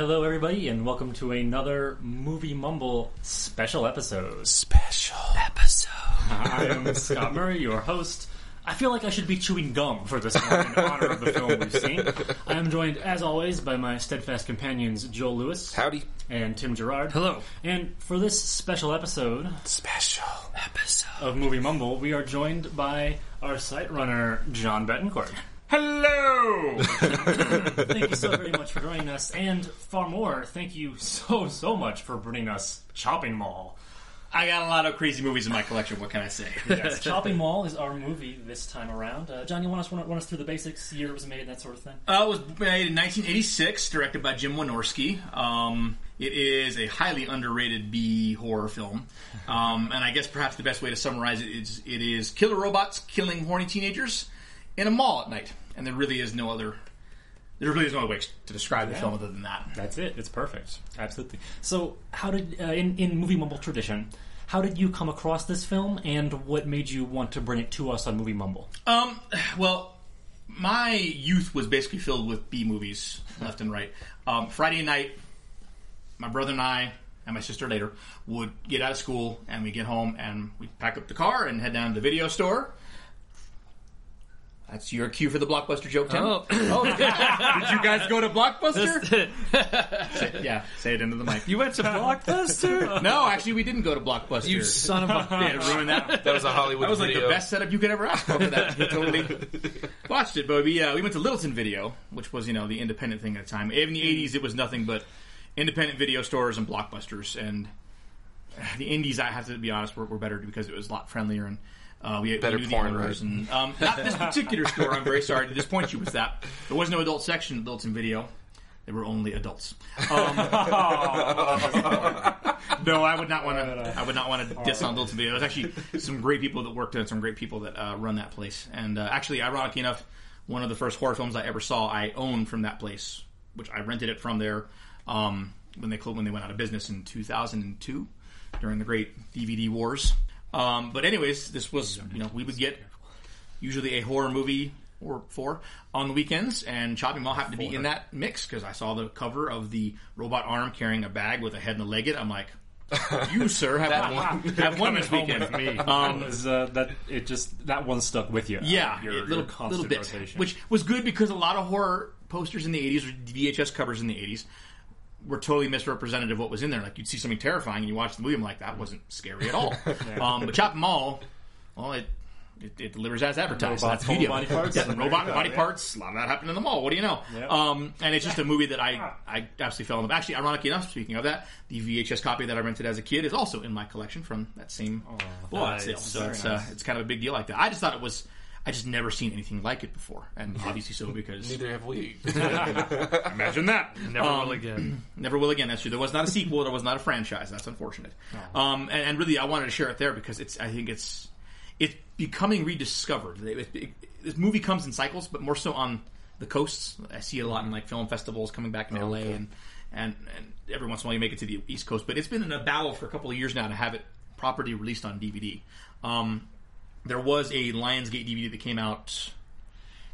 Hello, everybody, and welcome to another Movie Mumble special episode. Special episode. I am Scott Murray, your host. I feel like I should be chewing gum for this one in honor of the film we've seen. I am joined, as always, by my steadfast companions Joel Lewis Howdy. and Tim Gerard. Hello. And for this special episode Special episode. of Movie Mumble, we are joined by our site runner, John Betancourt. Hello. Thank you so very much for joining us, and far more, thank you so, so much for bringing us Chopping Mall. I got a lot of crazy movies in my collection. What can I say? Yes, Chopping Mall is our movie this time around. Uh, John, you want us run, run us through the basics, year it was made, that sort of thing? Uh, it was made in 1986, directed by Jim Wynorski. Um, it is a highly underrated B horror film, um, and I guess perhaps the best way to summarize it is it is killer robots killing horny teenagers in a mall at night, and there really is no other. There really is no other way to describe the film other than that. That's it. It's perfect. Absolutely. So, how did uh, in in movie mumble tradition? How did you come across this film, and what made you want to bring it to us on Movie Mumble? Um, well, my youth was basically filled with B movies left and right. Um, Friday night, my brother and I, and my sister later, would get out of school and we get home and we pack up the car and head down to the video store. That's your cue for the Blockbuster joke, Tim. Oh. Did you guys go to Blockbuster? Say- yeah, say it into the mic. You went to Blockbuster? No, actually, we didn't go to Blockbuster. you son of a Yeah, bitch. ruin that. That was a Hollywood That was like video. the best setup you could ever ask for. for that. We totally watched it, but we uh, we went to Littleton Video, which was you know the independent thing at the time. In the '80s, it was nothing but independent video stores and blockbusters, and the indies. I have to be honest, were, were better because it was a lot friendlier and. Uh, we Better we knew porn, the owners right? and um, not this particular store. I'm very sorry to disappoint you with that. There was no adult section at Littleton Video. There were only adults. Um, no, I would not want to. I would not want to diss on Littleton Video. There's actually some great people that worked there, some great people that uh, run that place. And uh, actually, ironically enough, one of the first horror films I ever saw, I owned from that place, which I rented it from there um, when they clo- when they went out of business in 2002 during the great DVD wars. Um, but anyways, this was you know we would get usually a horror movie or four on the weekends, and Chopping Mall happened to be in that mix because I saw the cover of the robot arm carrying a bag with a head and a leg. It. I'm like, you sir have one, have one this weekend. with me. Um, that was uh, that it just that one stuck with you. yeah, your, your little, constant little bit, rotation. which was good because a lot of horror posters in the '80s or VHS covers in the '80s were totally misrepresentative of what was in there. Like you'd see something terrifying and you watch the movie, and I'm like, that wasn't scary at all. um, but Chopping Mall, well, it. It, it delivers as advertised. Robots That's full of video. body parts. Yeah, robot go, body yeah. parts. A lot of that happened in the mall. What do you know? Yeah. Um, and it's just a movie that I I absolutely fell in love. Actually, ironically enough, speaking of that, the VHS copy that I rented as a kid is also in my collection from that same blowout nice. sale. So Very it's nice. uh, it's kind of a big deal like that. I just thought it was. I just never seen anything like it before, and obviously so because Neither have we. imagine that. Never Um, will again. Never will again. That's true. There was not a sequel. There was not a franchise. That's unfortunate. Um, and, and really, I wanted to share it there because it's. I think it's it's becoming rediscovered. It- it- it- this movie comes in cycles, but more so on the coasts. I see it a lot in like film festivals coming back in LA, okay. and, and and every once in a while you make it to the East Coast. But it's been in a battle for a couple of years now to have it properly released on DVD. Um, there was a Lionsgate DVD that came out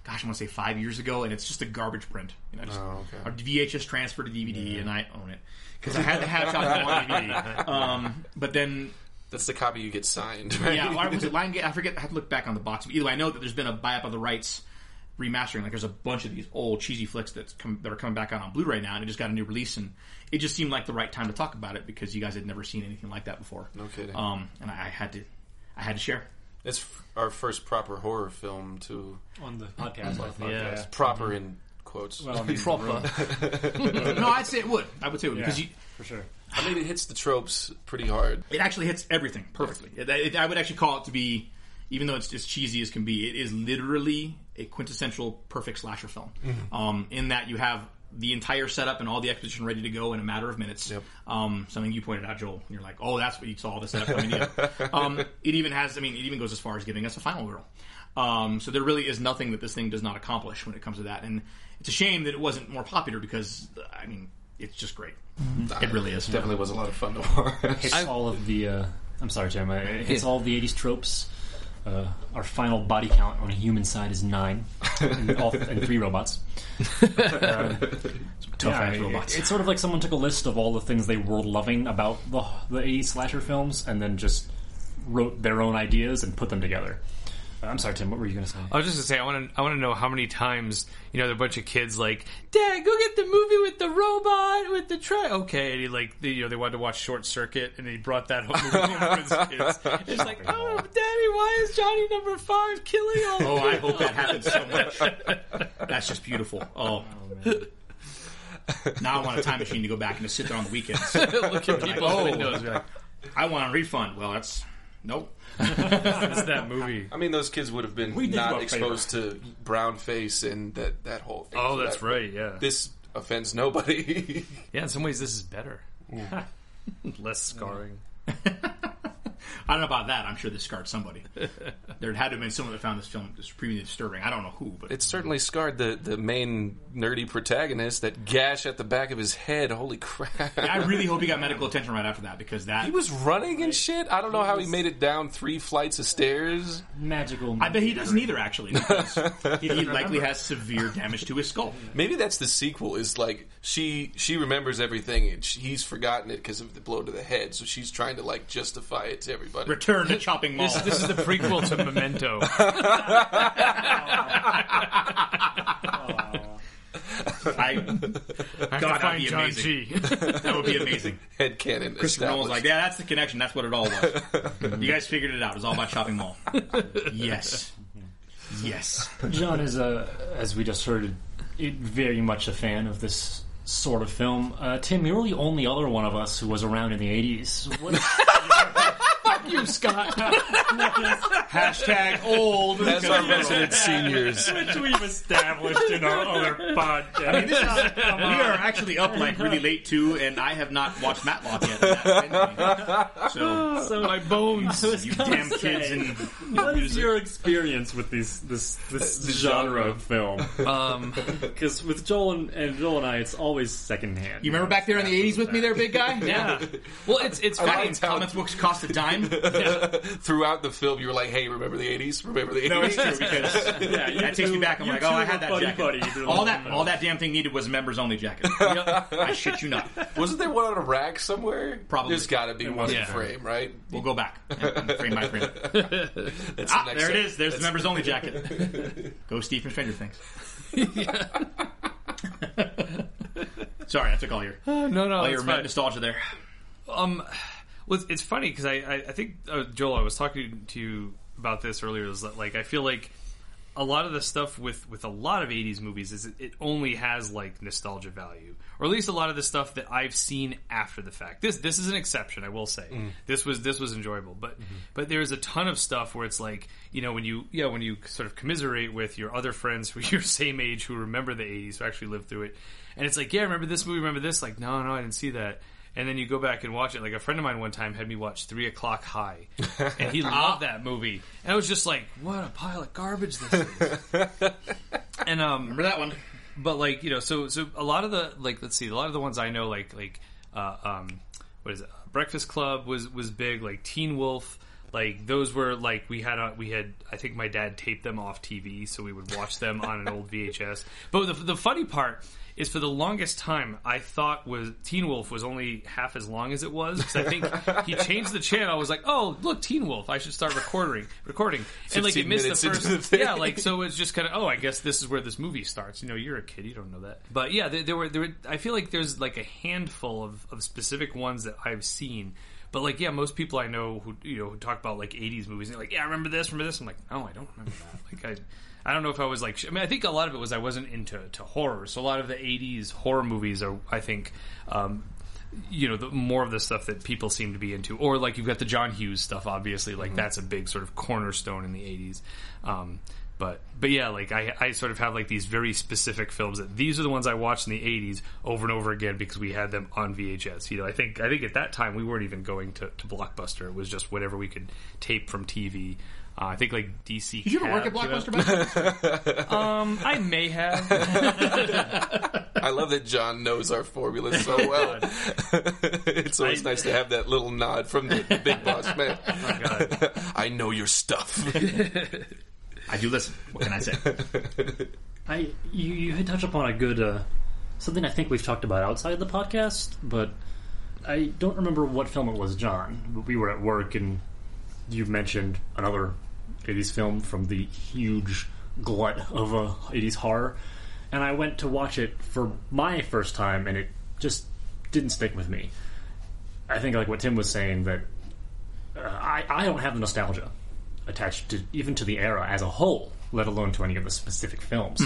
gosh, I want to say five years ago, and it's just a garbage print. You know, just Oh, okay. our VHS transfer to DVD, and I own it because I had to have Chopping Mall on DVD. Um, but then, That's the copy you get signed. Right? yeah, why was it Lionsgate? I forget. I have to look back on the box. But either way, I know that there's been a buy up of the rights remastering. Like there's a bunch of these old cheesy flicks that's come, that are coming back out on Blu-ray now, and it just got a new release, and it just seemed like the right time to talk about it because you guys had never seen anything like that before. No kidding. Um, and I, I had to, I had to share. It's f- our first proper horror film to on the podcast. I think. Yeah. Yeah. proper in quotes. Well, I mean, Proper. no, I'd say it would. I would say it would because you, for sure. I mean, it hits the tropes pretty hard. it actually hits everything perfectly. It, it, I would actually call it to be, even though it's as cheesy as can be, it is literally a quintessential perfect slasher film. Um, in that you have the entire setup and all the exposition ready to go in a matter of minutes. Yep. Um, something you pointed out, Joel. You're like, oh, that's what you saw the setup coming in. um, it even has, I mean, it even goes as far as giving us a final girl. Um, so there really is nothing that this thing does not accomplish when it comes to that. And it's a shame that it wasn't more popular because, I mean, it's just great. It really is. Definitely was a lot of fun to watch. Hits all of the. Uh, I'm sorry, Tim. It's It all the '80s tropes. Uh, our final body count on a human side is nine, and, all, and three robots. Uh, Tough yeah, ass it- robots. It's sort of like someone took a list of all the things they were loving about the the 80s slasher films and then just wrote their own ideas and put them together. Uh, I'm sorry, Tim. What were you going to say? I was just gonna say I want to I want to know how many times you know there are a bunch of kids like Dad go get the movie with the robot with the truck okay and he like they, you know they wanted to watch Short Circuit and he brought that home for his kids it's like oh Daddy why is Johnny Number Five killing all Oh, I hope that happens so much. That's just beautiful. Oh. now I want a time machine to go back and just sit there on the weekends. look at people's Oh. windows be like, I want a refund. Well, that's nope. it's that movie I mean, those kids would have been We did not vote exposed to brown face and that that whole thing. oh So that's that- right yeah This offends nobody. yeah in some ways this is better less scarring I don't know about that. I'm sure this scarred somebody. There had to have been someone that found this film supremely disturbing. I don't know who, but it certainly scarred the, the main nerdy protagonist. That gash at the back of his head. Holy crap! I really hope he got medical attention right after that because that He was running and shit. I don't know how he made it down three flights of stairs. Magical. I bet he doesn't either. Actually, he, he likely has severe damage to his skull. Maybe that's the sequel. Is like she she remembers everything and she, he's forgotten it because of the blow to the head. So she's trying to like justify it to everybody. Return to chopping mall. this, this is the prequel to Memento I, I God, that'd find be John amazing. G that would be amazing. Head canon. Christopher Nolan's like, yeah, that's the connection. That's what it all was. you guys figured it out. It was all about shopping mall. Yes, yes. John is a, as we just heard, it, very much a fan of this sort of film. Uh, Tim, you're the only other one of us who was around in the '80s. What, you Scott Hashtag old. That's our resident seniors. which we've established in our other podcast. we are actually up like really late too, and I have not watched Matlock yet. So so my bones you damn kids and What is your experience with these this this genre of film? um Because with Joel and, and Joel and I, it's always secondhand. You remember back there in the '80s with me, there, big guy? yeah well it's it's I funny liked how Comics books cost a dime. throughout the film you were like, "Hey, remember the '80s? Remember the '80s?" No, it's true because Yeah, you that takes me back. I'm like, "Oh, I had that buddy jacket. buddy through the all that, all that damn thing needed was a members only jacket. I shit you not. Wasn't there one on a rack somewhere? Probably. There's got to be one Yeah. in frame, right? We'll go back and, and frame by frame. That's Ah, the next there it step. is. There's the members only jacket. Go Steve from Stranger Things. Sorry, I took all your no no all your fine. nostalgia there. Um, well, it's, it's funny because I, I, I think uh, Joel, I was talking to you about this earlier. Is that like I feel like a lot of the stuff with with a lot of '80s movies is it, it only has like nostalgia value, or at least a lot of the stuff that I've seen after the fact. This this is an exception, I will say. This was this was enjoyable, but but there's a ton of stuff where it's like you know when you yeah when you sort of commiserate with your other friends who are your same age who remember the '80s who actually lived through it, and it's like yeah remember this movie remember this like no no I didn't see that. And then you go back and watch it. Like a friend of mine one time had me watch Three O'clock High, and he loved that movie. And I was just like, "What a pile of garbage this is!" and um, Remember that one? but like you know, so so a lot of the like let's see, a lot of the ones I know, like like uh, um, what is it? Breakfast Club was was big. Like Teen Wolf, like those were like we had a, we had. I think my dad taped them off TV, so we would watch them on an old VHS. But the the funny part is for the longest time I thought was Teen Wolf was only half as long as it was because I think he changed the channel. I was like, oh look, Teen Wolf, I should start recording recording, and like it missed the first the thing. yeah like so it's just kind of oh I guess this is where this movie starts. You know, you're a kid, you don't know that. But yeah, there, there were there were. I feel like there's like a handful of, of specific ones that I've seen. But like yeah, most people I know who you know who talk about like '80s movies, they're like, yeah, I remember this, remember this. I'm like, no, I don't remember that. Like I. I don't know if I was like. I mean, I think a lot of it was I wasn't into to horror. So a lot of the '80s horror movies are, I think, um, you know, the, more of the stuff that people seem to be into. Or like you've got the John Hughes stuff, obviously. Like that's a big sort of cornerstone in the '80s. Um, but but yeah, like I I sort of have like these very specific films that these are the ones I watched in the '80s over and over again because we had them on VHS. You know, I think I think at that time we weren't even going to, to Blockbuster. It was just whatever we could tape from TV. Uh, I think like DC. Did you ever work at Cab came out. Blockbuster? Um, I may have. I love that John knows our formula so well. it's always I- nice to have that little nod from the, the big boss man. Oh, God. I know your stuff. I do listen. What can I say? I you, you had touched upon a good uh, something I think we've talked about outside the podcast, but I don't remember what film it was, John. But we were at work and you mentioned another '80s film from the huge glut of uh, '80s horror, and I went to watch it for my first time, and it just didn't stick with me. I think like what Tim was saying that uh, I I don't have the nostalgia attached to even to the era as a whole, let alone to any of the specific films.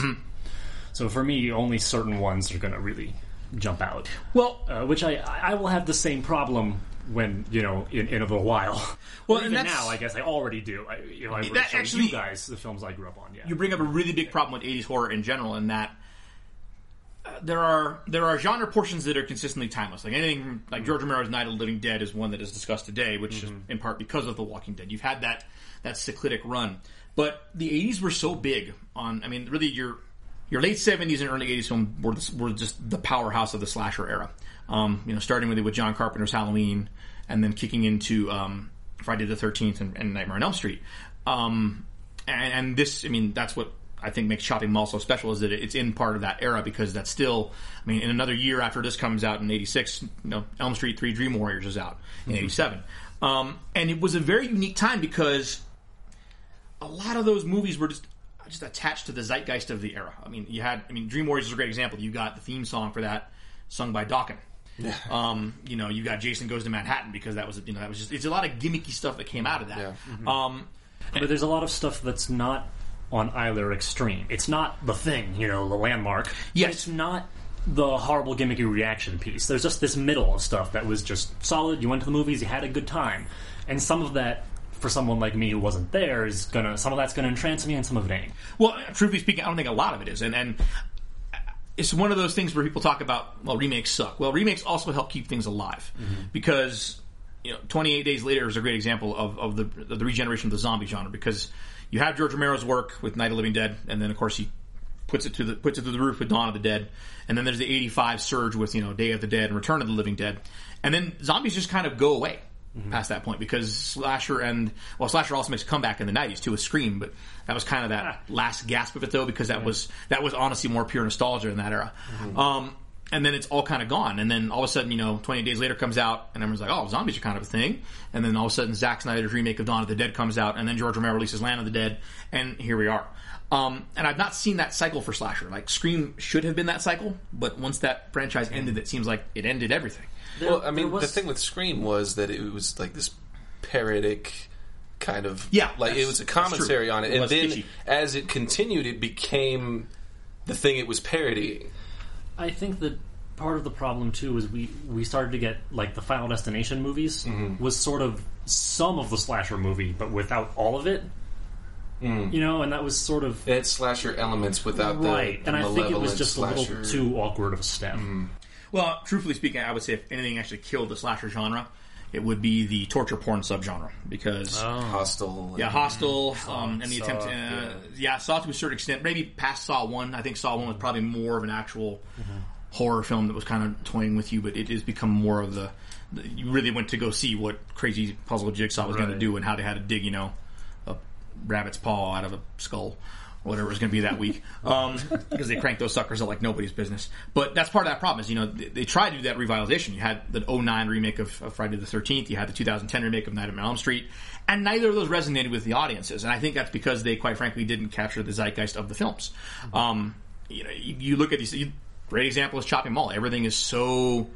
So for me, only certain ones are going to really jump out. Well, Uh, which I I will have the same problem when you know in, in a little while. Well, Or and even now, I guess I already do. I, you know, I That actually- you guys the films I grew up on. Yeah, you bring up a really big problem with 80s horror in general in that uh, there are there are genre portions that are consistently timeless. Like anything like George Romero's Night of the Living Dead is one that is discussed today, which is in part because of The Walking Dead. You've had that that cyclitic run, but the 80s were so big on. I mean, really your your late 70s and early 80s film were, were just the powerhouse of the slasher era. Um, you know, starting with with John Carpenter's Halloween, and then kicking into um, Friday the 13th and, and Nightmare on Elm Street. Um, and, and this, I mean, that's what I think makes Chopping Mall so special is that it's in part of that era because that's still, I mean, in another year after this comes out in '86, you know, Elm Street Three: Dream Warriors is out in '87, um, and it was a very unique time because a lot of those movies were just just attached to the zeitgeist of the era. I mean, you had, I mean, Dream Warriors is a great example. You got the theme song for that sung by Dokken. Um, you know, you got Jason Goes to Manhattan because that was, you know, that was just, it's a lot of gimmicky stuff that came out of that. Yeah. Um, but there's a lot of stuff that's not on either extreme. It's not the thing, you know, the landmark. Yes. it's not the horrible gimmicky reaction piece. There's just this middle of stuff that was just solid. You went to the movies, you had a good time, and some of that. For someone like me who wasn't there, is gonna some of that's gonna entrance me, and some of it ain't. Well, truthfully speaking, I don't think a lot of it is, and and it's one of those things where people talk about well, remakes suck. Well, remakes also help keep things alive mm-hmm. because you know, 28 Days Later is a great example of of the of the regeneration of the zombie genre because you have George Romero's work with Night of the Living Dead, and then of course he puts it to the puts it to the roof with Dawn of the Dead, and then there's the '85 surge with you know Day of the Dead and Return of the Living Dead, and then zombies just kind of go away past that point because slasher and well slasher also makes a comeback in the '90s too with Scream, but that was kind of that last gasp of it though because that was that was honestly more pure nostalgia in that era. Um, and then it's all kind of gone. And then all of a sudden, you know, 28 Days Later comes out, and everyone's like, oh, zombies are kind of a thing. And then all of a sudden, Zack Snyder's remake of Dawn of the Dead comes out, and then George Romero releases Land of the Dead, and here we are. Um, and I've not seen that cycle for slasher. Like Scream should have been that cycle, but once that franchise ended, it seems like it ended everything. Well, I mean, was- the thing with Scream was that it was like this parodic kind of Yeah, like it was a commentary on it, It and then kitschy. as it continued, it became the thing it was parodying. I think that part of the problem too is we we started to get like the Final Destination movies mm-hmm. was sort of some of the slasher movie, but without all of it. Mm. You know, and that was sort of It had slasher elements without right. the, and I think it was malevolent just a little too awkward of a step. Mm. Well, truthfully speaking, I would say if anything actually killed the slasher genre, it would be the torture porn subgenre because Hostel. Yeah, Hostel, um, and the Saw, attempt, uh, yeah. yeah. Saw to a certain extent, maybe past Saw one. I think Saw one was probably more of an actual horror film that was kind of toying with you, but it has become more of the. the you really went to go see what crazy puzzle jigsaw was going to do and how they had to dig, you know, a rabbit's paw out of a skull. Whatever it was going to be that week, um, because they cranked those suckers out like nobody's business. But that's part of that problem. Is you know they, they tried to do that revitalization. You had the 09 remake of, of Friday the Thirteenth. You had the 2010 remake of Night on Elm Street, and neither of those resonated with the audiences. And I think that's because they, quite frankly, didn't capture the zeitgeist of the films. Um, you know, you, you look at these. You, great example is Chopping Mall. Everything is so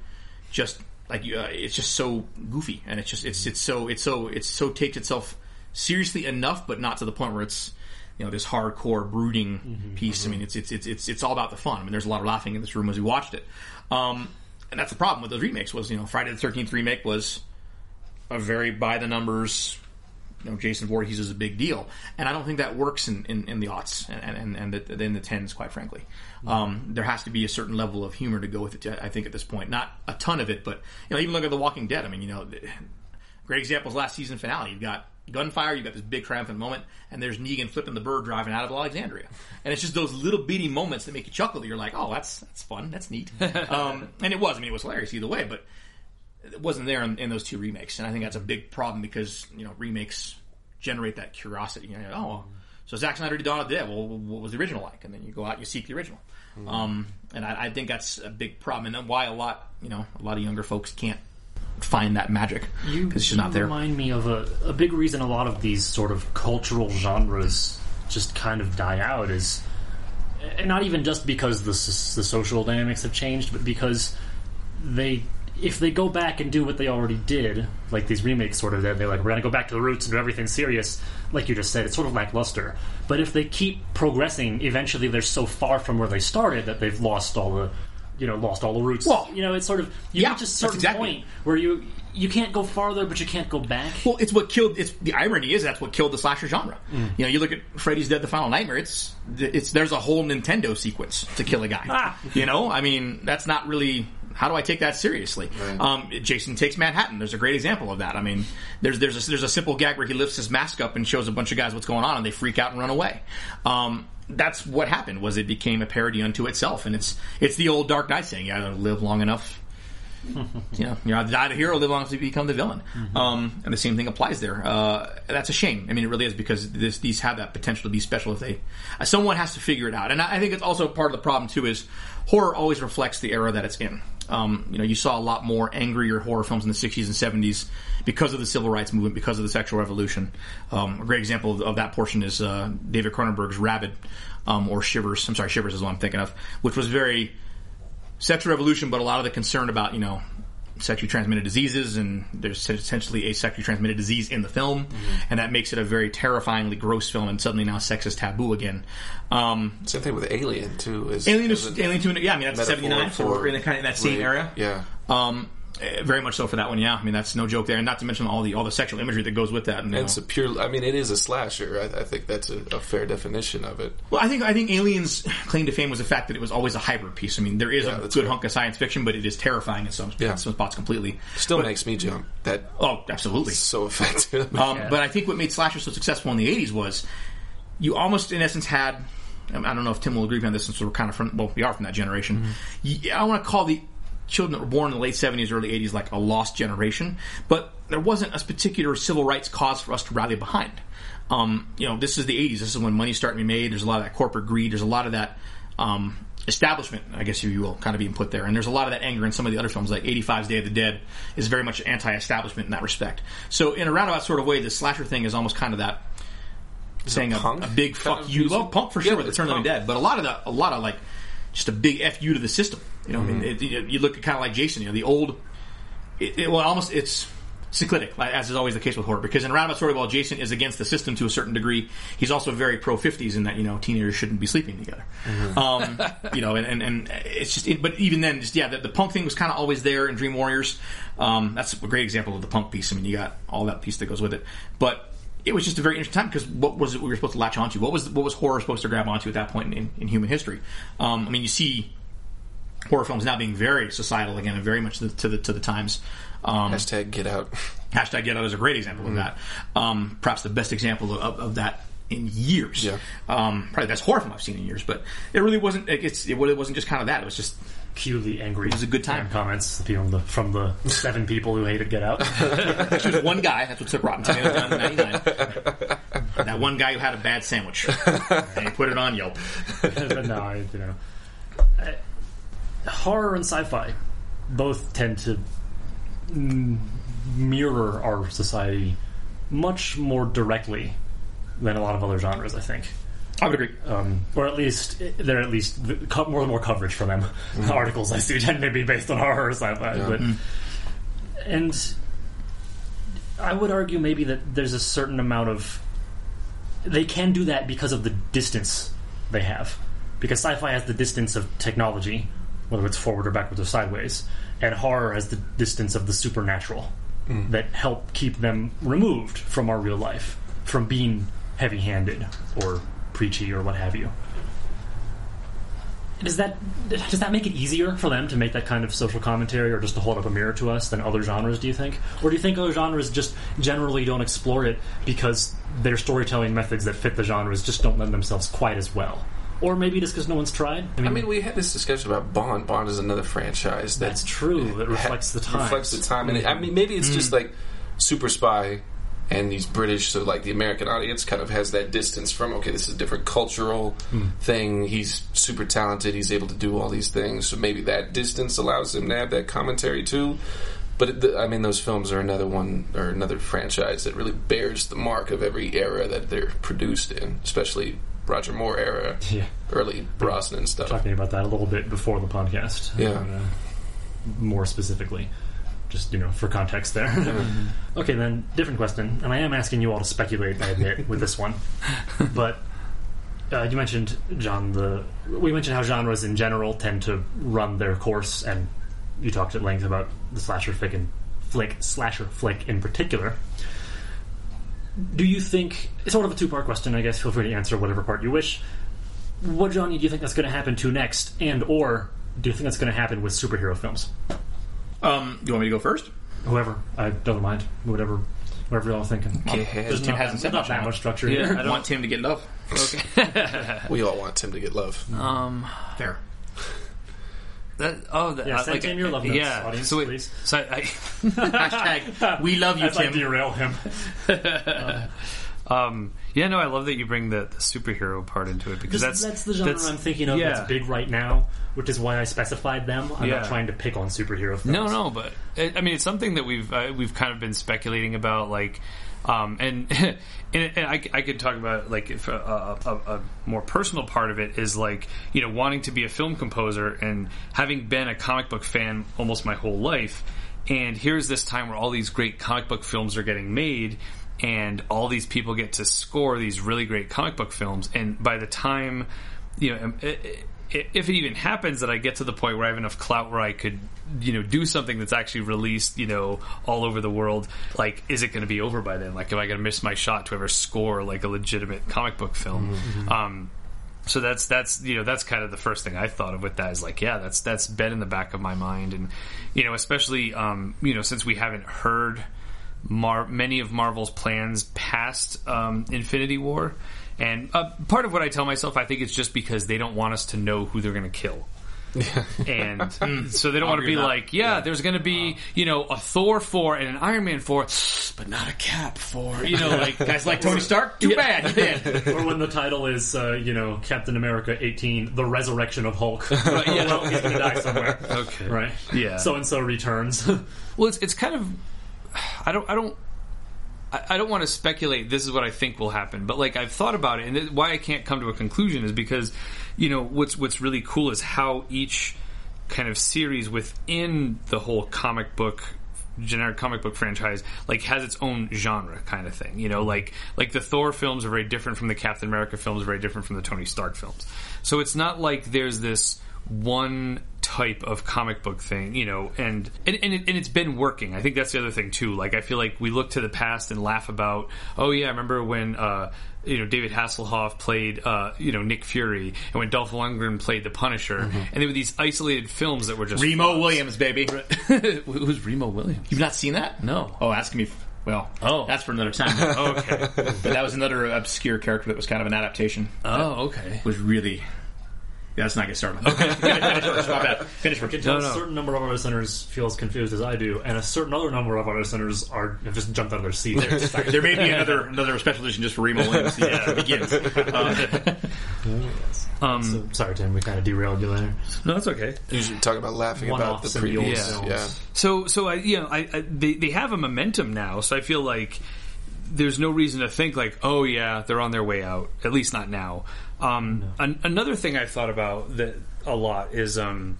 just like uh, it's just so goofy, and it's just it's it's so it's so it's so takes itself seriously enough, but not to the point where it's you know this hardcore brooding piece. I mean, it's it's it's it's it's all about the fun. I mean, there's a lot of laughing in this room as we watched it, um, and that's the problem with those remakes. Was you know Friday the Thirteenth remake was a very by the numbers. You know, Jason Voorhees is a big deal, and I don't think that works in, in, in the aughts and and, and the, in the tens, quite frankly. Um, there has to be a certain level of humor to go with it. I think at this point, not a ton of it, but you know, even look at The Walking Dead. I mean, you know, Great example is last season finale. You've got gunfire, you've got this big triumphant moment, and there's Negan flipping the bird driving out of Alexandria. And it's just those little bitty moments that make you chuckle that you're like, oh, that's that's fun, that's neat. um, and it was, I mean, it was hilarious either way, but it wasn't there in, in those two remakes. And I think that's a big problem because, you know, remakes generate that curiosity. You know, oh, so Zack Snyder did Dawn of the Dead. Well, what was the original like? And then you go out and you seek the original. Um, and I, I think that's a big problem, and then why a lot, you know, a lot of younger folks can't find that magic because it's just not there. remind me of a, a big reason a lot of these sort of cultural genres just kind of die out is, and not even just because the, the social dynamics have changed, but because they, if they go back and do what they already did, like these remakes sort of did, they're like, we're going to go back to the roots and do everything serious, like you just said, it's sort of lackluster. But if they keep progressing, eventually they're so far from where they started that they've lost all the, you know, lost all the roots. Well, you know, it's sort of you yeah, reach a certain exactly point where you you can't go farther, but you can't go back. Well, it's what killed. It's the irony is that's what killed the slasher genre. You know, you look at Freddy's Dead: The Final Nightmare. It's it's there's a whole Nintendo sequence to kill a guy. Ah. You know, I mean, that's not really. How do I take that seriously? Um, Jason takes Manhattan. There's a great example of that. I mean, there's there's a, there's a simple gag where he lifts his mask up and shows a bunch of guys what's going on, and they freak out and run away. Um, that's what happened. Was it became a parody unto itself, and it's it's the old Dark Knight saying, "You gotta live long enough you know, you're either die the hero, live long enough to become the villain. Um, and the same thing applies there. Uh, that's a shame. I mean, it really is because this, these have that potential to be special if they. Uh, someone has to figure it out, and I, I think it's also part of the problem too. Is horror always reflects the era that it's in. Um, you know, you saw a lot more angrier horror films in the 60s and 70s because of the civil rights movement, because of the sexual revolution. Um, a great example of, of that portion is uh, David Cronenberg's Rabid, um, or Shivers. I'm sorry, Shivers is what I'm thinking of, which was very sexual revolution, but a lot of the concern about you know sexually transmitted diseases, and there's essentially a sexually transmitted disease in the film, and that makes it a very terrifyingly gross film, and suddenly now sex is taboo again. Um, Same thing with Alien too. Is, Alien, is Alien Two, yeah, I mean that's seventy nine, so we're in the kind of that same area. Yeah. Um, very much so for that one, yeah. I mean that's no joke there, and not to mention all the all the sexual imagery that goes with that. And, you And it's a pure. I mean, it is a slasher. I, I think that's a, a fair definition of it. Well, I think I think Aliens' claim to fame was the fact that it was always a hybrid piece. I mean, there is Yeah, a good right. hunk of science fiction, but it is terrifying in some, Yeah. in some spots completely. Still But- makes me jump. That Oh, absolutely. so effective. Um, But I think what made slasher so successful in the '80s was you almost, in essence, had. I don't know if Tim will agree with me on this, since we're kind of from. Well, we are from that generation. I want to call the children that were born in the late '70s, early '80s like a lost generation, but there wasn't a particular civil rights cause for us to rally behind. Um, you know, this is the '80s. This is when money's starting to be made. There's a lot of that corporate greed. There's a lot of that. Um, establishment, I guess if you will, kind of being put there. And there's a lot of that anger in some of the other films, like 85's Day of the Dead is very much anti-establishment in that respect. So in a roundabout sort of way, the slasher thing is almost kind of that saying a, a big fuck you. Well, punk for Yeah, sure with it's Return of the. Dead, but a lot of the, a lot of like, just a big F you to the system. You know, I Mm-hmm. mean, it, you, look at kind of like Jason, you know, the old, it, it, well, almost, it's, cyclitic, like, as is always the case with horror. Because in roundabout of, while Jason is against the system to a certain degree, he's also very pro fifties in that you know teenagers shouldn't be sleeping together. Um, you know, and, and, and it's just. It, but even then, just yeah, the, the punk thing was kind of always there in Dream Warriors. Um, that's a great example of the punk piece. I mean, you got all that piece that goes with it, but. It was just a very interesting time because what was it we were supposed to latch onto? What was what was horror supposed to grab onto at that point in, in human history? Um, I mean, you see horror films now being very societal again and very much to the to the, to the times. Um, Hashtag get out. Hashtag Get Out is a great example of that. Um, perhaps the best example of, of that in years. Yeah. Um, probably the best horror film I've seen in years. But it really wasn't. It, it's, it really wasn't just kind of that. It was just Cue the angry. was a good time. Comments the people the, from the seven people who hated Get Out. she was one guy. That's what took Rotten Tomatoes down to ninety nine. that one guy who had a bad sandwich and he put it on Yelp. but no, I, you know, I- horror and sci-fi both tend to mm, mirror our society much more directly than a lot of other genres. I think. I would agree. um, or at least there are at least more and more coverage from them. Articles I see tend to be based on horror or sci-fi, but and I would argue maybe that there's a certain amount of they can do that because of the distance they have, because sci-fi has the distance of technology, whether it's forward or backwards or sideways, and horror has the distance of the supernatural mm. that help keep them removed from our real life, from being heavy-handed or preachy or what have you. does that does that make it easier for them to make that kind of social commentary, or just to hold up a mirror to us than other genres? Do you think, or do you think other genres just generally don't explore it because their storytelling methods that fit the genres just don't lend themselves quite as well? Or maybe just because no one's tried. I mean, we had this discussion about Bond. Bond is another franchise that's true. That reflects the time. reflects the time. And it, I mean, maybe it's just Mm. like Super Spy and these British, so like the American audience kind of has that distance from okay, this is a different cultural Mm. thing. He's super talented. He's able to do all these things. So maybe that distance allows him to have that commentary too. But it, the, I mean, those films are another one or another franchise that really bears the mark of every era that they're produced in, especially Roger Moore era, Yeah. early Brosnan stuff. talking about that a little bit before the podcast. Yeah. Uh, more specifically, just you know, for context there. okay, then different question, and I am asking you all to speculate. I admit with this one, but uh, you mentioned John. The we mentioned how genres in general tend to run their course, and you talked at length about the slasher flick and flick slasher flick in particular. Do you think it's sort of a two part question? I guess feel free to answer whatever part you wish what genre do you think that's going to happen to next, and or do you think that's going to happen with superhero films? Um, do you want me to go first? Whoever, I don't mind. Whatever, whatever y'all thinking. ahead. There's Tim not, hasn't said not much that on much structure Yeah, here. I I don't- want Tim to get love. Okay. We all want Tim to get love. Um, Fair. That oh, that, Yeah, uh, send like, Tim your love notes, yeah. audience, so wait, please. so I, Hashtag we love you, As I Tim. derail him. I um, yeah, no, I love that you bring the, the superhero part into it because That's, that's that's the genre that's- I'm thinking of yeah. that's big right now, which is why I specified them. I'm Yeah. not trying to pick on superhero films. No, no, but I I mean, it's something that we've uh, we've kind of been speculating about, like, um, and and, and I, I could talk about like if a, a, a more personal part of it is like you know wanting to be a film composer and having been a comic book fan almost my whole life, and here's this time where all these great comic book films are getting made. And all these people get to score these really great comic book films, and by the time you know, um, i- i- if it even happens that I get to the point where I have enough clout where I could, you know, do something that's actually released, you know, all over the world, like, is it going to be over by then? Like, am I going to miss my shot to ever score like a legitimate comic book film? Um, so that's that's you know that's kind of the first thing I thought of with that is like yeah that's that's been in the back of my mind and you know especially um, you know since we haven't heard Mar- many of Marvel's plans past um, Infinity War and uh, part of what I tell myself I think it's just because they don't want us to know who they're going to kill and so they don't want to be with that. like yeah, there's going to be you know a Thor 4 and an Iron Man 4 but not a Cap 4 you know like Guys like Tony Stark? Too bad. He did. or when the title is, uh, you know, Captain America 18, The Resurrection of Hulk. yeah. well, he's going to die somewhere. okay Right? Yeah. So and so returns. Well, it's, it's kind of I don't I don't I don't want to speculate. This is what I think will happen, but like I've thought about it, and why I can't come to a conclusion is because you know what's what's really cool is how each kind of series within the whole comic book generic comic book franchise like has its own genre kind of thing you know like like the thor films are very different from the captain america films very different from the tony stark films so it's not like there's this one type of comic book thing, you know, and and and, it, and it's been working. I think that's the other thing too. Like I feel like we look to the past and laugh about, oh yeah, I remember when uh, you know David Hasselhoff played uh, you know Nick Fury, and when Dolph Lundgren played the Punisher, and there were these isolated films that were just Remo Williams, baby. Who's Remo Williams? You've not seen that? No. Oh, ask me. Well, Oh. that's for another time. Okay. but that was another obscure character that was kind of an adaptation. Oh, okay. was really. Yeah, let's not get started. Okay, finish first. My bad. Finish first. tell No, no. a certain number of our listeners feel as confused as I do, and a certain other number of our listeners are have just jumped out of their seats. There may be another another special edition just for Remo Williams. Yeah, begins. Uh, Um, so, sorry, Tim, we kind of derailed you there. no, that's okay. Usually talk about laughing about the One-offs in the previous. films. Yeah. So, so I, you know, I, I they they have a momentum now, so I feel like there's no reason to think like, oh yeah, they're on their way out. At least not now. Um, an, another thing I've thought about that a lot is um,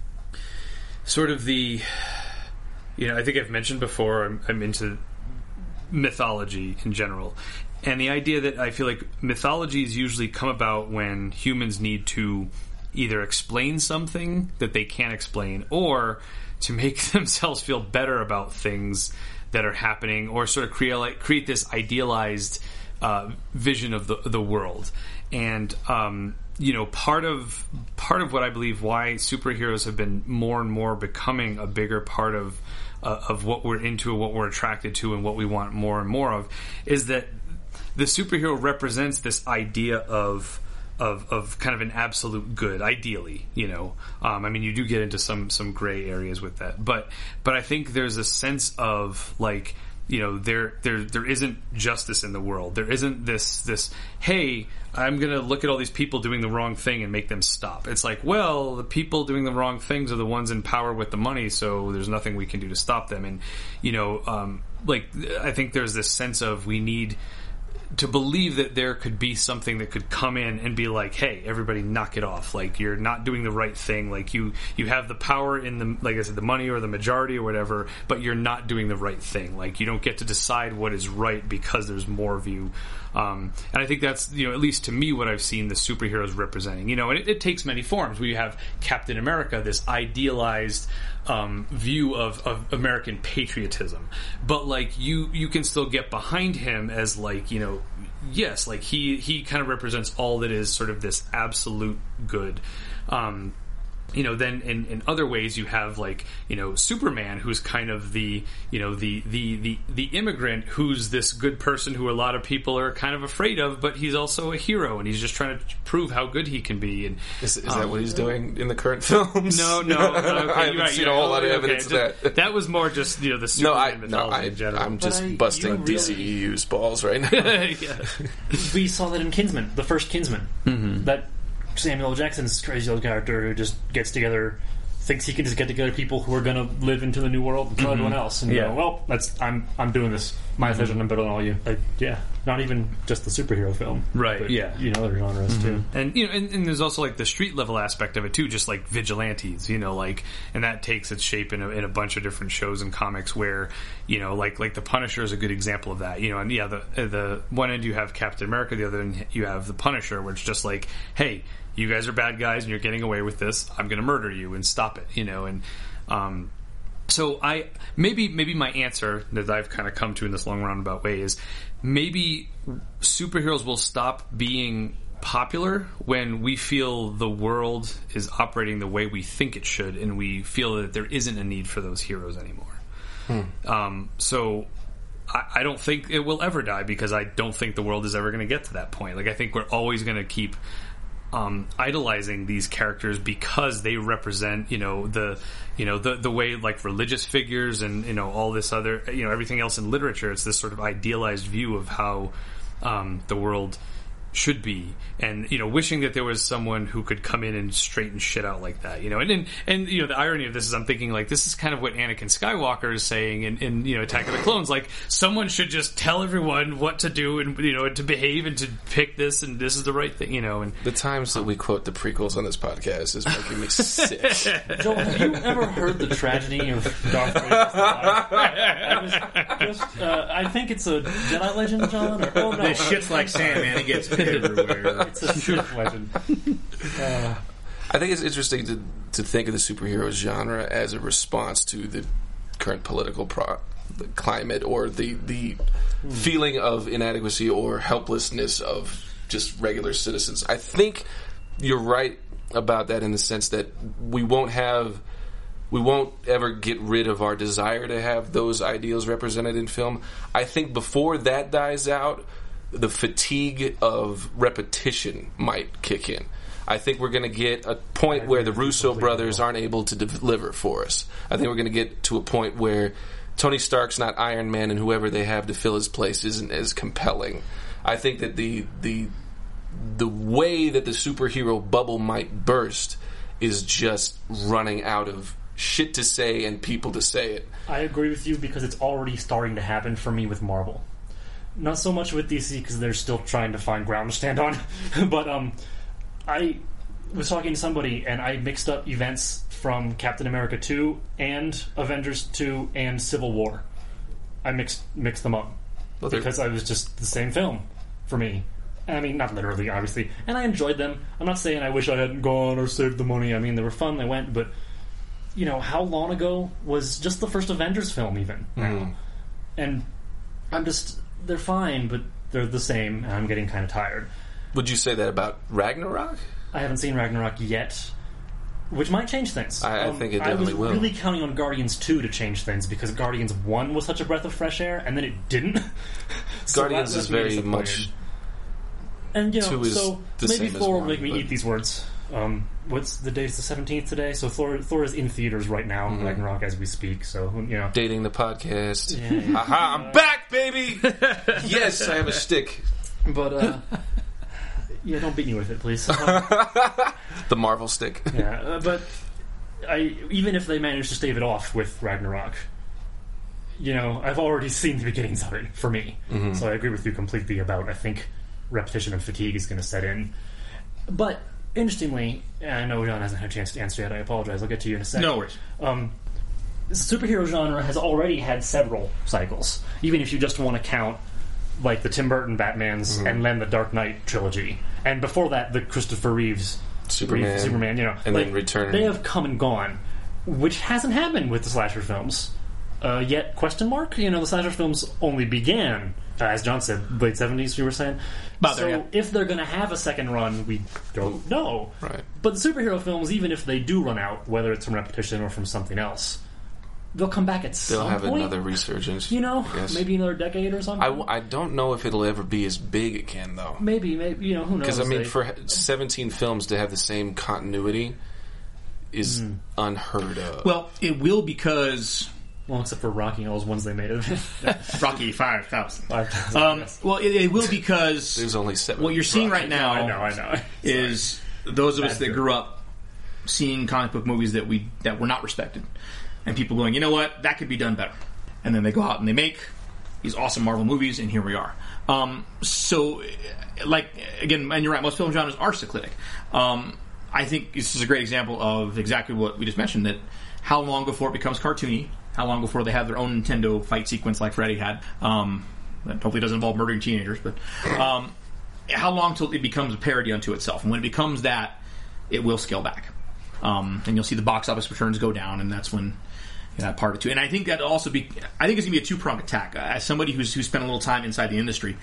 sort of the, you know, I think I've mentioned before. I'm, I'm into mythology in general. And the idea that I feel like mythologies usually come about when humans need to either explain something that they can't explain or to make themselves feel better about things that are happening or sort of create create this idealized uh, vision of the the world. And um, you know, part of part of what I believe why superheroes have been more and more becoming a bigger part of uh, of what we're into, and what we're attracted to, and what we want more and more of, is that the superhero represents this idea of of, of kind of an absolute good, ideally, you know. Um, I mean, you do get into some some gray areas with that, but but I think there's a sense of like you know there there there isn't justice in the world. There isn't this this hey, I'm gonna look at all these people doing the wrong thing and make them stop. It's like well, the people doing the wrong things are the ones in power with the money, so there's nothing we can do to stop them. And you know, um, like I think there's this sense of we need to believe that there could be something that could come in and be like, "Hey, everybody, knock it off! Like you're not doing the right thing. Like you you have the power in the like I said, the money or the majority or whatever, but you're not doing the right thing. Like you don't get to decide what is right because there's more of you." Um, and I think that's you know at least to me what I've seen the superheroes representing. You know, and it, it takes many forms. We have Captain America, this idealized um, view of, of American patriotism, but like you you can still get behind him as like you know yes like he he kind of represents all that is sort of this absolute good. Um, you know, then in, in other ways you have like you know Superman, who's kind of the you know the the the the immigrant who's this good person who a lot of people are kind of afraid of, but he's also a hero and he's just trying to prove how good he can be. And Is, is that what he's doing in the current films? no, no, okay, I haven't right, seen you're a whole lot of Okay, evidence just- of that. That was more just you know the No, Superman I no, mythology I, in general. I'm just I- busting you really- DCEU's balls right now. yeah. we saw that in Kingsman, the first Kingsman. Mm-hmm. That Samuel L. Jackson's crazy old character who just gets together, thinks he can just get together people who are going to live into the new world and kill mm-hmm. everyone else. And Yeah. go, well, that's I'm I'm doing this. My mm-hmm. decision. I'm better than all you. Like, yeah, not even just the superhero film, Right, But, yeah. you know, other genres mm-hmm. too. and you know, and, and there's also like the street level aspect of it too, just like vigilantes, you know, like, and that takes its shape in a, in a bunch of different shows and comics where, you know, like like the Punisher is a good example of that, you know, and yeah, the the one end you have Captain America, the other end you have the Punisher, where it's just like, hey, you guys are bad guys and you're getting away with this, I'm going to murder you and stop it, you know, and um, so I maybe maybe my answer that I've kind of come to in this long roundabout way is maybe superheroes will stop being popular when we feel the world is operating the way we think it should and we feel that there isn't a need for those heroes anymore. Um, so I, I don't think it will ever die because I don't think the world is ever going to get to that point. Like I think we're always going to keep um, idolizing these characters because they represent, you know, the, you know, the the way like religious figures and you know all this other, you know, everything else in literature. It's this sort of idealized view of how um, the world should be, and you know, wishing that there was someone who could come in and straighten shit out like that, you know, and and, and you know, the irony of this is I'm thinking like this is kind of what Anakin Skywalker is saying in, in you know Attack of the Clones, like someone should just tell everyone what to do and you know to behave and to pick this and this is the right thing, you know, and The times that we quote the prequels on this podcast is making me sick. Joel, have you ever heard the tragedy of Darth Vader's life? I just, uh, I think it's a Jedi legend, John. Or, oh no, This shit's like sand, man. It gets everywhere. it's a Sith legend. Uh, I think it's interesting to to think of the superhero genre as a response to the current political pro- the climate or the the feeling of inadequacy or helplessness of just regular citizens. I think you're right about that in the sense that we won't have we won't ever get rid of our desire to have those ideals represented in film. I think before that dies out, the fatigue of repetition might kick in. I think we're going to get a point where the Russo brothers aren't able to deliver for us. I think we're going to get to a point where Tony Stark's not Iron Man, and whoever they have to fill his place isn't as compelling. I think that the the the way that the superhero bubble might burst is just running out of shit to say and people to say it. I agree with you because it's already starting to happen for me with Marvel. Not so much with DC because they're still trying to find ground to stand on. but um, I was talking to somebody and I mixed up events from Captain America 2 and Avengers 2 and Civil War. I mixed mixed them up Well, because I was just the same film for me. I mean, not literally, obviously, and I enjoyed them. I'm not saying I wish I hadn't gone or saved the money. I mean, they were fun. They went, but you know, how long ago was just the first Avengers film, even now? And I'm just, they're fine, but they're the same, and I'm getting kind of tired. Would you say that about Ragnarok? I haven't seen Ragnarok yet, which might change things. Um, I- I think it definitely I was will. really counting on Guardians 2 to change things because Guardians 1 was such a breath of fresh air, and then it didn't. So Guardians that is left me very disappointed. much. And you know, two is so the maybe same as Thor will one, make me but- eat these words. Um, what's the date? It's the seventeenth today. So Thor, Thor is in theaters right now, Mm-hmm. Ragnarok as we speak. So you know, Dating the podcast. Yeah, yeah. Aha, I'm back, baby! yes, I have a stick. but uh, yeah, don't beat me with it, please. The Marvel stick. yeah, uh, but I even if they manage to stave it off with Ragnarok, you know, I've already seen the beginnings of it for me. So I agree with you completely about I think repetition and fatigue is going to set in. But interestingly, and I know John hasn't had a chance to answer yet. I apologize. I'll get to you in a second. No worries. um, the superhero genre has already had several cycles. Even if you just want to count like the Tim Burton Batman's Mm-hmm. and then the Dark Knight trilogy, and before that the Christopher Reeves Superman. Reeve- Superman. You know, And like, then Return. They have come and gone, which hasn't happened with the slasher films. Uh, yet, question mark? You know, the slasher films only began, uh, as John said, late seventies. You were saying, About so there, yeah. if they're going to have a second run, we don't know. Right. But the superhero films, even if they do run out, whether it's from repetition or from something else, they'll come back at They'll some have point. another resurgence. you know, maybe another decade or something. I, w- I don't know if it'll ever be as big again, though. maybe, maybe you know, who knows? Because, I mean, They- for 17 films to have the same continuity is Hmm. unheard of. Well, it will because well, except for Rocky and all those ones they made of it. Rocky Five Thousand. Five Um, well, it, it will because There's only seven. what you're seeing right now I know, I know. is those of us that joke. grew up seeing comic book movies that we that were not respected, and people going, you know what, that could be done better, and then they go out and they make these awesome Marvel movies, and here we are. Um, so, like again, and you're right, most film genres are cyclic. Um, I think this is a great example of exactly what we just mentioned that how long before it becomes cartoony, how long before they have their own Nintendo fight sequence like Freddy had. Um, that hopefully doesn't involve murdering teenagers, but um, how long till it becomes a parody unto itself? And when it becomes that, it will scale back. Um, and you'll see the box office returns go down, and that's when that part of it too. And I think that also be, I think it's gonna be a two pronged attack. As somebody who's who spent a little time inside the industry,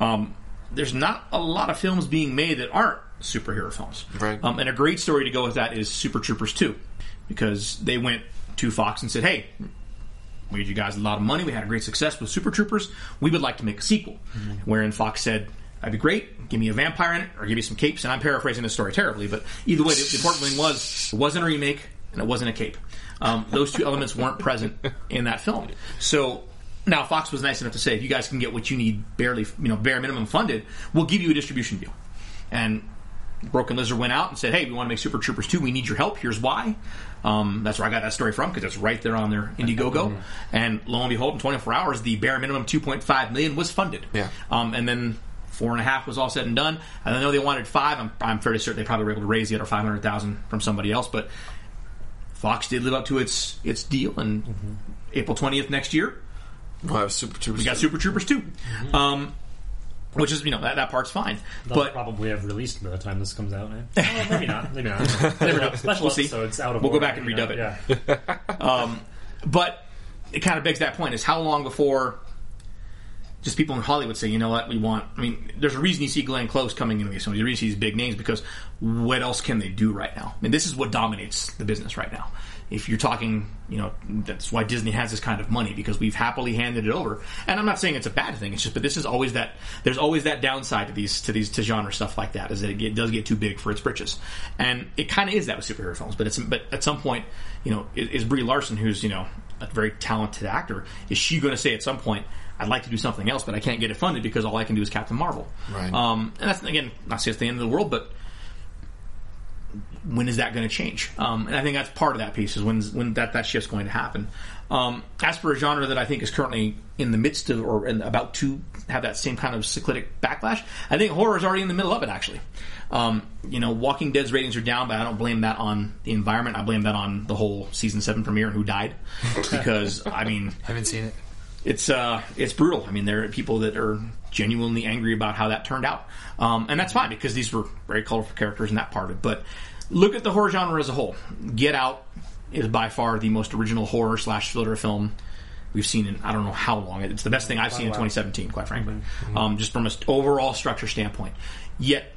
um, there's not a lot of films being made that aren't superhero films. Right. Um, and a great story to go with that is Super Troopers 2, because they went to Fox and said, "Hey, we gave you guys a lot of money. We had a great success with Super Troopers. We would like to make a sequel." Wherein Fox said, "That'd be great. Give me a vampire in it, or give me some capes." And I'm paraphrasing the story terribly, but either way, the, the important thing was it wasn't a remake and it wasn't a cape. Um, those two elements weren't present in that film. So now Fox was nice enough to say, if you guys can get what you need, barely, you know, bare minimum funded, we'll give you a distribution deal. And Broken Lizard went out and said, "Hey, we want to make Super Troopers 2. We need your help. Here's why." Um, that's where I got that story from because it's right there on their Indiegogo. And lo and behold, in 24 hours, the bare minimum 2.5 million was funded. Yeah. Um, and then four and a half was all said and done. And I know they wanted five. I'm, I'm fairly certain they probably were able to raise the other 500,000 from somebody else. But Fox did live up to its its deal. And April 20th next year, We'll have Super Troopers. we got Super Troopers 2. Um, which is, you know, that, that part's fine. They'll but probably have released by the time this comes out. Eh? Well, maybe not. Maybe not. Never know. Special We'll see. episodes out of We'll go back and you know, redub it. Yeah. um, But it kind of begs that point: is how long before just people in Hollywood say, you know what, we want. I mean, there's a reason you see Glenn Close coming into these films. Reason you see these big names because what else can they do right now? I mean, this is what dominates the business right now. If you're talking, you know, that's why Disney has this kind of money because we've happily handed it over. And I'm not saying it's a bad thing. It's just, but this is always that. There's always that downside to these to these to genre stuff like that is that it get, does get too big for its britches, and it kind of is that with superhero films. But it's but at some point, you know, is, is Brie Larson, who's you know a very talented actor, is she going to say at some point? I'd like to do something else, but I can't get it funded because all I can do is Captain Marvel. Right. Um, and that's again, not say it's the end of the world, but when is that going to change? Um, and I think that's part of that piece is when when that that shift's going to happen. Um, as for a genre that I think is currently in the midst of or in, about to have that same kind of cyclic backlash, I think horror is already in the middle of it. Actually, um, you know, Walking Dead's ratings are down, but I don't blame that on the environment. I blame that on the whole season seven premiere and who died, because I mean, I Haven't seen it. it's uh, it's brutal. I mean, there are people that are genuinely angry about how that turned out, um, and that's fine because these were very colorful characters in that part of it. But look at the horror genre as a whole. Get Out is by far the most original horror slash thriller film we've seen in I don't know how long. It's the best thing I've seen in 2017, quite frankly, um, just from an overall structure standpoint. Yet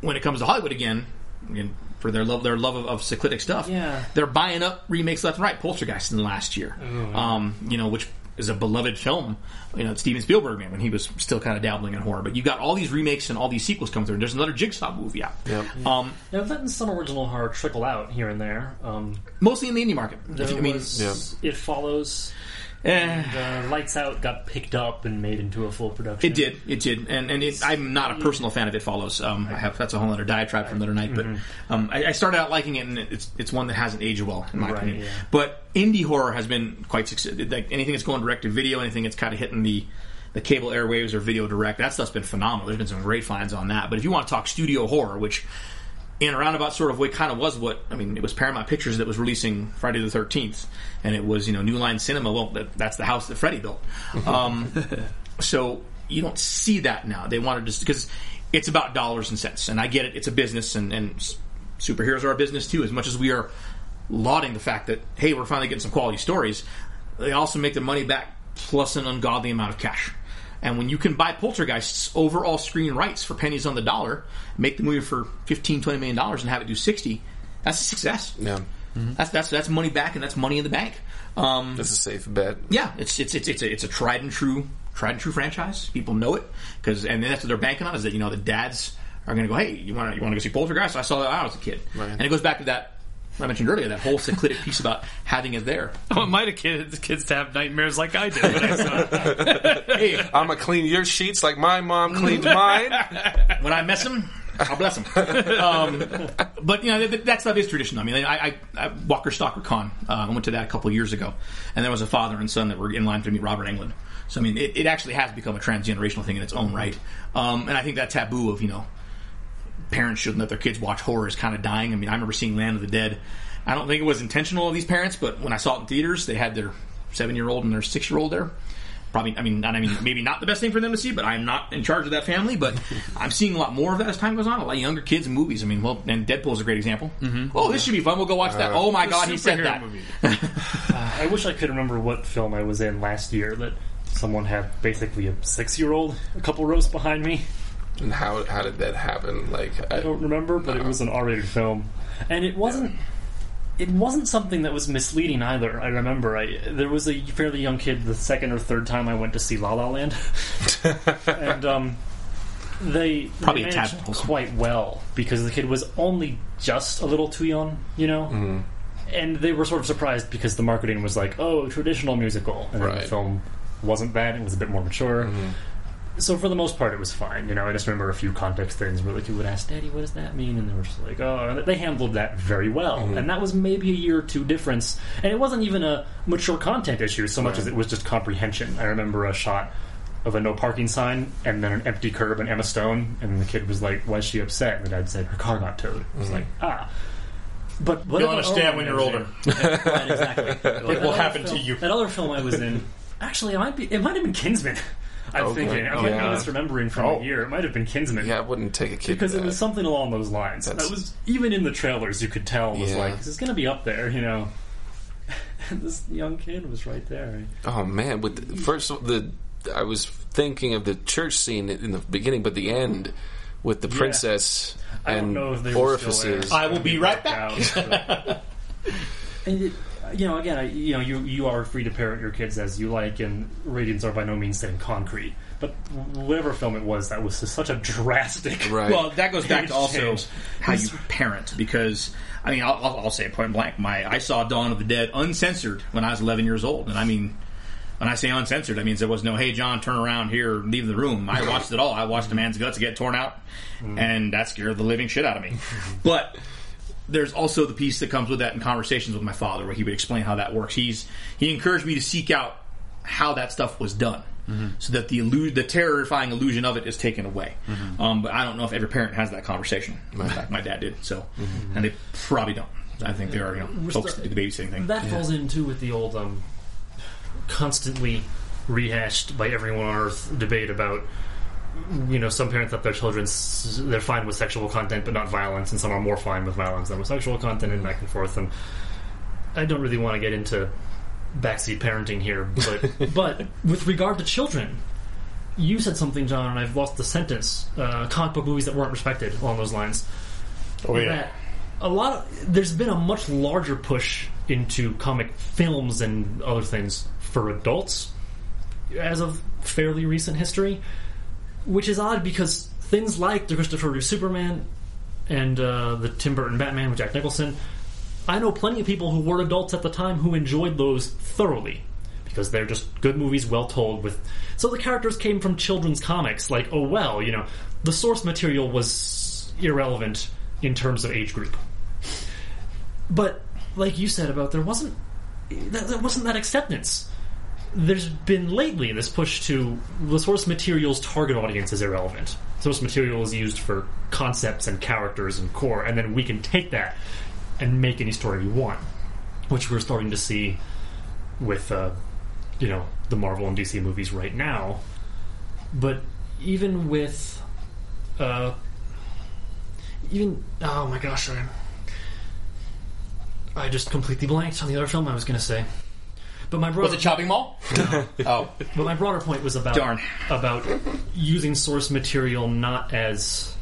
when it comes to Hollywood again, again for their love their love of, of cyclitic stuff, Yeah. they're buying up remakes left and right. Poltergeist in the last year, um, you know, which is a beloved film. You know, Steven Spielberg man when he was still kind of dabbling in horror. But you got all these remakes and all these sequels coming through. And there's another Jigsaw movie out. Yep. Um, Now, letting some original horror trickle out here and there. Um, mostly in the indie market. If you- I mean, was It Follows. Eh, Uh, Lights Out got picked up and made into a full production. It did. It did. And and it, I'm not a personal fan of It Follows. Um, I have that's a whole other diatribe from another night. But um, I, I started out liking it, and it's it's one that hasn't aged well in my Right, opinion. yeah. But indie horror has been quite successful. Like anything that's going direct to video, anything that's kind of hitting the the cable airwaves or video direct, that stuff's been phenomenal. There's been some great finds on that. But if you want to talk studio horror, which in a roundabout sort of way kind of was what I mean. It was Paramount Pictures that was releasing Friday the Thirteenth, and it was you know New Line Cinema. Well, that, that's the house that Freddy built. Um, so you don't see that now. They wanted to because it's about dollars and cents, and I get it. It's a business, and, and superheroes are a business too. As much as we are lauding the fact that hey, we're finally getting some quality stories, they also make their money back plus an ungodly amount of cash. And when you can buy Poltergeist's overall screen rights for pennies on the dollar, make the movie for 15, 20 million dollars, and have it do sixty, that's a success. Yeah. That's that's that's money back, and that's money in the bank. Um, That's a safe bet. yeah, it's it's it's it's a, it's a tried and true tried and true franchise. People know it because, and that's what they're banking on is that you know the dads are going to go, hey, you want to you want to go see Poltergeist? I saw that when I was a kid, Right. and it goes back to that I mentioned earlier that whole cyclitic piece about having it there. I want my kids, kids to have nightmares like I did when I saw it. Hey, I'm gonna clean your sheets like my mom cleaned mine. when I mess them, I'll bless him. um, but you know that, that stuff is tradition. I mean, I, I, I Walker Stalker Con. Uh, I went to that a couple of years ago, and there was a father and son that were in line to meet Robert Englund. So I mean, it, it actually has become a transgenerational thing in its own right. Um, and I think that taboo of you know parents shouldn't let their kids watch horror is kind of dying. I mean, I remember seeing Land of the Dead. I don't think it was intentional of these parents, but when I saw it in theaters, they had their seven year old and their six year old there. Probably, I mean, not, I mean, maybe not the best thing for them to see, but I'm not in charge of that family. But I'm seeing a lot more of that as time goes on. A lot of younger kids in movies. I mean, well, and Deadpool is a great example. Oh, this should be fun. We'll go watch that. Oh my god, he said that. movie. I wish I could remember what film I was in last year that someone had basically a six year old a couple rows behind me. And how how did that happen? Like I don't remember, but it was an R rated film. And it wasn't it wasn't something that was misleading either. I remember I there was a fairly young kid the second or third time I went to see La La Land. and um they Probably they managed quite well because the kid was only just a little too young, you know? And they were sort of surprised because the marketing was like, "Oh, traditional musical," and then the film wasn't that; it was a bit more mature. So for the most part, it was fine. You know, I just remember a few context things where like kid would ask, "Daddy, what does that mean?" And they were just like, "Oh," they handled that very well. And that was maybe a year or two difference. And it wasn't even a mature content issue so much as it was just comprehension. I remember a shot of a no parking sign and then an empty curb and Emma Stone, and the kid was like, "Why is she upset?" And the dad said, "Her car got towed." I was like, "Ah." But what You'll understand when you're older. right, exactly. It will happen to you. That other film I was in, actually, it might be. It might have been Kingsman. I'm Okay. thinking. I might yeah. be misremembering from Oh. a year. It might have been Kingsman. Yeah, I wouldn't take a kid Because to it was something along those lines. That's- That was even in the trailers. You could tell was Yeah. like this is going to be up there, you know. And this young kid was right there. Oh man, with the, first the I was thinking of the church scene in the beginning, but the end with the princess I don't and know if they were still orifices. I will be right back. Out, and it, you know, again, I, you know, you you are free to parent your kids as you like, and ratings are by no means set in concrete. But whatever film it was, that was such a drastic. Right. Well, that goes back to also Change. how you parent because I mean I'll, I'll, I'll say it point blank. My I saw Dawn of the Dead uncensored when I was 11 years old, and I mean when I say uncensored, that means there was no "Hey John, turn around here, leave the room." I watched it all. I watched a man's guts get torn out, mm. and that scared the living shit out of me. but there's also the piece that comes with that in conversations with my father, where he would explain how that works. He's he encouraged me to seek out how that stuff was done, so that the illu- the terrifying illusion of it is taken away. Um, but I don't know if every parent has that conversation. In fact, my dad did, so and they probably don't. I think there are you know folks that do the babysitting thing. That falls into with the old, um, constantly rehashed by everyone on Earth debate about. You know, some parents have their children, they're fine with sexual content but not violence, and some are more fine with violence than with sexual content, and back and forth. And I don't really want to get into backseat parenting here, but but with regard to children, you said something, John, and I've lost the sentence. Uh, comic book movies that weren't respected along those lines. Oh That a lot of there's been a much larger push into comic films and other things for adults as of fairly recent history, which is odd because things like the Christopher Reeve Superman and uh, the Tim Burton Batman with Jack Nicholson, I know plenty of people who were adults at the time who enjoyed those thoroughly because they're just good movies, well told. With so the characters came from children's comics. Like, oh well, you know, the source material was irrelevant in terms of age group. But like you said about there wasn't that wasn't that acceptance. There's been lately this push to the source material's target audience is irrelevant. Source material is used for concepts and characters and core, and then we can take that and make any story we want, which we're starting to see with uh, you know the Marvel and DC movies right now. But even with uh, even oh my gosh, I, I just completely blanked on the other film I was going to say. But my broader, Was it Chopping Mall? oh, but my broader point was about Darn. about using source material not as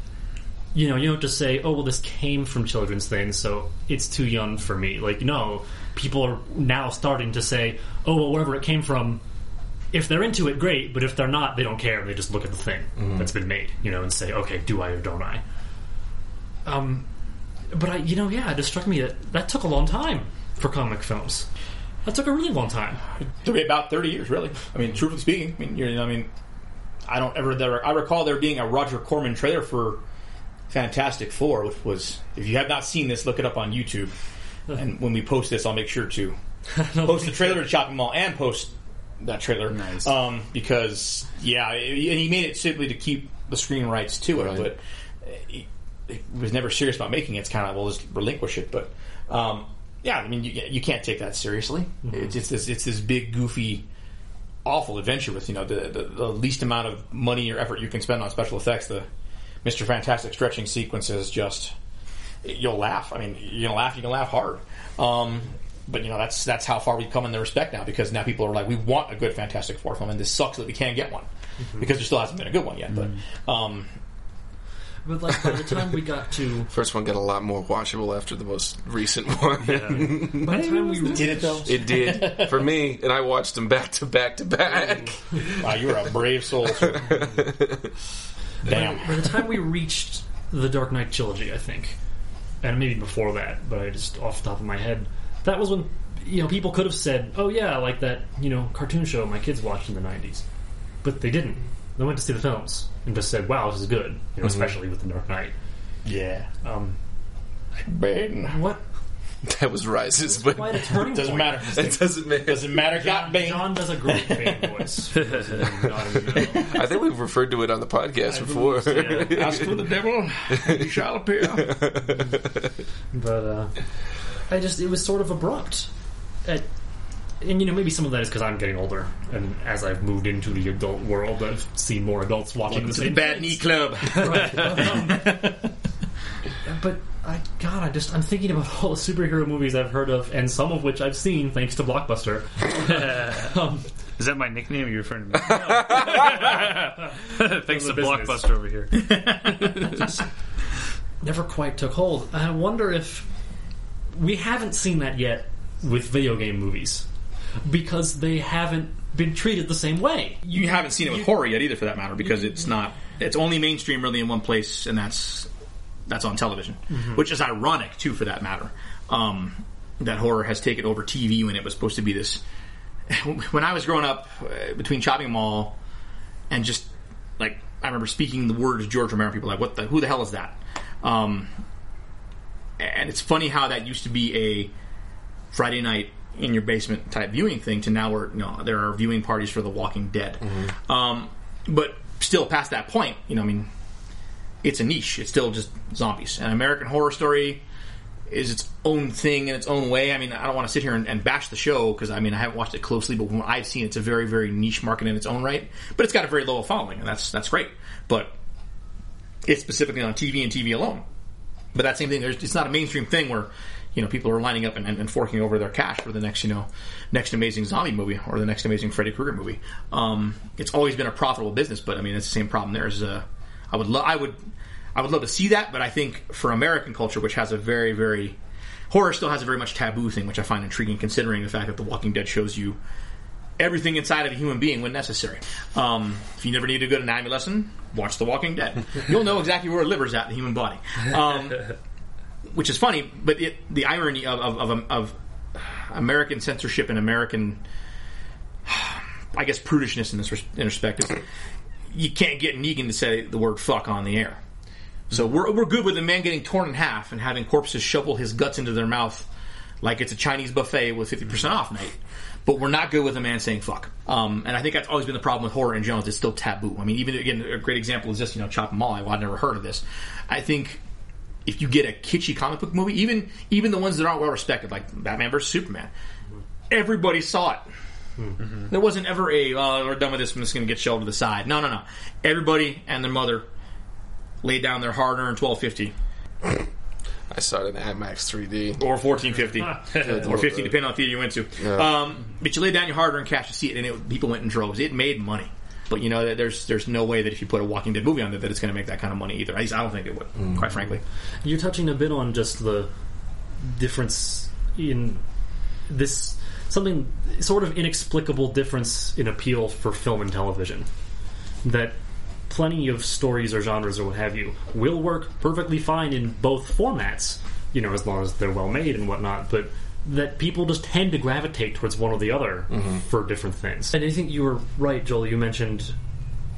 you know you don't just say oh well this came from children's things so it's too young for me. Like no. People are now starting to say oh well wherever it came from if they're into it great but if they're not they don't care. They just look at the thing that's been made you know and say okay do I or don't I um but I you know yeah it just struck me that that took a long time for comic films that took a really long time to be about thirty years, really. I mean, truthfully speaking, I mean, you're, I mean, I don't ever. There, I recall there being a Roger Corman trailer for Fantastic Four, which was. If you have not seen this, look it up on YouTube. And when we post this, I'll make sure to post the trailer to Chopping Mall and post that trailer. Nice. Um, because yeah, and he made it simply to keep the screen rights to it, Right. but he, he was never serious about making it. It's kind of well, just relinquish it. But um, yeah, I mean, you, you can't take that seriously. It's, it's this it's this big goofy awful adventure with you know the, the, the least amount of money or effort you can spend on special effects. The Mister Fantastic stretching sequence is just you'll laugh. I mean, you're gonna laugh. You can laugh hard. Um, but you know that's that's how far we've come in the respect now because now people are like we want a good Fantastic Four film and this sucks that we can't get one because there still hasn't been a good one yet. But um, but like by the time we got to First one got a lot more watchable after the most recent one. by the time we did it though? it did for me, and I watched them back to back to back. wow, you're a brave soul. sir. Damn. By the time we reached the Dark Knight trilogy, I think, and maybe before that, but I just off the top of my head, that was when you know people could have said, "Oh yeah, like that you know cartoon show my kids watched in the '90s," but they didn't. They went to see the films and just said, "Wow, this is good," you know, especially with the Dark Knight. Yeah. Um, Bane. what? That was rises, but Quite a turning Doesn't point. matter. it doesn't matter. Doesn't matter. Got Bane. John does a great Bane voice. For those of you who not know. I think we've referred to it on the podcast before. Yeah. Ask for the devil, he shall appear. but uh, I just it was sort of abrupt. At, and you know maybe some of that is because I'm getting older, and as I've moved into the adult world, I've seen more adults watching the to the bad knee club. Right. Um, but I God, I just I'm thinking about all the superhero movies I've heard of, and some of which I've seen thanks to Blockbuster. um, Is that my nickname? You're referring to me? Thanks to business. Blockbuster over here. just never quite took hold. I wonder if we haven't seen that yet with video game movies because they haven't been treated the same way. You haven't seen it with horror yet either, for that matter, because it's not. It's only mainstream really in one place, and that's that's on television, which is ironic too, for that matter. Um, that horror has taken over TV when it was supposed to be this. When I was growing up, uh, between Chopping Mall and just like I remember speaking the words George Romero, people were like, "What the? Who the hell is that?" Um, and it's funny how that used to be a Friday night in your basement type viewing thing to now where you know there are viewing parties for The Walking Dead. Um, but still, past that point, you know, I mean, it's a niche. It's still just zombies. And American Horror Story is its own thing in its own way. I mean, I don't want to sit here and, and bash the show because I mean I haven't watched it closely, but from what I've seen it's a very very niche market in its own right. But it's got a very low following, and that's that's great. But it's specifically on TV and TV alone. But that same thing, there's, it's not a mainstream thing where you know people are lining up and, and, and forking over their cash for the next you know next amazing zombie movie or the next amazing Freddy Krueger movie. Um, it's always been a profitable business, but I mean it's the same problem. There's uh, I would lo- I would I would love to see that, but I think for American culture, which has a very very horror still has a very much taboo thing, which I find intriguing considering the fact that The Walking Dead shows you everything inside of a human being when necessary. Um, if you never need a good anatomy lesson, watch The Walking Dead. You'll know exactly where a liver's at in the human body. Um, which is funny, but it, the irony of, of, of, of American censorship and American, I guess, prudishness in this res- respect is you can't get Negan to say the word fuck on the air. So we're, we're good with a man getting torn in half and having corpses shovel his guts into their mouth like it's a Chinese buffet with 50% off night. But we're not good with a man saying fuck. Um, and I think that's always been the problem with horror in general. It's still taboo. I mean, even again, a great example is this, you know, Chop 'em all. I've never heard of this. I think if you get a kitschy comic book movie, even even the ones that aren't well respected, like Batman vs Superman, everybody saw it. There wasn't ever a oh, we're done with this. I'm just going to get shelved to the side. No, no, no. Everybody and their mother laid down their hard-earned 1250 I saw it in IMAX 3D. or 1450 or 50 depending on the theater you went to. Um, but you laid down your hard-earned cash to see it, and it, people went in droves. It made money. But you know, there's there's no way that if you put a Walking Dead movie on there that it's going to make that kind of money either. I, I don't think it would, mm. quite frankly. You're touching a bit on just the difference in this something sort of inexplicable difference in appeal for film and television. That plenty of stories or genres or what have you will work perfectly fine in both formats, you know, as long as they're well made and whatnot, but that people just tend to gravitate towards one or the other for different things. And I think you were right, Joel. You mentioned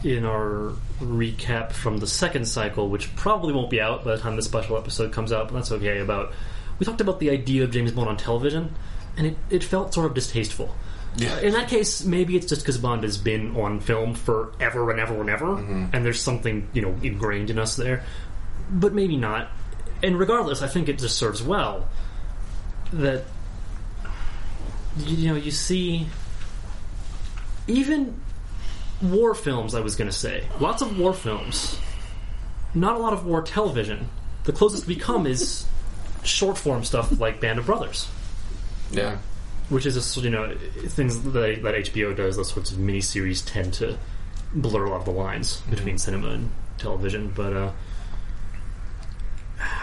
in our recap from the second cycle, which probably won't be out by the time this special episode comes out, but that's okay. About we talked about the idea of James Bond on television, and it, it felt sort of distasteful. Yeah. Uh, in that case, maybe it's just because Bond has been on film forever and ever and ever, and there's something you know ingrained in us there. But maybe not. And regardless, I think it just serves well that you, you know you see even war films. I was going to say lots of war films, not a lot of war television. The closest we come is short form stuff like Band of Brothers Yeah. which is just you know things that, that HBO does. Those sorts of miniseries tend to blur a lot of the lines between cinema and television. But uh,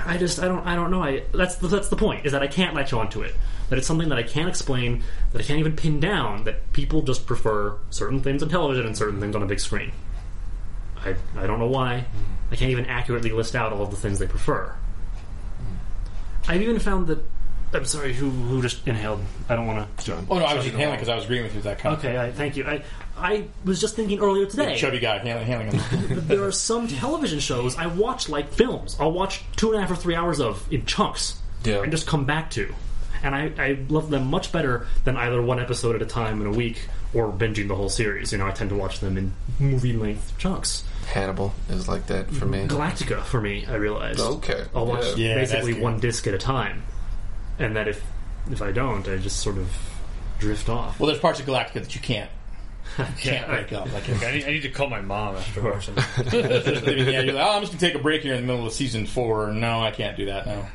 I just I don't I don't know. I that's the, that's the point is that I can't latch onto it. That it's something that I can't explain. That I can't even pin down. That people just prefer certain things on television and certain things on a big screen. I I don't know why. I can't even accurately list out all of the things they prefer. Hmm. I've even found that. I'm sorry. Who who just inhaled? I don't want to. Oh no, I was inhaling because I was agreeing with you with that comment. Okay, I, thank you. I I was just thinking earlier today. Chubby guy handling, handling there are some television shows I watch like films. I'll watch two and a half or three hours of in chunks, Yeah. and just come back to. And I, I love them much better than either one episode at a time in a week or binging the whole series. You know, I tend to watch them in movie length chunks. Hannibal is like that for me. Galactica for me, I realized. Okay. I'll watch Yeah. Yeah, basically that's good. one disc at a time, and that if if I don't, I just sort of drift off. well, there's parts of Galactica that you can't can't break up. Like, I need, I need to call my mom after watching. that. yeah, you're like, oh, I'm just gonna take a break here in the middle of season four. No, I can't do that. No.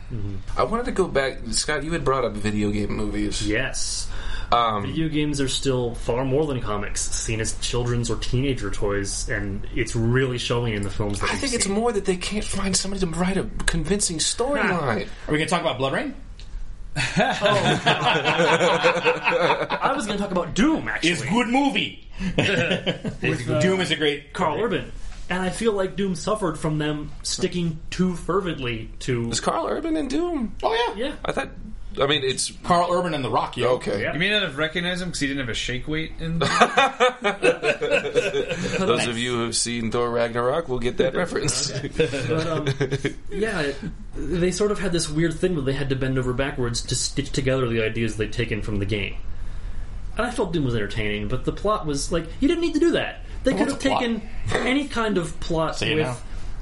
I wanted to go back. Scott, you had brought up video game movies. Yes. Um, Video games are still far more than comics, seen as children's or teenager toys, and it's really showing in the films that I we've think it's seen. more that they can't find somebody to write a convincing storyline. Are we gonna talk about BloodRayne? Oh. I was going to talk about Doom, actually. It's a good movie. Doom is a great uh, Karl Urban. And I feel like Doom suffered from them sticking too fervently to. Is Karl Urban in Doom? Oh yeah, Yeah. I thought. I mean, it's Karl Urban and The Rock. Yeah. okay. Yeah. You may not have recognized him because he didn't have a shake weight. In Those of you who have seen Thor Ragnarok will get that reference. But, um, yeah, it, they sort of had this weird thing where they had to bend over backwards to stitch together the ideas they'd taken from the game. And I felt Doom was entertaining, but the plot was like, you didn't need to do that. They could have taken any kind of plot Say with now.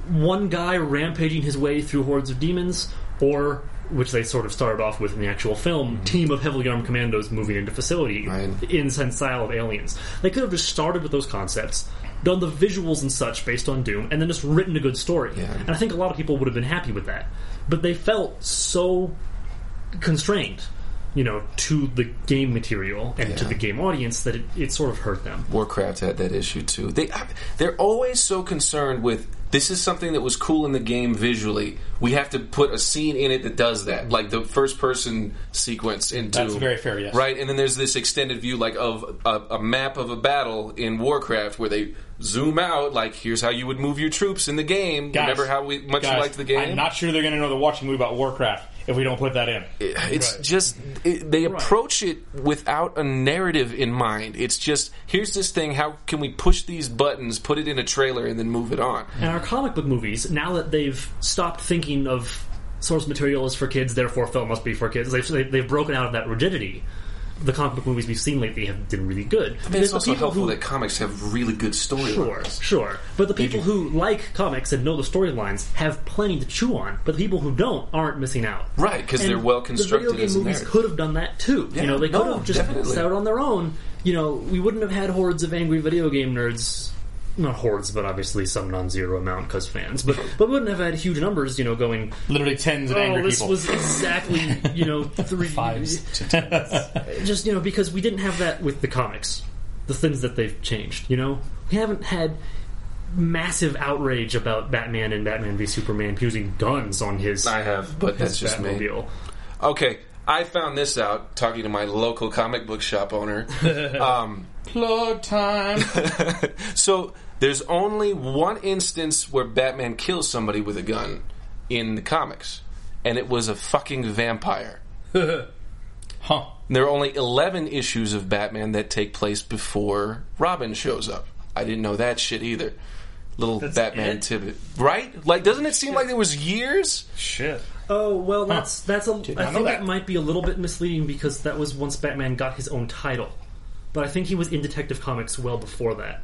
one guy rampaging his way through hordes of demons, or, which they sort of started off with in the actual film, mhm. team of heavily armed commandos moving into facility Right. in sense style of aliens. They could have just started with those concepts, done the visuals and such based on Doom, and then just written a good story. Yeah. And I think a lot of people would have been happy with that. But they felt so constrained, you know, to the game material and to the game audience that it, it sort of hurt them. Warcraft had that issue too. They they're always so concerned with this is something that was cool in the game visually. We have to put a scene in it that does that, like the first person sequence into. That's very fair, yes. Right, and then there's this extended view, like of a, a map of a battle in Warcraft, where they zoom out, like here's how you would move your troops in the game. Guys, Remember how we, much guys, you liked the game? I'm not sure they're going to know they're watching a movie about Warcraft if we don't put that in. It's just it, they approach it without a narrative in mind. It's just here's this thing. How can we push these buttons, put it in a trailer, and then move it on? And our comic book movies, now that they've stopped thinking of source material is for kids, therefore film must be for kids, they've, they've broken out of that rigidity. The comic book movies we've seen lately have been really good. I mean, it's the also people helpful who- that comics have really good storylines. Sure, sure. But the people who like comics and know the storylines have plenty to chew on. But the people who don't aren't missing out. Right, because they're well-constructed The video game movies narrative. could have done that too. Yeah, you know, they could no, have just definitely. set out on their own. You know, we wouldn't have had hordes of angry video game nerds. Not hordes, but obviously some non-zero amount because fans. But but wouldn't have had huge numbers. You know, going. Literally tens of Oh, angry this people. was exactly you know three Fives. just you know because we didn't have that with the comics the things that they've changed you know we haven't had massive outrage about batman and batman v superman using guns on his I have, but that's his just me. Okay, I found this out talking to my local comic book shop owner. um, Plug time. so there's only one instance where Batman kills somebody with a gun in the comics, and it was a fucking vampire. huh. There are only 11 issues of Batman that take place before Robin shows up. I didn't know that shit either. Little Batman it? tidbit. Right? Like, doesn't it seem like there was years? Shit. oh well that's that's a i not think that that. might be a little bit misleading because that was once batman got his own title but i think he was in detective comics well before that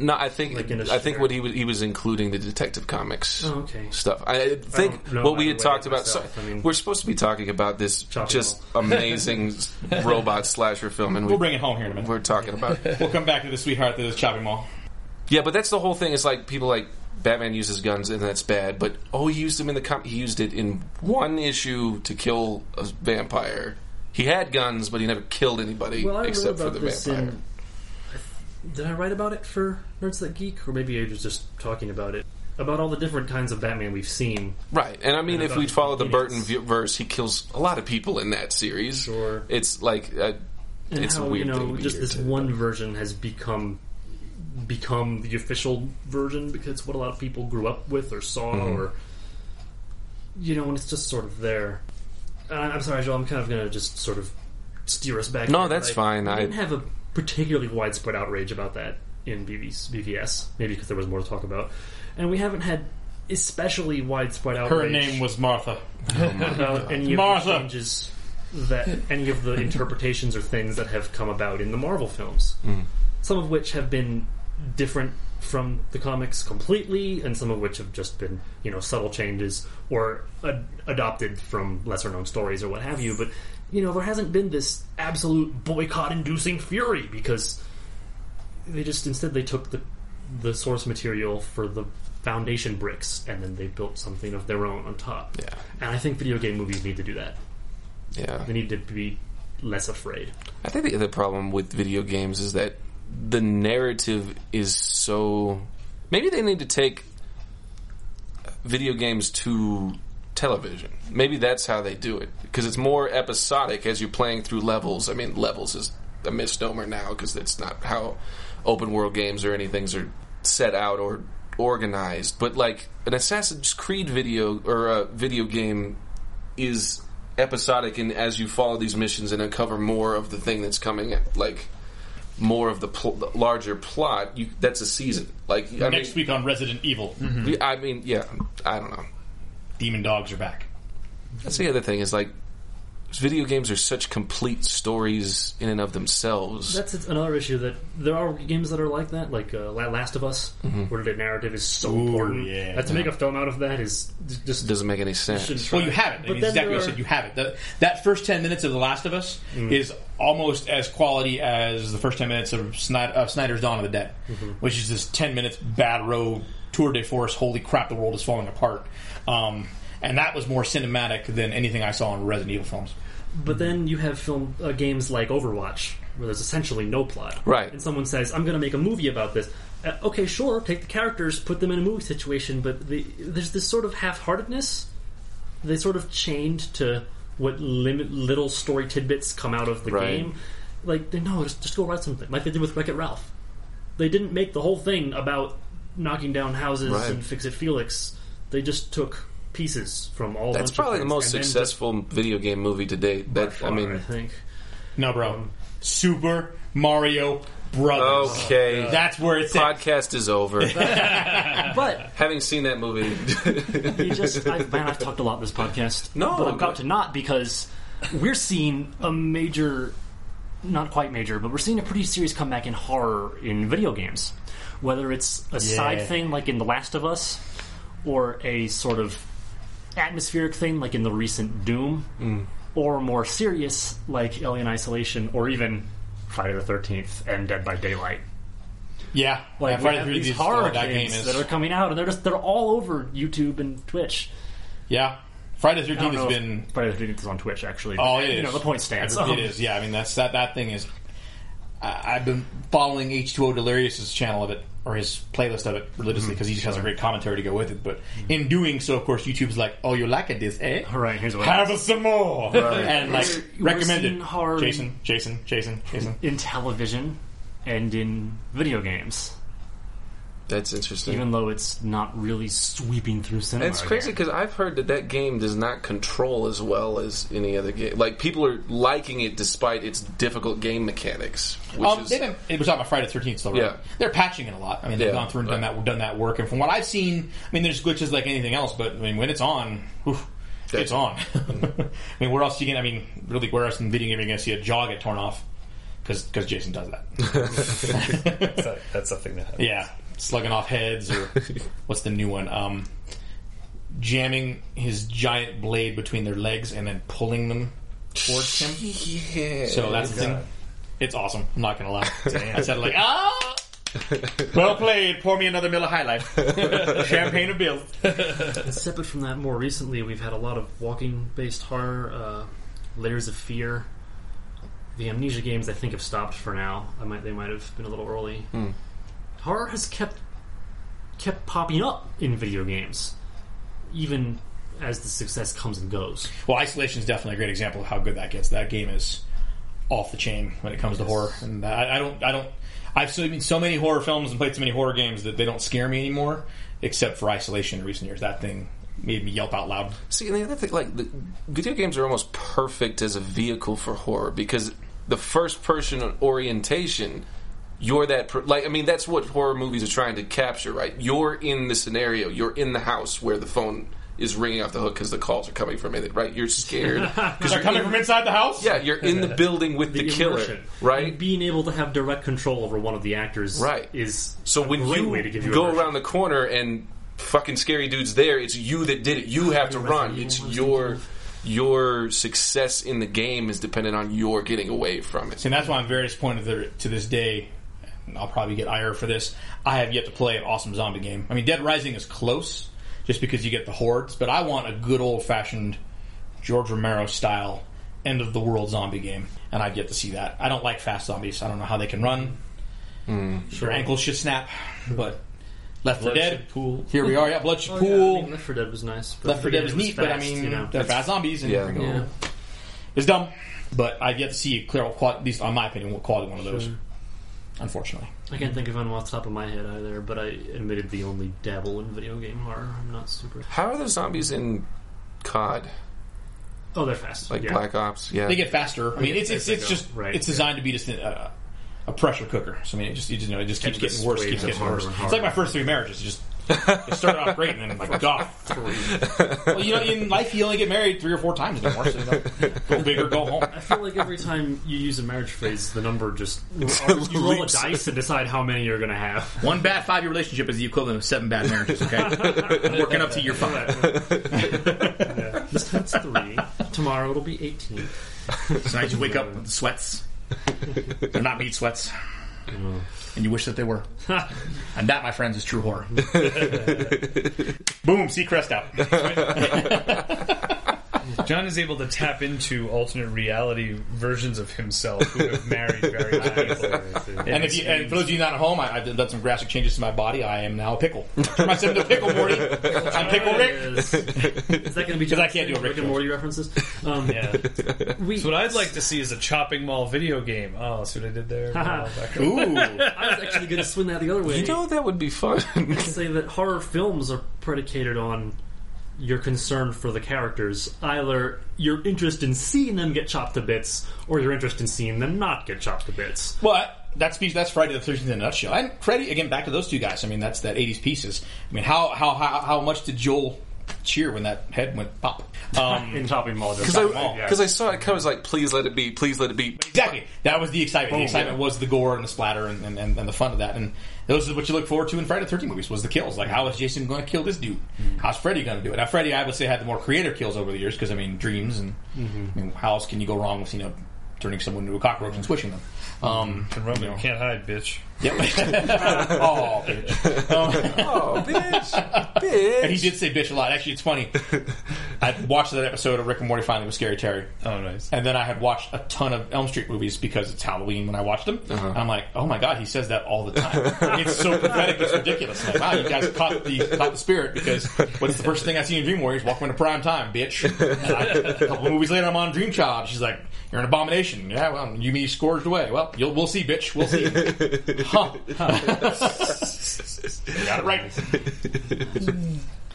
No, I think Like in a I think what he was he was including the Detective Comics Oh, okay. stuff. I think don't what we had talked about. so- I mean- we're supposed to be talking about this Chop just amazing robot slasher film, and we, We'll bring it home here in a minute. we're talking about. We'll come back to the sweetheart that is chopping mall. Yeah, but that's the whole thing. It's like people like Batman uses guns and that's bad, but oh, he used them in the com- he used it in one issue to kill a vampire. He had guns, but he never killed anybody well except for the vampire. in did i write about it for nerds that geek or maybe i was just talking about it about all the different kinds of batman we've seen Right, and I mean, And if we follow the Burton verse, he kills a lot of people in that series. Sure. it's like uh, it's how a weird you know just this one version has become become the official version because it's what a lot of people grew up with or saw Mm-hmm. or you know and it's just sort of there uh, i'm sorry joel i'm kind of going to just sort of steer us back No, here, that's I- fine. i I- didn't have a particularly widespread outrage about that in BVS, bvs maybe because there was more to talk about and we haven't had especially widespread outrage Her name was Martha. Oh about any of Martha. the changes that any of the interpretations or things that have come about in the Marvel films. Hmm. Some of which have been different from the comics completely, and some of which have just been you know subtle changes or ad- adopted from lesser known stories or what have you. But you know there hasn't been this absolute boycott-inducing fury because they just instead they took the the source material for the foundation bricks and then they built something of their own on top. Yeah. And I think video game movies need to do that. yeah. They need to be less afraid. I think the other problem with video games is that the narrative is so. Maybe they need to take video games to television. Maybe that's how they do it because it's more episodic as you're playing through levels. I mean, levels is a misnomer now because that's not how open world games or anything are set out or organized. But like an Assassin's Creed video or a video game is episodic and as you follow these missions and uncover more of the thing that's coming like more of the, pl- the larger plot you that's a season. Like I Next mean, week on Resident Evil, mm-hmm. I mean yeah I don't know. Demon Dogs are back. that's the other thing is like video games are such complete stories in and of themselves That's another issue that there are games that are like that, like uh, Last of Us, where the narrative is so Ooh, important. yeah. that to make a film out of that is just doesn't make any sense. Well, you have it. I mean, exactly there what I said. You have it. The, that first ten minutes of The Last of Us Mm. is almost as quality as the first ten minutes of, Snyder, of Snyder's Dawn of the Dead, Mm-hmm. which is this ten minutes bad road tour de force. Holy crap, the world is falling apart. Um, and that was more cinematic than anything I saw in Resident Evil films. But then you have film uh, games like Overwatch, where there's essentially no plot. Right. And someone says, "I'm going to make a movie about this." Uh, okay, sure, take the characters, put them in a movie situation, but the, there's this sort of half-heartedness. They sort of chained to what limit, little story tidbits come out of the Right. game. Like, they no, just, just go write something, like they did with Wreck It Ralph. They didn't make the whole thing about knocking down houses Right. and Fix It Felix. They just took pieces from all. That's bunch of probably the most and then just successful video game movie to date. by That far, I mean, I think. No, bro. Um, Super Mario Brothers. okay. That's where it's at. Podcast is over. But Having seen that movie, you just, I, man, I've talked a lot in this podcast. No, but I'm about to not because we're seeing a major, not quite major, but we're seeing a pretty serious comeback in horror in video games. Whether it's a side thing like in The Last of Us, or a sort of atmospheric thing like in the recent Doom, Mm. or more serious like Alien Isolation, or even Friday the Thirteenth and Dead by Daylight. Yeah, Like yeah, we Friday the these 13th, horror that game games is that are coming out, and they're just they're all over YouTube and Twitch. yeah. Friday the Thirteenth has been Friday the Thirteenth is on Twitch actually. Oh, but, it You is. know the point stands. It is. Yeah, I mean that's that. That thing is. I, I've been following H2O Delirious's channel of it or his playlist of it religiously because he just has a great commentary to go with it. But in doing so, of course, YouTube's like, "Oh, you like it, this, eh? All right, here's what Have us some more." And like We're recommend it. Jason, Jason, Jason, Jason. in television and in video games, that's interesting. even though it's not really sweeping through cinema. And it's crazy because I've heard that that game does not control as well as any other game. Like people are liking it despite its difficult game mechanics, which Um, is they've been, it was on my Friday the Thirteenth still, right? Yeah. They're patching it a lot. I mean, they've Yeah, gone through and done that done that work. And from what I've seen, I mean, there's glitches like anything else, but I mean, when it's on, oof, it's on. I mean, where else you can? I mean, really, where else in video game are you going to see a jaw get torn off? Because Jason does that. That's, a, that's something that happens. yeah, slugging off heads or what's the new one? Um, jamming his giant blade between their legs and then pulling them towards him. yeah. So that's the thing. It's awesome. I'm not gonna lie. I said like ah. well played. Pour me another Miller High Life. Champagne of Bill. Separate from that, more recently we've had a lot of walking-based horror, uh, layers of fear. The amnesia games I think have stopped for now. I might they might have been a little early. Horror has kept kept popping up in video games, even as the success comes and goes. Well, Isolation is definitely a great example of how good that gets. That game is off the chain when it comes to horror, and I, I don't, I don't. I've seen so many horror films and played so many horror games that they don't scare me anymore, except for Isolation in recent years. That thing made me yelp out loud. See, and the other thing, like, the video games are almost perfect as a vehicle for horror because the first person orientation, you're that, per- like, I mean, that's what horror movies are trying to capture, right? You're in the scenario, you're in the house where the phone is ringing off the hook because the calls are coming from it, right? You're scared. Because They're coming from inside the house. Yeah, you're in the building with the, killer, right? And being able to have direct control over one of the actors, Right. is So a when great you, way to give you go immersion. around the corner and fucking scary dude's there, it's you that did it. You have to run. It's your your success in the game is dependent on your getting away from it. And that's why I'm very disappointed to this day, and I'll probably get ire for this. I have yet to play an awesome zombie game. I mean, Dead Rising is close, just because you get the hordes, but I want a good old fashioned George Romero style end of the world zombie game, and I've yet to see that. I don't like fast zombies. I don't know how they can run. Hmm. Their ankles should snap, but Left 4 Blood Dead. should pool. Here we are. Yeah, Blood should Oh, pool. yeah, I mean, Left 4 Dead was nice. but Left 4 Dead was it neat, but I mean, you know. they're fast zombies. And Yeah. yeah. It's dumb, but I've yet to see a clear, at least on my opinion, what quality one of those. Unfortunately, I can't think of one off the top of my head either, but I admittedly only dabble in video game horror. I'm not super. How are the zombies in COD? Oh, they're fast. Like yeah. Black Ops? Yeah. they get faster. I mean, it's it's, it's just right, it's yeah. designed to be just a, a pressure cooker. So I mean, it just you just, know it just keeps And just getting worse, waves keeps getting worse. It's like my first three marriages. It just it started off great, and then like God. well, you know, in life you only get married three or four times anymore. So you know, go big or go home. I feel like every time you use a marriage phrase, the number just you roll a Leaps. dice and decide how many you're going to have. One bad five year relationship is the equivalent of seven bad marriages. Okay, I'm working up to year five. This time's three. Tomorrow it'll be eighteen. Tonight you wake up with sweats. They're not meat sweats. And you wish that they were. and that, my friends, is true horror. Boom, Seacrest out. John is able to tap into alternate reality versions of himself who have married very high people. And, if you, and for those of you not at home, I, I've done some drastic changes to my body. I am now a pickle. Turn myself into a pickle, Morty. I'm Pickle Rick. Is, is that going to be Because I can't do a Rick Rick and Morty references. Um, Yeah. we, So what I'd like to see is a chopping mall video game. Oh, see what I did there? Haha. Oh, back- Ooh. I was actually going to swing that the other way. You know that would be fun. say that horror films are predicated on your concern for the characters. Either your interest in seeing them get chopped to bits, or your interest in seeing them not get chopped to bits. Well, that's piece. That's Friday the Thirteenth in a nutshell. And Freddy again. Back to those two guys. I mean, that's that '80s pieces. I mean, how how how, how much did Joel cheer when that head went pop? Um, In chopping mall, just Because I, Mall. yeah. 'cause I saw it, I was like, please let it be, please let it be. exactly. That was the excitement. the Oh, excitement yeah. was the gore and the splatter and, and, and, and the fun of that. And those is what you look forward to in Friday the Thirteenth movies. Was the kills? Like, how is Jason going to kill this dude? Mm-hmm. How's Freddy going to do it? Now, Freddy, I would say, had the more creative kills over the years because I mean, dreams and mm-hmm. I mean, how else can you go wrong with you know turning someone into a cockroach and squishing them? Um, Can run, but you know. you can't hide, bitch. Yep. oh, bitch. Um, Oh, bitch, bitch. And he did say bitch a lot. Actually, it's funny. I watched that episode of Rick and Morty finally with Scary Terry. Oh, nice. And then I had watched a ton of Elm Street movies because it's Halloween when I watched them. And I'm like, oh my god, he says that all the time. it's so pathetic, it's ridiculous. I'm like, wow, you guys caught the caught the spirit because what's the first thing I see in Dream Warriors? Welcome to prime time, bitch. And I, a couple movies later, I'm on Dream Child. She's like, you're an abomination. Yeah, well, you mean you scourged away? Well, you'll, we'll see, bitch. We'll see. huh. Got it right.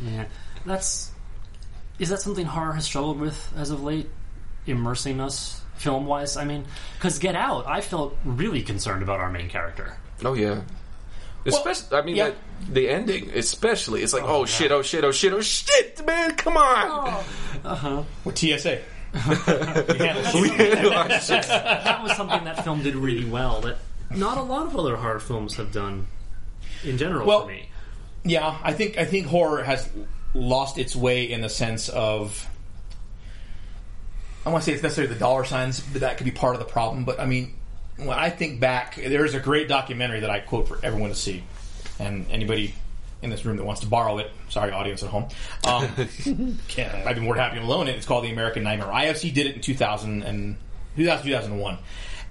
Yeah, that's is that something horror has struggled with as of late, immersing us film wise. I mean, because Get Out, I felt really concerned about our main character. Oh yeah. Especially, I mean, yeah. that, the ending, especially. It's like, oh, shit, oh shit, oh shit, oh shit, man, come on. Uh-huh. With TSA. That was something that film did really well that not a lot of other horror films have done in general Well, for me. Yeah, I think I think horror has lost its way in the sense of I want to say it's necessarily the dollar signs, but that could be part of the problem. But I mean, when I think back, there is a great documentary that I quote for everyone to see, and anybody in this room that wants to borrow it, sorry, audience at home, um, Can't. I'd be more than happy to loan it. It's called The American Nightmare. IFC did it in 2000 and 2000, 2001.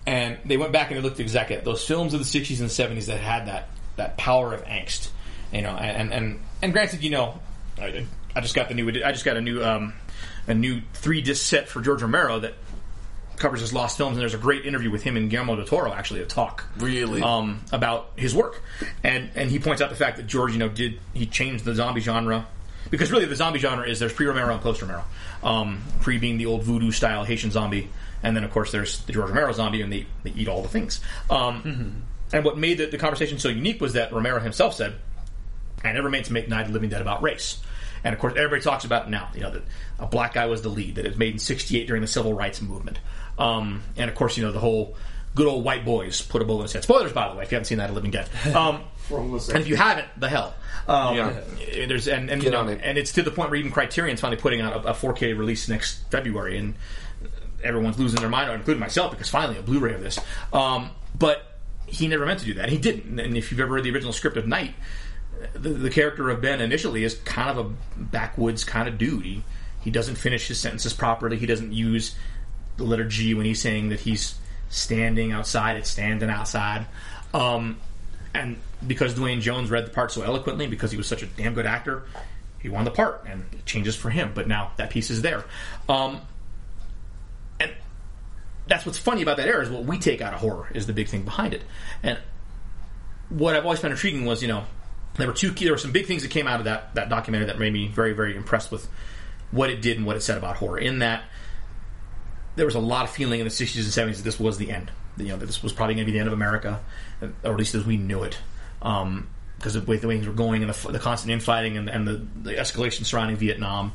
And they went back and they looked exactly at those films of the 60s and 70s that had that, that power of angst. You know, and, and, and granted, you know, I, I just got the new, I just got a new, um, a new three disc set for George Romero that covers his lost films, and there's a great interview with him and Guillermo del Toro, actually, a talk Really? um, about his work, and and he points out the fact that George, you know, did he changed the zombie genre because really the zombie genre is there's pre Romero and post Romero, um, pre being the old voodoo style Haitian zombie, and then of course there's the George Romero zombie, and they they eat all the things. Um, And what made the, the conversation so unique was that Romero himself said, "I never meant to make Night of the Living Dead about race." And of course, everybody talks about it now. You know that a black guy was the lead. That it was made in '68 during the civil rights movement. Um, and of course, you know the whole good old white boys put a bullet in his head. Spoilers, by the way, if you haven't seen that, of the Living Dead. Um, and if you haven't, the hell. Um, Yeah. There's and, and Get you know, on it. and it's to the point where even Criterion's finally putting out a, a 4K release next February, and everyone's losing their mind, including myself, because finally a Blu-ray of this. Um, but he never meant to do that. He didn't. And if you've ever read the original script of Night, the, the character of Ben initially is kind of a backwoods kind of dude. He he doesn't finish his sentences properly. He doesn't use the letter G when he's saying that he's standing outside. It's standing outside. Um, and because Duane Jones read the part so eloquently, because he was such a damn good actor, he won the part, and it changes for him. But now that piece is there. Um, and that's what's funny about that era is what we take out of horror is the big thing behind it. And what I've always found intriguing was, you know, there were two key, there were some big things that came out of that that documentary that made me very very impressed with what it did and what it said about horror. In that there was a lot of feeling in the 60s and 70s that this was the end. You know, that this was probably going to be the end of America, or at least as we knew it. Um, because of the way things were going and the, the constant infighting and, and the, the escalation surrounding Vietnam.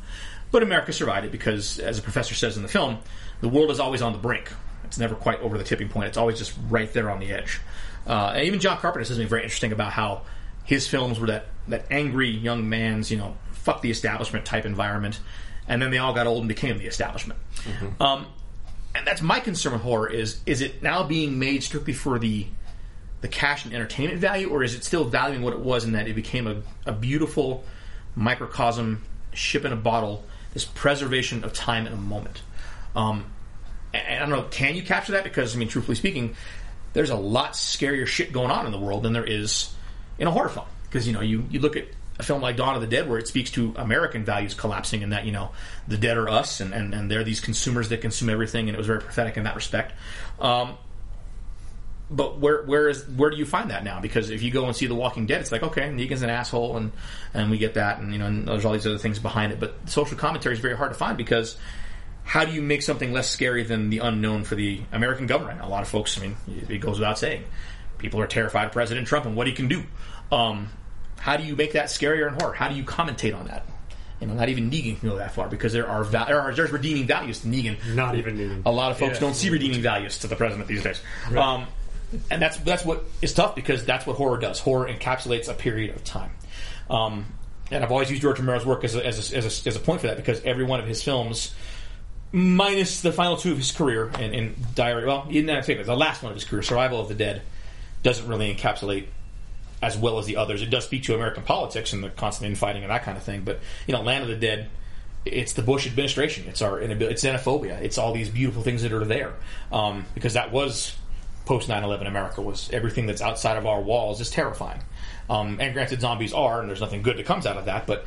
But America survived it because, as the professor says in the film, the world is always on the brink. It's never quite over the tipping point. It's always just right there on the edge. Uh, and even John Carpenter says something very interesting about how his films were that, that angry young man's, you know, fuck the establishment type environment. And then they all got old and became the establishment. Um, and that's my concern with horror is is it now being made strictly for the the cash and entertainment value, or is it still valuing what it was in that it became a, a beautiful microcosm, ship in a bottle, this preservation of time and a moment? Um, and I don't know, can you capture that? Because, I mean, truthfully speaking, there's a lot scarier shit going on in the world than there is in a horror film. Because, you know, you, you look at a film like Dawn of the Dead where it speaks to American values collapsing and that, you know, the dead are us and, and, and they're these consumers that consume everything and it was very prophetic in that respect. Um, but where where is where do you find that now? Because if you go and see The Walking Dead, it's like okay, Negan's an asshole, and and we get that, and you know, and there's all these other things behind it. But social commentary is very hard to find because how do you make something less scary than the unknown for the American government? A lot of folks, I mean, it goes without saying, people are terrified of President Trump and what he can do. Um, how do you make that scarier and horror? How do you commentate on that? You know, not even Negan can go that far because there are, val- there are there's redeeming values to Negan. Not even Negan. A lot of folks Yeah. don't see redeeming values to the president these days. Um, and that's that's what is tough because that's what horror does. Horror encapsulates a period of time. Um, and I've always used George Romero's work as a, as, a, as, a, as a point for that because every one of his films, minus the final two of his career in, in Diary, well, in that favor, the last one of his career, Survival of the Dead, doesn't really encapsulate as well as the others. It does speak to American politics and the constant infighting and that kind of thing. But you know, Land of the Dead, it's the Bush administration. It's our it's xenophobia. It's all these beautiful things that are there um, because that was post 9-11 America was everything that's outside of our walls is terrifying. Um, and granted, zombies are, and there's nothing good that comes out of that. But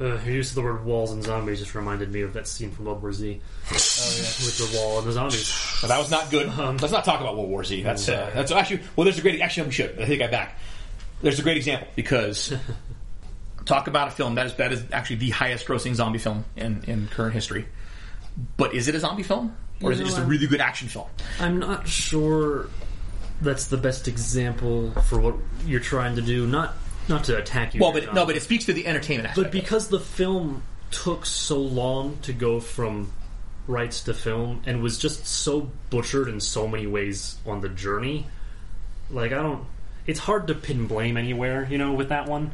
Uh, your use of the word walls and zombies just reminded me of that scene from World War Z. Oh, yeah. With the wall and the zombies. But that was not good. Let's not talk about World War Z. That's uh, that's actually well. There's a great actually we should. I think I back. There's a great example because talk about a film that is that is actually the highest grossing zombie film in in current history. But is it a zombie film or is it just a I'm- really good action film? I'm not sure that's the best example for what you're trying to do. Not not to attack you. Well, but no, but it speaks to the entertainment aspect. but because the film took so long to go from rights to film and was just so butchered in so many ways on the journey, like I don't. It's hard to pin blame anywhere, you know, with that one.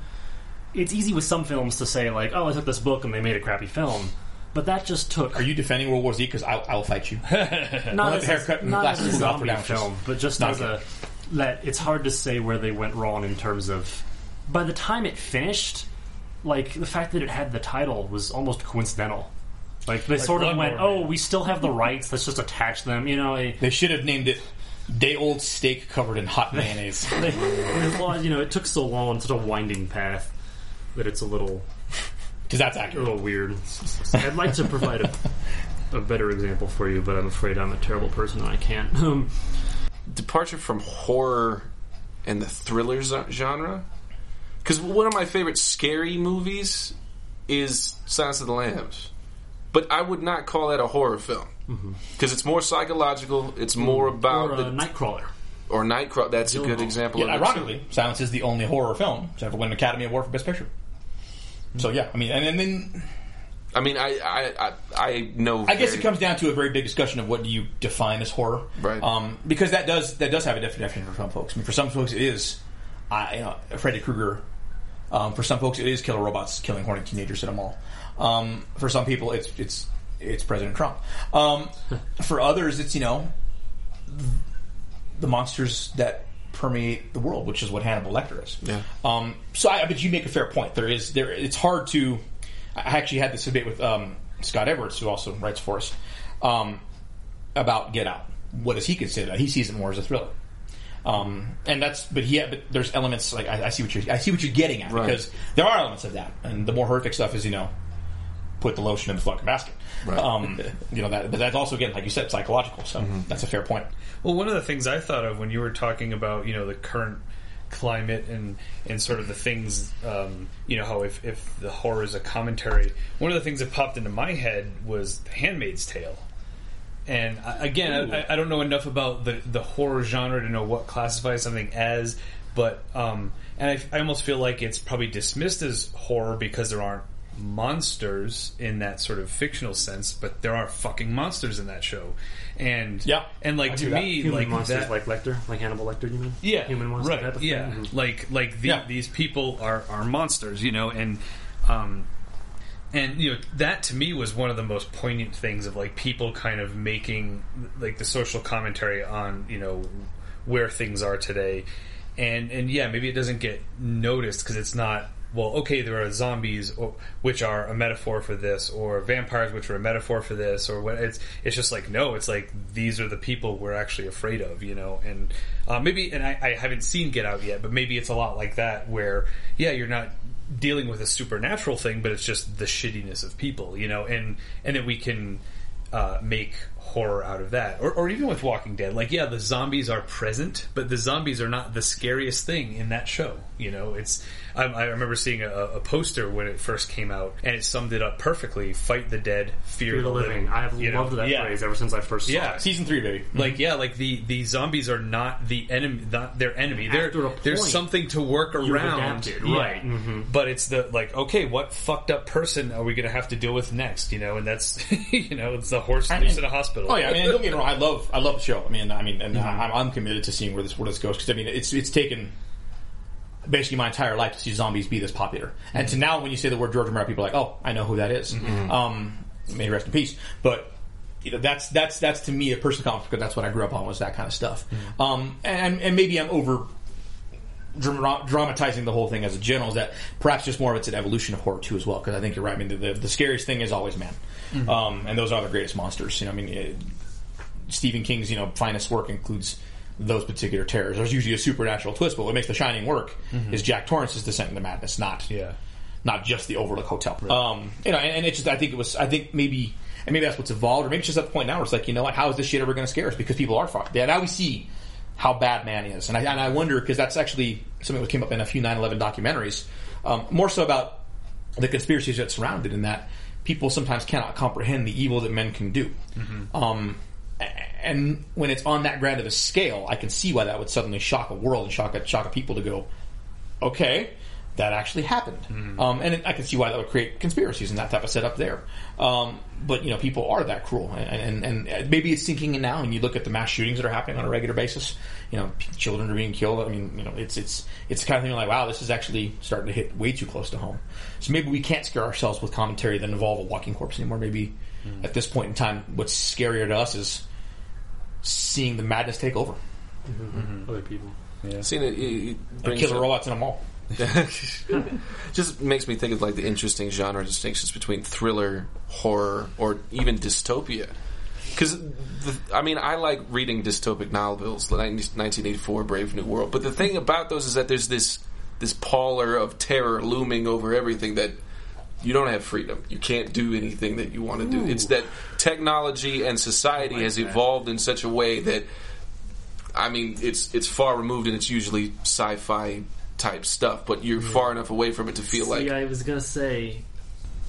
It's easy with some films to say like, "Oh, I took this book and they made a crappy film," but that just took Are you defending World War Z? Because I'll, I'll fight you. not let as the haircut and not glasses as a go out for zombie film, but just Not as a that it's hard to say where they went wrong in terms of by the time it finished, like the fact that it had the title was almost coincidental. Like they sort of went, War, "Oh, we still have the rights. Let's just attach them." You know, they, They should have named it "Day Old Steak Covered in Hot Mayonnaise." they, they- well, you know, it took so long, such a winding path that it's a little Because that's a little weird. I'd like to provide a, a better example for you, but I'm afraid I'm a terrible person and I can't. Um, departure from horror and the thriller genre. Because one of my favorite scary movies is Silence of the Lambs, but I would not call that a horror film because it's more psychological. It's more about or a the Nightcrawler. or Nightcrawler. That's a good example. Yet, of it, ironically, Silence is the only horror film to ever win an Academy Award for Best Picture. So yeah, I mean, and, and then I mean, I I I, I know. I guess it comes down to a very big discussion of what do you define as horror, Right. Um, because that does that does have a definition for some folks. I mean, for some folks, it is, uh, you know, Freddy Krueger. Um, for some folks, it is killer robots killing horny teenagers at a mall. Um, for some people, it's it's it's President Trump. Um, for others, it's you know the monsters that permeate the world, which is what Hannibal Lecter is. Yeah. Um, so, I, but you make a fair point. There is there. It's hard to. I actually had this debate with um, Scott Edwards, who also writes for us, um, about Get Out. What does he consider that? He sees it more as a thriller. Um, and that's, but yeah, but there's elements like I, I see what you're, I see what you're getting at Right. because there are elements of that, and the more horrific stuff is, you know, put the lotion in the fucking basket. Right. Um, you know that, but that's also again, like you said, psychological. So that's a fair point. Well, one of the things I thought of when you were talking about you know the current climate and and sort of the things um, you know how if if the horror is a commentary, one of the things that popped into my head was The Handmaid's Tale. And I, again, I, I don't know enough about the the horror genre to know what classifies something as, but um, and I, I almost feel like it's probably dismissed as horror because there aren't monsters in that sort of fictional sense, but there are fucking monsters in that show, and Yeah. and like to me, Human like monsters that, like Lecter, like Hannibal Lecter. You mean? yeah, human monsters, right, yeah. Mhm. like like the, Yeah. these people are are monsters, you know, and um, and you know that to me was one of the most poignant things of like people kind of making like the social commentary on you know where things are today, and and yeah, maybe it doesn't get noticed because it's not. Well, okay, there are zombies, or, which are a metaphor for this, or vampires, which are a metaphor for this, or what? It's it's just like no, it's like these are the people we're actually afraid of, you know. And uh, maybe, and I, I haven't seen Get Out yet, but maybe it's a lot like that, where yeah, you're not dealing with a supernatural thing, but it's just the shittiness of people, you know, and and that we can uh, make horror out of that, or, or even with Walking Dead. Like, yeah, the zombies are present, but the zombies are not the scariest thing in that show. You know, it's I, I remember seeing a, a poster when it first came out, and it summed it up perfectly: "Fight the dead, fear, Fear the living. I have You know? loved that Yeah. phrase ever since I first saw Yeah. it. Season three, baby. Like yeah, like the the zombies are not the enemy, not their enemy. They're, After a there's something to work around, adapted, Yeah. right. Mhm. But it's the like, okay, what fucked up person are we going to have to deal with next? You know, and that's you know, it's the horse I loose mean- in a hospital. Oh yeah, I mean, don't get me wrong. I love, I love the show. I mean, I mean, and I'm, I'm committed to seeing where this where this goes because I mean, it's it's taken basically my entire life to see zombies be this popular, and to now when you say the word George Romero, people are like, oh, I know who that is. Um, may he rest in peace. But you know, that's that's that's to me a personal conflict because that's what I grew up on was that kind of stuff. Um, and and maybe I'm over dramatizing the whole thing as a general is that perhaps just more of it's an evolution of horror too as well because I think you're right. I mean the, the, the scariest thing is always man, um, and those are the greatest monsters. You know, I mean it, Stephen King's you know finest work includes those particular terrors. There's usually a supernatural twist, but what makes The Shining work is Jack Torrance's descent into madness, not Yeah. not just the Overlook Hotel. Um, you know, and, and it's just I think it was I think maybe and maybe that's what's evolved, or maybe it's just at the point now where it's like you know what, how is this shit ever going to scare us? Because people are fucked. Yeah, now we see how bad man is, and I and I wonder because that's actually something that came up in a few 9/11 documentaries, um, more so about the conspiracies that surround it, in that people sometimes cannot comprehend the evil that men can do. Um, a- and when it's on that grand of a scale, I can see why that would suddenly shock a world and shock a, shock a people to go, okay, that actually happened. Um, and it, I can see why that would create conspiracies and that type of setup there. Um, but you know, people are that cruel, and, and, and maybe it's sinking in now. And you look at the mass shootings that are happening on a regular basis. You know, children are being killed. I mean, you know, it's it's it's the kind of thing like, wow, this is actually starting to hit way too close to home. So maybe we can't scare ourselves with commentary that involve a walking corpse anymore. Maybe at this point in time, what's scarier to us is seeing the madness take over. Mm-hmm. Other people. Yeah. Seeing it, it, it And brings killer up- robots in a mall. just makes me think of like the interesting genre distinctions between thriller, horror, or even dystopia. Because, I mean, I like reading dystopic novels, the 1984 Brave New World. But the thing about those is that there's this this pallor of terror looming over everything that you don't have freedom. You can't do anything that you want to do. It's that technology and society has evolved in such a way that I mean, it's it's far removed and it's usually sci-fi type stuff, but you're far enough away from it to feel like See, I was gonna say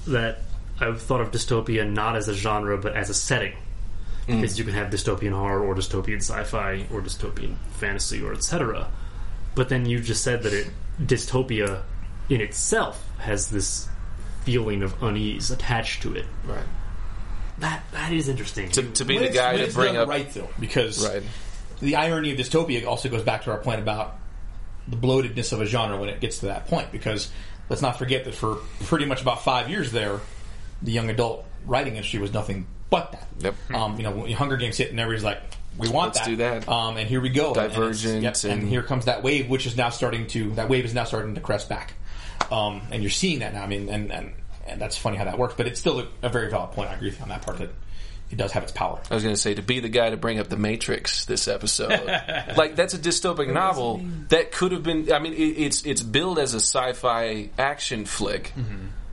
that I've thought of dystopia not as a genre but as a setting. Mm. Because you can have dystopian horror or dystopian sci-fi or dystopian fantasy or etc. But then you just said that it dystopia in itself has this feeling of unease attached to it. right. That that is interesting. to, to be When the it's- guy when to it's bring done up right though, because right. the irony of dystopia also goes back to our point about the bloatedness of a genre when it gets to that point. Because let's not forget that for pretty much about five years there, the young adult writing industry was nothing but that. Yep. Um, you know, when Hunger Games hit, and everybody's like, "We want Let's that, do that. Um, and here we go. And- and it's- Divergent yep, and, and- here comes that wave, which is now starting to that wave is now starting to crest back. Um, and you're seeing that now. I mean, and, and and that's funny how that works, but it's still a, a very valid point. I agree with you on that part that it does have its power. I was going to say to be the guy to bring up the Matrix this episode. like that's a dystopic novel that could have been. I mean, it, it's it's billed as a sci-fi action flick,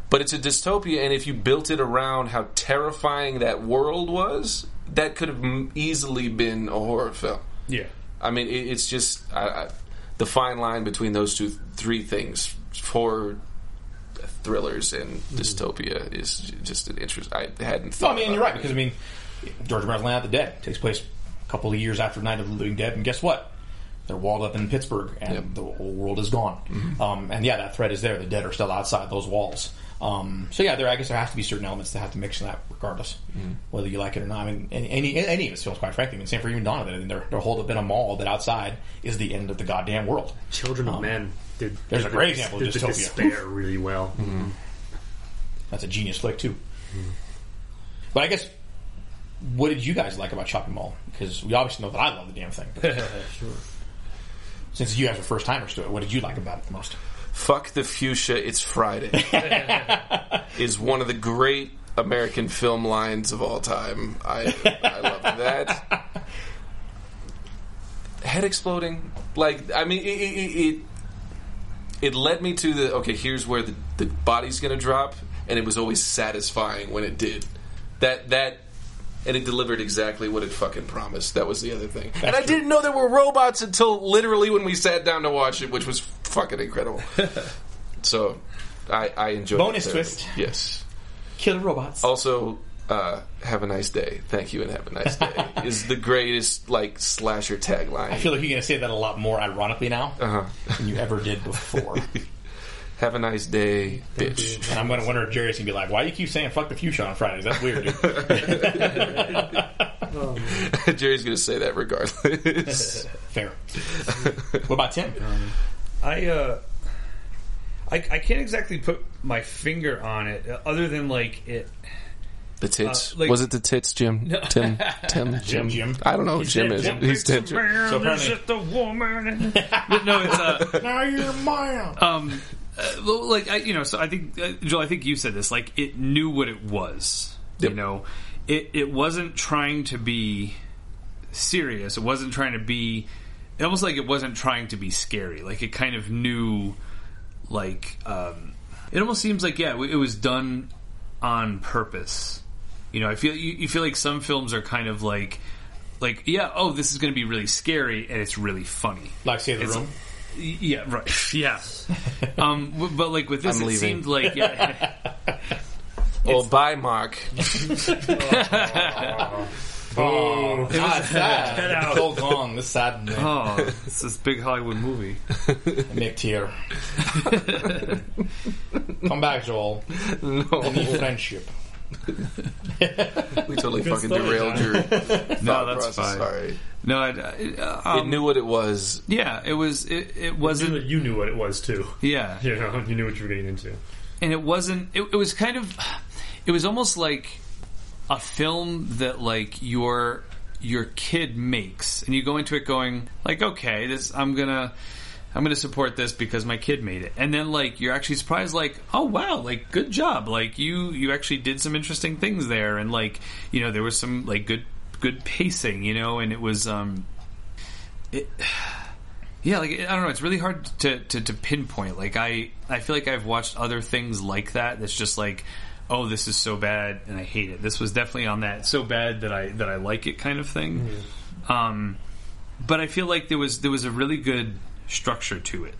but it's a dystopia. And if you built it around how terrifying that world was, that could have easily been a horror film. Yeah. I mean, it, it's just I, I, the fine line between those two, three things: horror, thrillers, and dystopia is just an interest. I hadn't No, thought. I mean, you're right because I mean, George Romero's Land of the Dead takes place a couple of years after Night of the Living Dead, and guess what? They're walled up in Pittsburgh, and Yep. the whole world is gone. Um, and yeah, that threat is there. The dead are still outside those walls. Um, so yeah, there. I guess there has to be certain elements that have to mix in that, regardless, whether you like it or not. I mean, any any, any of his films, quite frankly. I mean, same for even Dawn of the Dead. I mean, they're, they're holed up in a mall that outside is the end of the goddamn world. Children of Men did there's did a great the- example of did the dystopia. despair really well. Mm-hmm. Mm-hmm. That's a genius flick too. But I guess, what did you guys like about Chopping Mall? Because we obviously know that I love the damn thing. Sure. Since you guys were first timers to it, what did you like about it the most? Fuck the fuchsia, it's Friday. is one of the great American film lines of all time. I I love that. Head exploding, like I mean, it it, it it led me to the okay. Here's where the, the body's gonna drop, and it was always satisfying when it did. That that. And it delivered exactly what it fucking promised. That was the other thing. and I true. didn't know there were robots until literally when we sat down to watch it, which was fucking incredible. So I, I enjoyed Bonus twist. Yes. Killer robots. Also, uh, have a nice day. Thank you and have a nice day is the greatest like slasher tagline. I feel like you're going to say that a lot more ironically now uh-huh. than you ever did before. Have a nice day, bitch. and I'm going to wonder if Jerry's going to be like, "Why do you keep saying fuck the fuchsia on Fridays? That's weird." Dude. Jerry's gonna say that regardless. Fair. what about Tim? I uh, I, I can't exactly put my finger on it, uh, other than like it. The tits. Uh, like- Was it the tits, Jim? Tim. Tim. Jim. Jim. I don't know who Jim is. Jim. He's Tim. So apparently- just the woman. but no, it's uh, now you're mine. um, uh, like I, you know, so I think uh, Joel, I think you said this. Like it knew what it was. Yep. You know, it it wasn't trying to be serious. It wasn't trying to be. It almost like it wasn't trying to be scary. Like it kind of knew. Like um, it almost seems like yeah, it was done on purpose. You know, I feel you, you feel like some films are kind of like. Like yeah, oh, this is going to be really scary, and it's really funny. Like say the It's- room. Yeah, right. Yeah. um, w- but like with this, I'm it leaving. seemed like yeah, Well, bye, Mark. Oh, God, sad. out. It's all gone. This sad thing. oh, it's this big Hollywood movie. Nick Tier. Come back, Joel. No, I need friendship. we totally fucking story, derailed your. No, thought that's process. fine. Sorry. No, I, uh, um, it knew what it was. Yeah, it was. It, it wasn't. you knew what it was too. Yeah, You know, you knew what you were getting into. and it wasn't. It, it was kind of. It was almost like a film that like your your kid makes, and you go into it going like, okay, this I'm gonna. I'm going to support this because my kid made it. And then like you're actually surprised like, "Oh wow, like good job. Like you you actually did some interesting things there and like, you know, there was some like good good pacing, you know, and it was um it yeah, like I don't know, it's really hard to, to, to pinpoint. Like I I feel like I've watched other things like that that's just like oh this is so bad and I hate it. This was definitely on that so bad that I that I like it kind of thing. Um but I feel like there was there was a really good structure to it.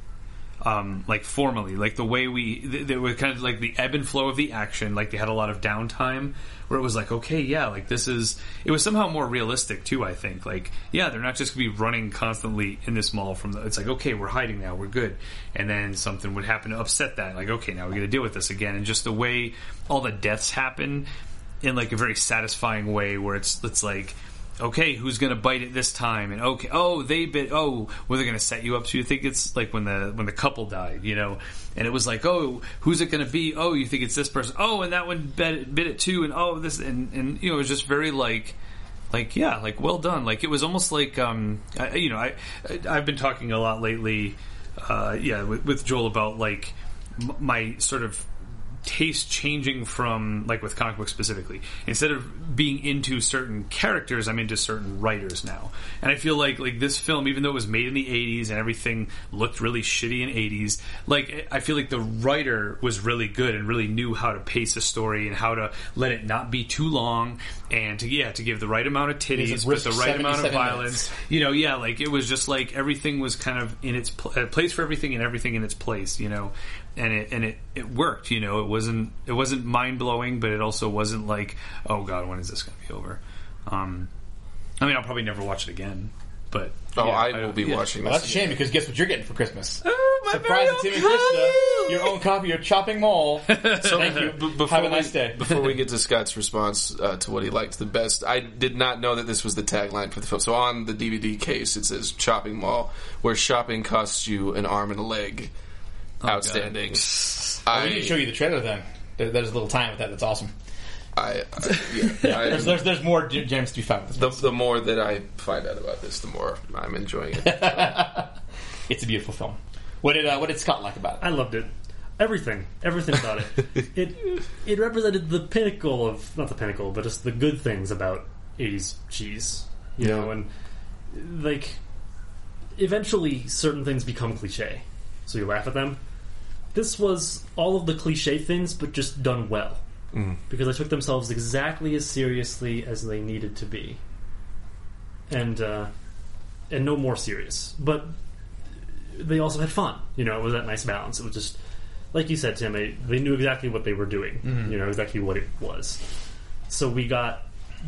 Um, like formally, like the way we, th- there was kind of like the ebb and flow of the action. Like they had a lot of downtime where it was like, okay, yeah, like this is. It was somehow more realistic too. I think, like, yeah, they're not just gonna be running constantly in this mall from the. It's like, okay, we're hiding now, we're good, and then something would happen to upset that. Like, okay, now we got to deal with this again, and just the way all the deaths happen in like a very satisfying way, where it's it's like okay, who's going to bite it this time? And okay, oh, they bit. Oh, were they going to set you up? So you think it's like when the when the couple died, you know? And it was like, oh, who's it going to be? Oh, you think it's this person? Oh, and that one bit it, bit it too. And oh, this and and you know, it was just very like. Like yeah, like well done. Like it was almost like um, I, you know, I I've been talking a lot lately, uh, yeah, with, with Joel about like my sort of taste changing from like with comic books specifically. Instead of being into certain characters i'm into certain writers now. And i feel like like this film even though it was made in the 80s and everything looked really shitty in 80s like i feel like the writer was really good and really knew how to pace a story and how to let it not be too long and to yeah to give the right amount of titties It's a but the right amount of violence minutes. you know yeah like it was just like everything was kind of in its pl- uh, place for everything and everything in its place you know and it and it, it worked you know it wasn't it wasn't mind blowing but it also wasn't like oh god when is this going to be over um i mean i'll probably never watch it again but Oh, yeah, I will be yeah. watching Well, this. that's a shame because guess what you're getting for Christmas? Oh, my Surprise to very Tim and own Krista, your own copy of Chopping Mall. So Thank you. b- before Have a we- nice day. before we get to Scott's response uh, to what he liked the best, I did not know that this was the tagline for the film. So on the DVD case, it says "Chopping Mall," where shopping costs you an arm and a leg. Outstanding. I need to show you the trailer then. There- There's a little time with that that's awesome. I, I, yeah, I- There's, there's, there's more ge- gems to be found. with the, this. the more that I find out about this, the more I'm enjoying it. it's a beautiful film. What did uh, what did Scott like about it? I loved it. Everything, everything about it. It it represented the pinnacle of not the pinnacle, but just the good things about '80s cheese. You Yeah. know, and like eventually certain things become cliche, so you laugh at them. This was all of the cliche things, but just done well because they took themselves exactly as seriously as they needed to be, and uh, and no more serious. But they also had fun. You know, it was that nice balance. It was just like you said, Tim. They, they knew exactly what they were doing. Mm-hmm. You know exactly what it was. So we got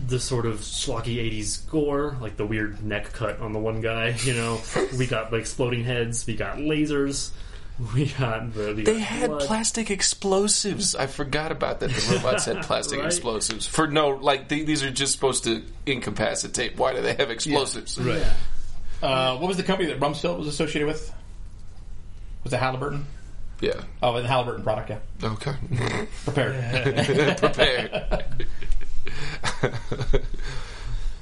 the sort of schlocky '80s gore, like the weird neck cut on the one guy. You know, we got the exploding heads. We got lasers. We got the. We They got had blood. plastic explosives. I forgot about that. The robots had plastic Right. explosives for no like th- these are just supposed to incapacitate. Why do they have explosives? Right. Uh, what was the company that Rumsfeld was associated with? Was it Halliburton? Yeah. Oh, the Halliburton product. Yeah, Okay. prepared. Prepared.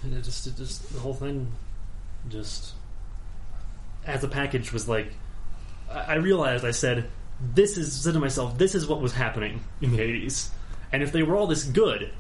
And it just, it just the whole thing, just as a package was like. I I realized I said, "This is," said to myself, "This is what was happening in the '80s." And if they were all this good,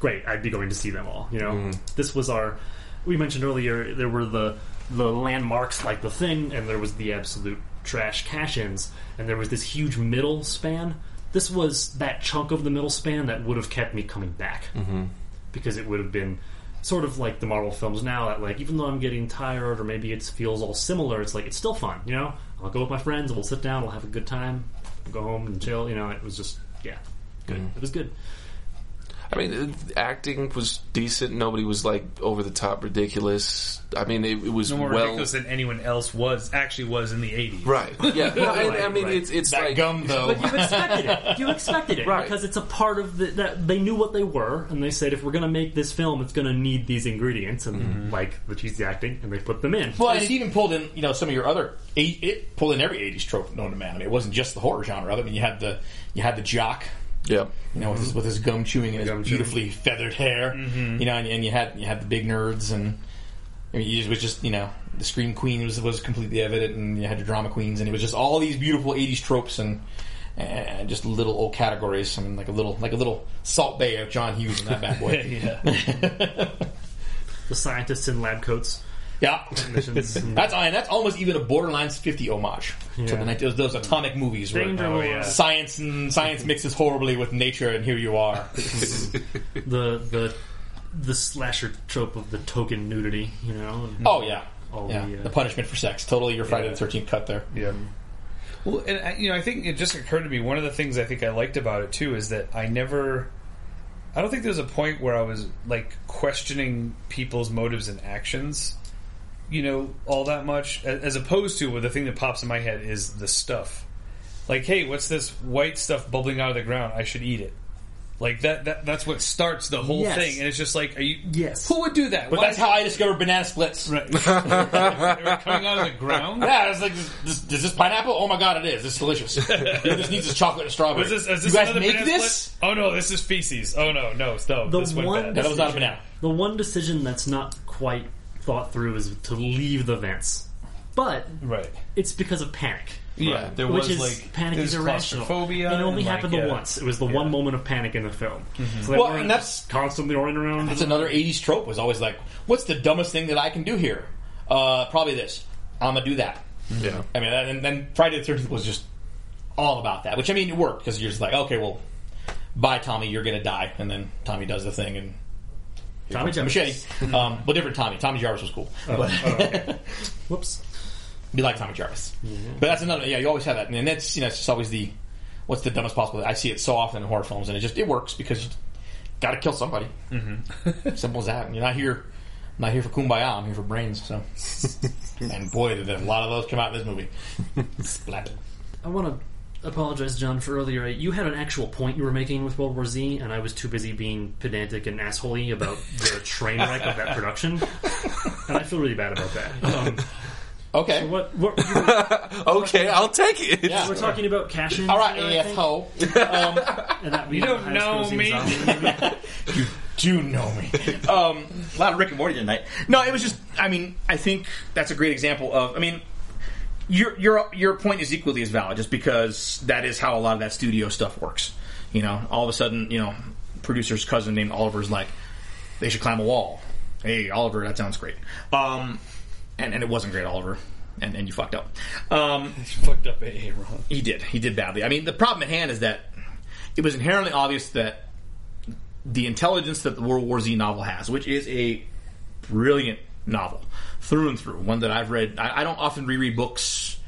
great, I'd be going to see them all. You know, this was our. We mentioned earlier there were the the landmarks like the thing, and there was the absolute trash cash-ins, and there was this huge middle span. This was that chunk of the middle span that would have kept me coming back mm-hmm. because it would have been sort of like the Marvel films now that like even though I'm getting tired or maybe it feels all similar, it's like it's still fun, you know. I'll go with my friends, we'll sit down, we'll have a good time, we'll go home and chill. You know, it was just yeah, good. It was good. I mean, acting was decent. Nobody was like over the top ridiculous. I mean, it, it was No more well. ridiculous than anyone else was actually was in the '80s. Right. Yeah. No, and, I mean, right. it's it's that like gum though. But you expected it. You expected it Right. because it's a part of the, that they knew what they were, and they said if we're going to make this film, it's going to need these ingredients, and mm-hmm. like the cheesy acting, and they put them in. Well, and it even pulled in, you know, some of your other. It, it pulled in every '80s trope known to man. I mean, it wasn't just the horror genre of it. I mean, you had the you had the jock, yeah. you know, with his, with his gum chewing and his Gum chewing. beautifully feathered hair, mm-hmm. you know, and, and you had you had the big nerds, and I mean, it was just you know the scream queen was was completely evident, and you had your drama queens, and it was just all these beautiful '80s tropes and. And just little old categories. I mean, like a little, like a little Salt Bae of John Hughes in that bad boy. yeah. The scientists in lab coats. Yeah, Missions and- that's and that's almost even a borderlines fifty homage to Yeah. the 90 those, those atomic movies where Danger Oh, yeah. science and science mixes horribly with nature, and here you are. the the the slasher trope of the token nudity, you know. and Oh yeah, all yeah. the, uh, The punishment for sex, totally your Friday the Thirteenth cut there. Yeah. Well, and I- you know, I think it just occurred to me. One of the things I think I liked about it too is that I never. I don't think there was a point where I was like questioning people's motives and actions, you know, all that much, as opposed to where the thing that pops in my head is the stuff. Like, hey, what's this white stuff bubbling out of the ground? I should eat it. Like that. that that's what starts the whole Yes. thing, and it's just like, are you? Yes. Who would do that? But Why- that's how I discovered banana splits. Right. they were coming out of the ground. Yeah, it's like, this, this, is this pineapple? Oh my god, it is. It's delicious. this needs is chocolate and strawberry. Was this, is you guys make this? split? Oh no, this is feces. Oh no, no, no. The this went one bad. That was not a banana. The one decision that's not quite thought through is to leave the vents, but right. it's because of panic. Yeah, Right. there Which was is like panic is irrational. claustrophobia. it only happened like, the yeah. once. It was the one Yeah. Mm-hmm. moment of panic in the film. So Well, and that's- constantly running around. That's another 80s trope was always like, what's the dumbest thing that I can do here? Uh, probably this. I'm going to do that. Yeah. I mean, and then Friday the 13th was just all about that, which I mean, it worked because you're just like, okay, well, bye, Tommy, you're going to die. And then Tommy does the thing and. Tommy Jarvis. machete. um, well, different Tommy. Tommy Jarvis was cool. but, Whoops. be like Tommy Jarvis. But that's another, yeah, you always have that. And that's, you know, it's just always the, what's the dumbest possible. I see it so often in horror films, and it just, it works because you got to kill somebody. Mm-hmm. Simple as that. And you're not here, I'm not here for kumbaya, I'm here for brains, so. and boy, did a lot of those come out in this movie. Splat. I want to apologize, John, for earlier. You had an actual point you were making with World War Z, and I was too busy being pedantic and assholey about the train wreck of that production, and I feel really bad about that. Um, Okay. what, what you were, Okay, I'll take it. Yeah. we're talking about cash in. All right, AFO. And that You don't know me. you do know me. Um, a lot of Rick and Morty tonight. No, it was just. I mean, I think that's a great example of. I mean, your your your point is equally as valid, just because that is how a lot of that studio stuff works. You know, all of a sudden, you know, producer's cousin named Oliver's like, they should climb a wall. Hey, Oliver, that sounds great. Um, and and it wasn't great, Oliver. And, and you fucked up. Um, fucked up AA wrong. he did. He did badly. I mean, the problem at hand is that it was inherently obvious that the intelligence that the World War Z novel has, which is a brilliant novel through and through, one that I've read. I, I don't often reread books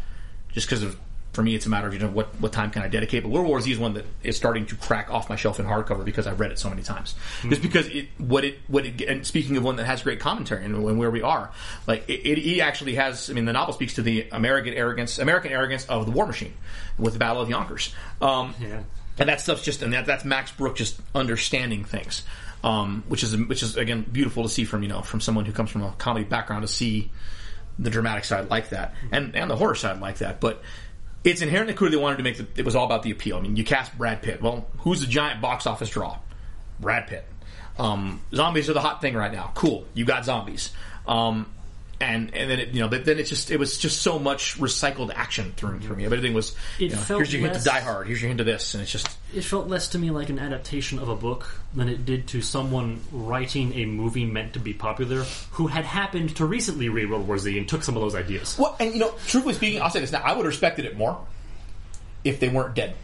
just because of. For me, it's a matter of you know what what time can I dedicate. But World War Z is one that is starting to crack off my shelf in hardcover because I've read it so many times. Just because it what it what it and speaking of one that has great commentary and, and where we are, like it, it, it actually has. I mean, the novel speaks to the American arrogance American arrogance of the war machine with the Battle of Yonkers. Um, Yeah. and that stuff's just and that, that's Max Brooks just understanding things, um, which is which is again beautiful to see from you know from someone who comes from a comedy background to see the dramatic side like that and and the horror side like that. But it's inherently cool they wanted to make the, it was all about the appeal. I mean, you cast Brad Pitt. Well, who's the giant box office draw? Brad Pitt. Um, zombies are the hot thing right now. Cool, you got zombies. Um, and and then it, you know then it's just it was just so much recycled action through and through me. Everything was It you know, felt here's your hint to less- Die Hard. Here's your hint to this, and it's just It felt less to me like an adaptation of a book than it did to someone writing a movie meant to be popular who had happened to recently read World War Z and took some of those ideas. Well, and you know, truthfully speaking, I'll say this now: I would have respected it more if they weren't dead,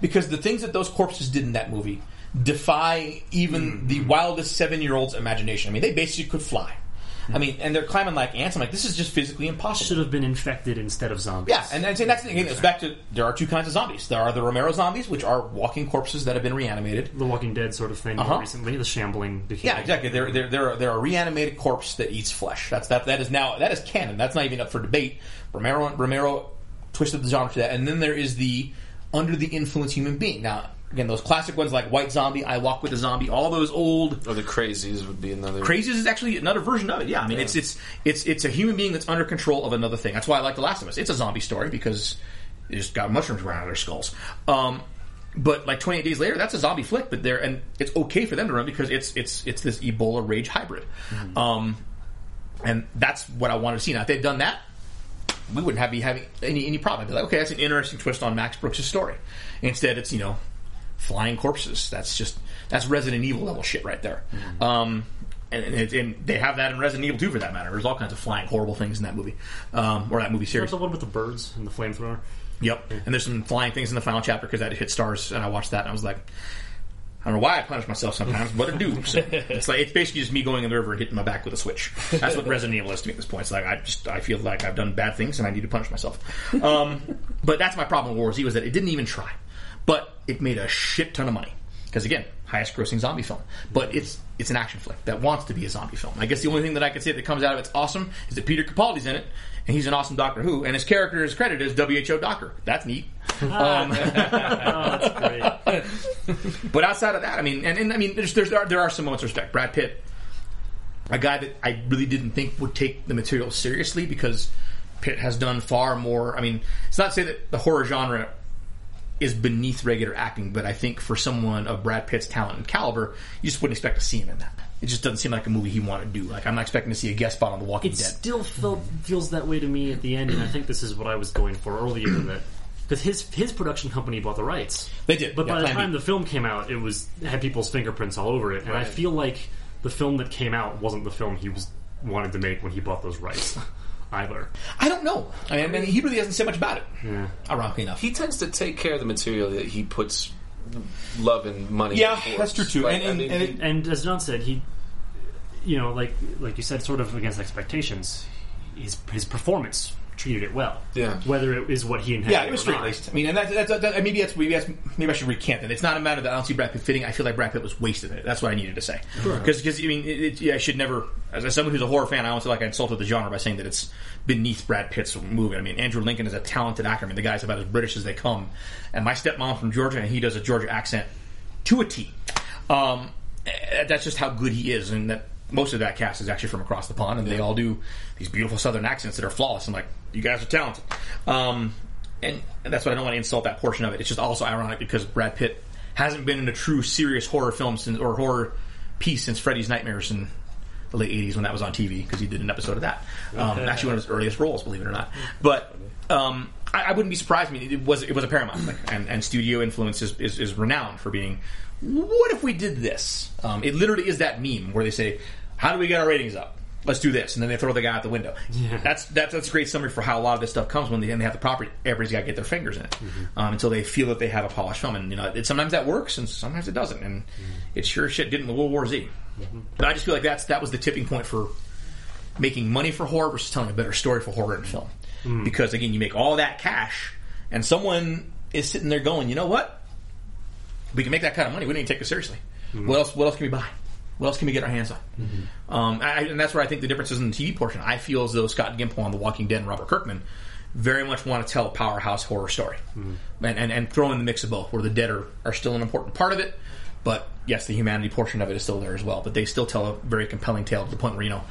because the things that those corpses did in that movie defy even mm. the wildest seven-year-old's imagination. I mean, they basically could fly. I mean, and they're climbing like ants. I'm like, this is just physically impossible. Should have been infected instead of zombies. Yeah, and, and so that's the thing. Again, it's back to there are two kinds of zombies. There are the Romero zombies, which are walking corpses that have been reanimated. The Walking Dead sort of thing Uh-huh. recently, the shambling. decay. Yeah, exactly. They're they're they're, they're a reanimated corpse that eats flesh. That's that that is now that is canon. That's not even up for debate. Romero Romero twisted the genre to that, and then there is the under the influence human being. Now again, those classic ones like White Zombie, I Walk with a Zombie, all those old Or the crazies would be another. Crazies is actually another version of it. Yeah, I mean it's it's it's it's a human being that's under control of another thing. That's why I like The Last of Us. It's a zombie story because they just got mushrooms of their skulls. Um, but like 28 days later, that's a zombie flick. But there and it's okay for them to run because it's it's it's this Ebola rage hybrid. Um, and that's what I wanted to see. Now if they'd done that, we wouldn't have be having any any problem. I'd be like, okay, that's an interesting twist on Max Brooks' story. Instead, it's you know flying corpses. That's just that's Resident Evil level shit right there. Um, and, and, and they have that in Resident Evil 2 for that matter. There's all kinds of flying horrible things in that movie um, or that movie series. the one with the birds and the flamethrower. Yep. And there's some flying things in the final chapter because that hit stars, and I watched that and I was like. I don't know why I punish myself sometimes, but I do. So it's like it's basically just me going in the river and hitting my back with a switch. That's what Resident Evil is to me at this point. It's like I just I feel like I've done bad things and I need to punish myself. Um, but that's my problem with War Z was that it didn't even try, but it made a shit ton of money because again, highest grossing zombie film. But it's it's an action flick that wants to be a zombie film. I guess the only thing that I could say that comes out of it's awesome is that Peter Capaldi's in it and he's an awesome Doctor Who and his character is credited as WHO Doctor. That's neat. Um, Oh, that's great. but outside of that, I mean, and, and I mean, there's, there's there, are, there are some moments of respect. Brad Pitt, a guy that I really didn't think would take the material seriously because Pitt has done far more. I mean, it's not to say that the horror genre is beneath regular acting, but I think for someone of Brad Pitt's talent and caliber, you just wouldn't expect to see him in that. It just doesn't seem like a movie he wanted to do. Like I'm not expecting to see a guest spot on The Walking It Dead. still felt feels that way to me at the end, and I think this is what I was going for earlier. that because his his production company bought the rights, They did, but yeah, by the Plan B. time the film came out, it was had people's fingerprints all over it, and I Right. feel like the film that came out wasn't the film he was wanted to make when he bought those rights either. I don't know. I mean, I mean, he really hasn't said much about it. Yeah. Ironically enough. He tends to take care of the material that he puts love and money. Yeah, towards. that's true, too. Like, And- I and- mean, and he- And as John said, he, you know, like like you said, sort of against expectations, his his performance treated it well. Yeah. Whether it is what he intended. Yeah, it was or straight not. laced. I mean, and that's, that's, that, maybe that's maybe that's maybe I should recant that. It's not a matter that I don't see Brad Pitt fitting. I feel like Brad Pitt was wasted in it. That's what I needed to say. Because I mean, it, it, yeah, I should never. As, as someone who's a horror fan, I don't feel like I insulted the genre by saying that it's beneath Brad Pitt's movie. I mean, Andrew Lincoln is a talented actor. I mean, the guy's about as British as they come. And my stepmom from Georgia, and he does a Georgia accent to a T. Um, eh, that's just how good he is, and that most of that cast is actually from across the pond, and they all do these beautiful Southern accents that are flawless. I'm like, you guys are talented, um, and, and that's why I don't want to insult that portion of it. It's just also ironic because Brad Pitt hasn't been in a true serious horror film since or horror piece since Freddy's Nightmares in the late '80s when that was on TV because he did an episode of that. Um, actually, one of his earliest roles, believe it or not. But um, I, I wouldn't be surprised. I mean, it was it was a Paramount thing, and, and studio influence is, is, is renowned for being. What if we did this? Um, it literally is that meme where they say, "How do we get our ratings up?" Let's do this, and then they throw the guy out the window. That's that's that's a great summary for how a lot of this stuff comes when they, and they have the property. Everybody's got to get their fingers in it mm-hmm. um, until they feel that they have a polished film, and you know, it, sometimes that works, and sometimes it doesn't, and mm-hmm. it sure shit didn't in World War Z. Mm-hmm. But I just feel like that's that was the tipping point for making money for horror versus telling a better story for horror in film. Mm. Because again, you make all that cash, and someone is sitting there going, you know what? We can make that kind of money. We don't even take it seriously. What else? What else can we buy? What else can we get our hands on? Um, I, and that's where I think the difference is in the TV portion. I feel as though Scott Gimple on The Walking Dead and Robert Kirkman very much want to tell a powerhouse horror story, and, and and throw in the mix of both, where the dead are, are still an important part of it, but yes, the humanity portion of it is still there as well. But they still tell a very compelling tale to the point where you know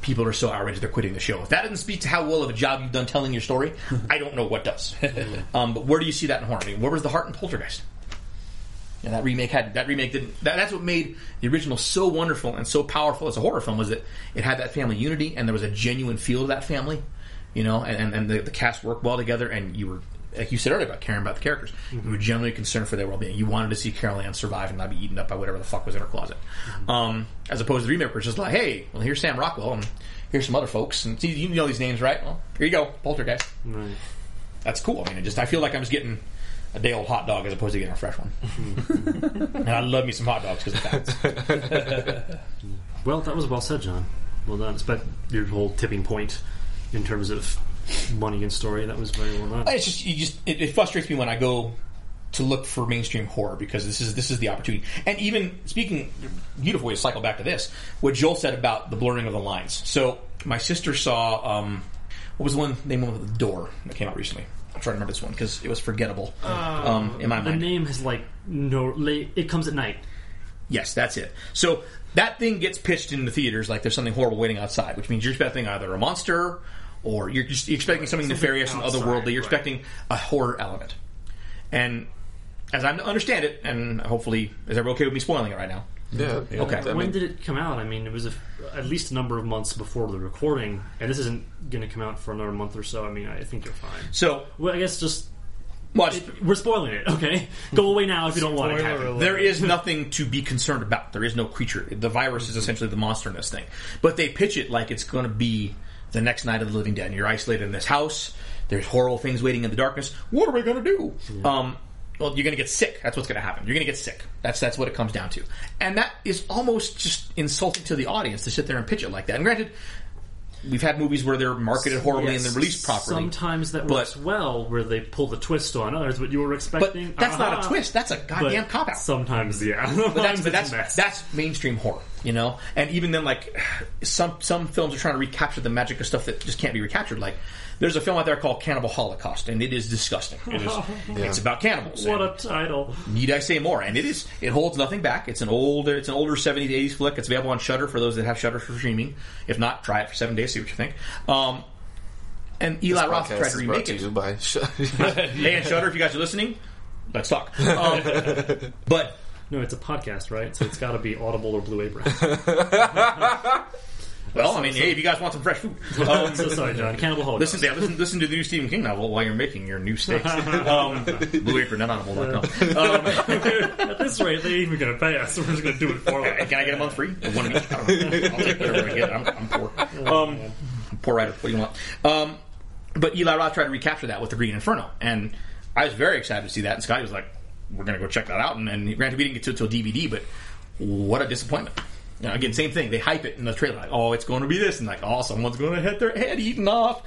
people are so outraged they're quitting the show. If that doesn't speak to how well of a job you've done telling your story, I don't know what does. um, but where do you see that in horror? I mean, where was the heart in Poltergeist? Yeah, that remake had that remake didn't. That, that's what made the original so wonderful and so powerful as a horror film was that it had that family unity and there was a genuine feel to that family, you know, and, and, the, the cast worked well together and you were. Like you said earlier about caring about the characters, you were genuinely concerned for their well-being. You wanted to see Carol Anne survive and not be eaten up by whatever the fuck was in her closet, um, as opposed to the remake, which is like, hey, well, here's Sam Rockwell and here's some other folks, and see, you know these names, right? Well, here you go, Poltergeist. Right. That's cool. I mean, it just I feel like I'm just getting a day old hot dog as opposed to getting a fresh one. and I love me some hot dogs because of that. Well, that was well said, John. Well done. But your whole tipping point in terms of money and story, that was very well done. It's just you just it, it frustrates me when I go to look for mainstream horror because this is this is the opportunity. And even speaking, beautiful way to cycle back to this, what Joel said about the blurring of the lines. So my sister saw um, what was the one name of the door that came out recently. I'm trying to remember this one because it was forgettable um, in my The mind. The name has like no. It comes at night. Yes, that's it. So that thing gets pitched in the theaters like there's something horrible waiting outside, which means you're expecting either a monster or you're just you're expecting something, nefarious and otherworldly. You're right. expecting a horror element. And as I understand it, and hopefully, is everybody okay with me spoiling it right now? Yeah. Okay. I when mean, did it come out? I mean, it was a, at least a number of months before the recording, and this isn't going to come out for another month or so. I mean, I think you're fine. So, Well, I guess just well, I just- we're spoiling it. Okay, go away now if you don't want it. to there is nothing to be concerned about. There is no creature. The virus is essentially the monster in this thing. But they pitch it like it's going to be the next night of the living dead. And you're isolated in this house. There's horrible things waiting in the darkness. What are we going to do? Um, well, you're going to get sick. That's what's going to happen. You're going to get sick. That's that's what it comes down to. And that is almost just insulting to the audience to sit there and pitch it like that. And granted, we've had movies where they're marketed horribly and Yes, then released properly. Sometimes that But- works well, where they pull the twist on others. What you were expecting. but that's not a twist. That's a goddamn cop out. Sometimes, yeah. But that's, but that's that's mainstream horror, you know. And even then, like some some films are trying to recapture the magic of stuff that just can't be recaptured. Like there's a film out there called Cannibal Holocaust, and it is disgusting. It is. It's about cannibals. what and a title! need I say more? And it is. It holds nothing back. It's an older. It's an older 70s 80s flick. It's available on Shudder for those that have Shudder for streaming. If not, try it for seven days. See what you think. Um, and Eli Roth tried to remake to it. you by hey, and Shudder, if you guys are listening, let's talk. Um, but No, it's a podcast, right? So it's got to be Audible or Blue Apron. Well, I mean, hey, if you guys want some fresh food, um, so sorry, John. Cannibal Holocaust. listen, yeah, listen, listen to the new Stephen King novel while you're making your new steaks. um, Blue Apron, not audible.com. Um, At this rate, they ain't even going to pay us. We're just going to do it for them. can I get a month free? One of each? I don't know. I'll take whatever I get. I'm, I'm poor. Um, I'm poor writer. What do you want? Um, but Eli Roth tried to recapture that with the Green Inferno, and I was very excited to see that. And Scotty was like, "We're going to go check that out." And, and granted, we didn't get to it till DVD, but what a disappointment. Again, same thing. They hype it in the trailer, like, "Oh, it's going to be this," and like, "Oh, someone's going to hit their head eaten off."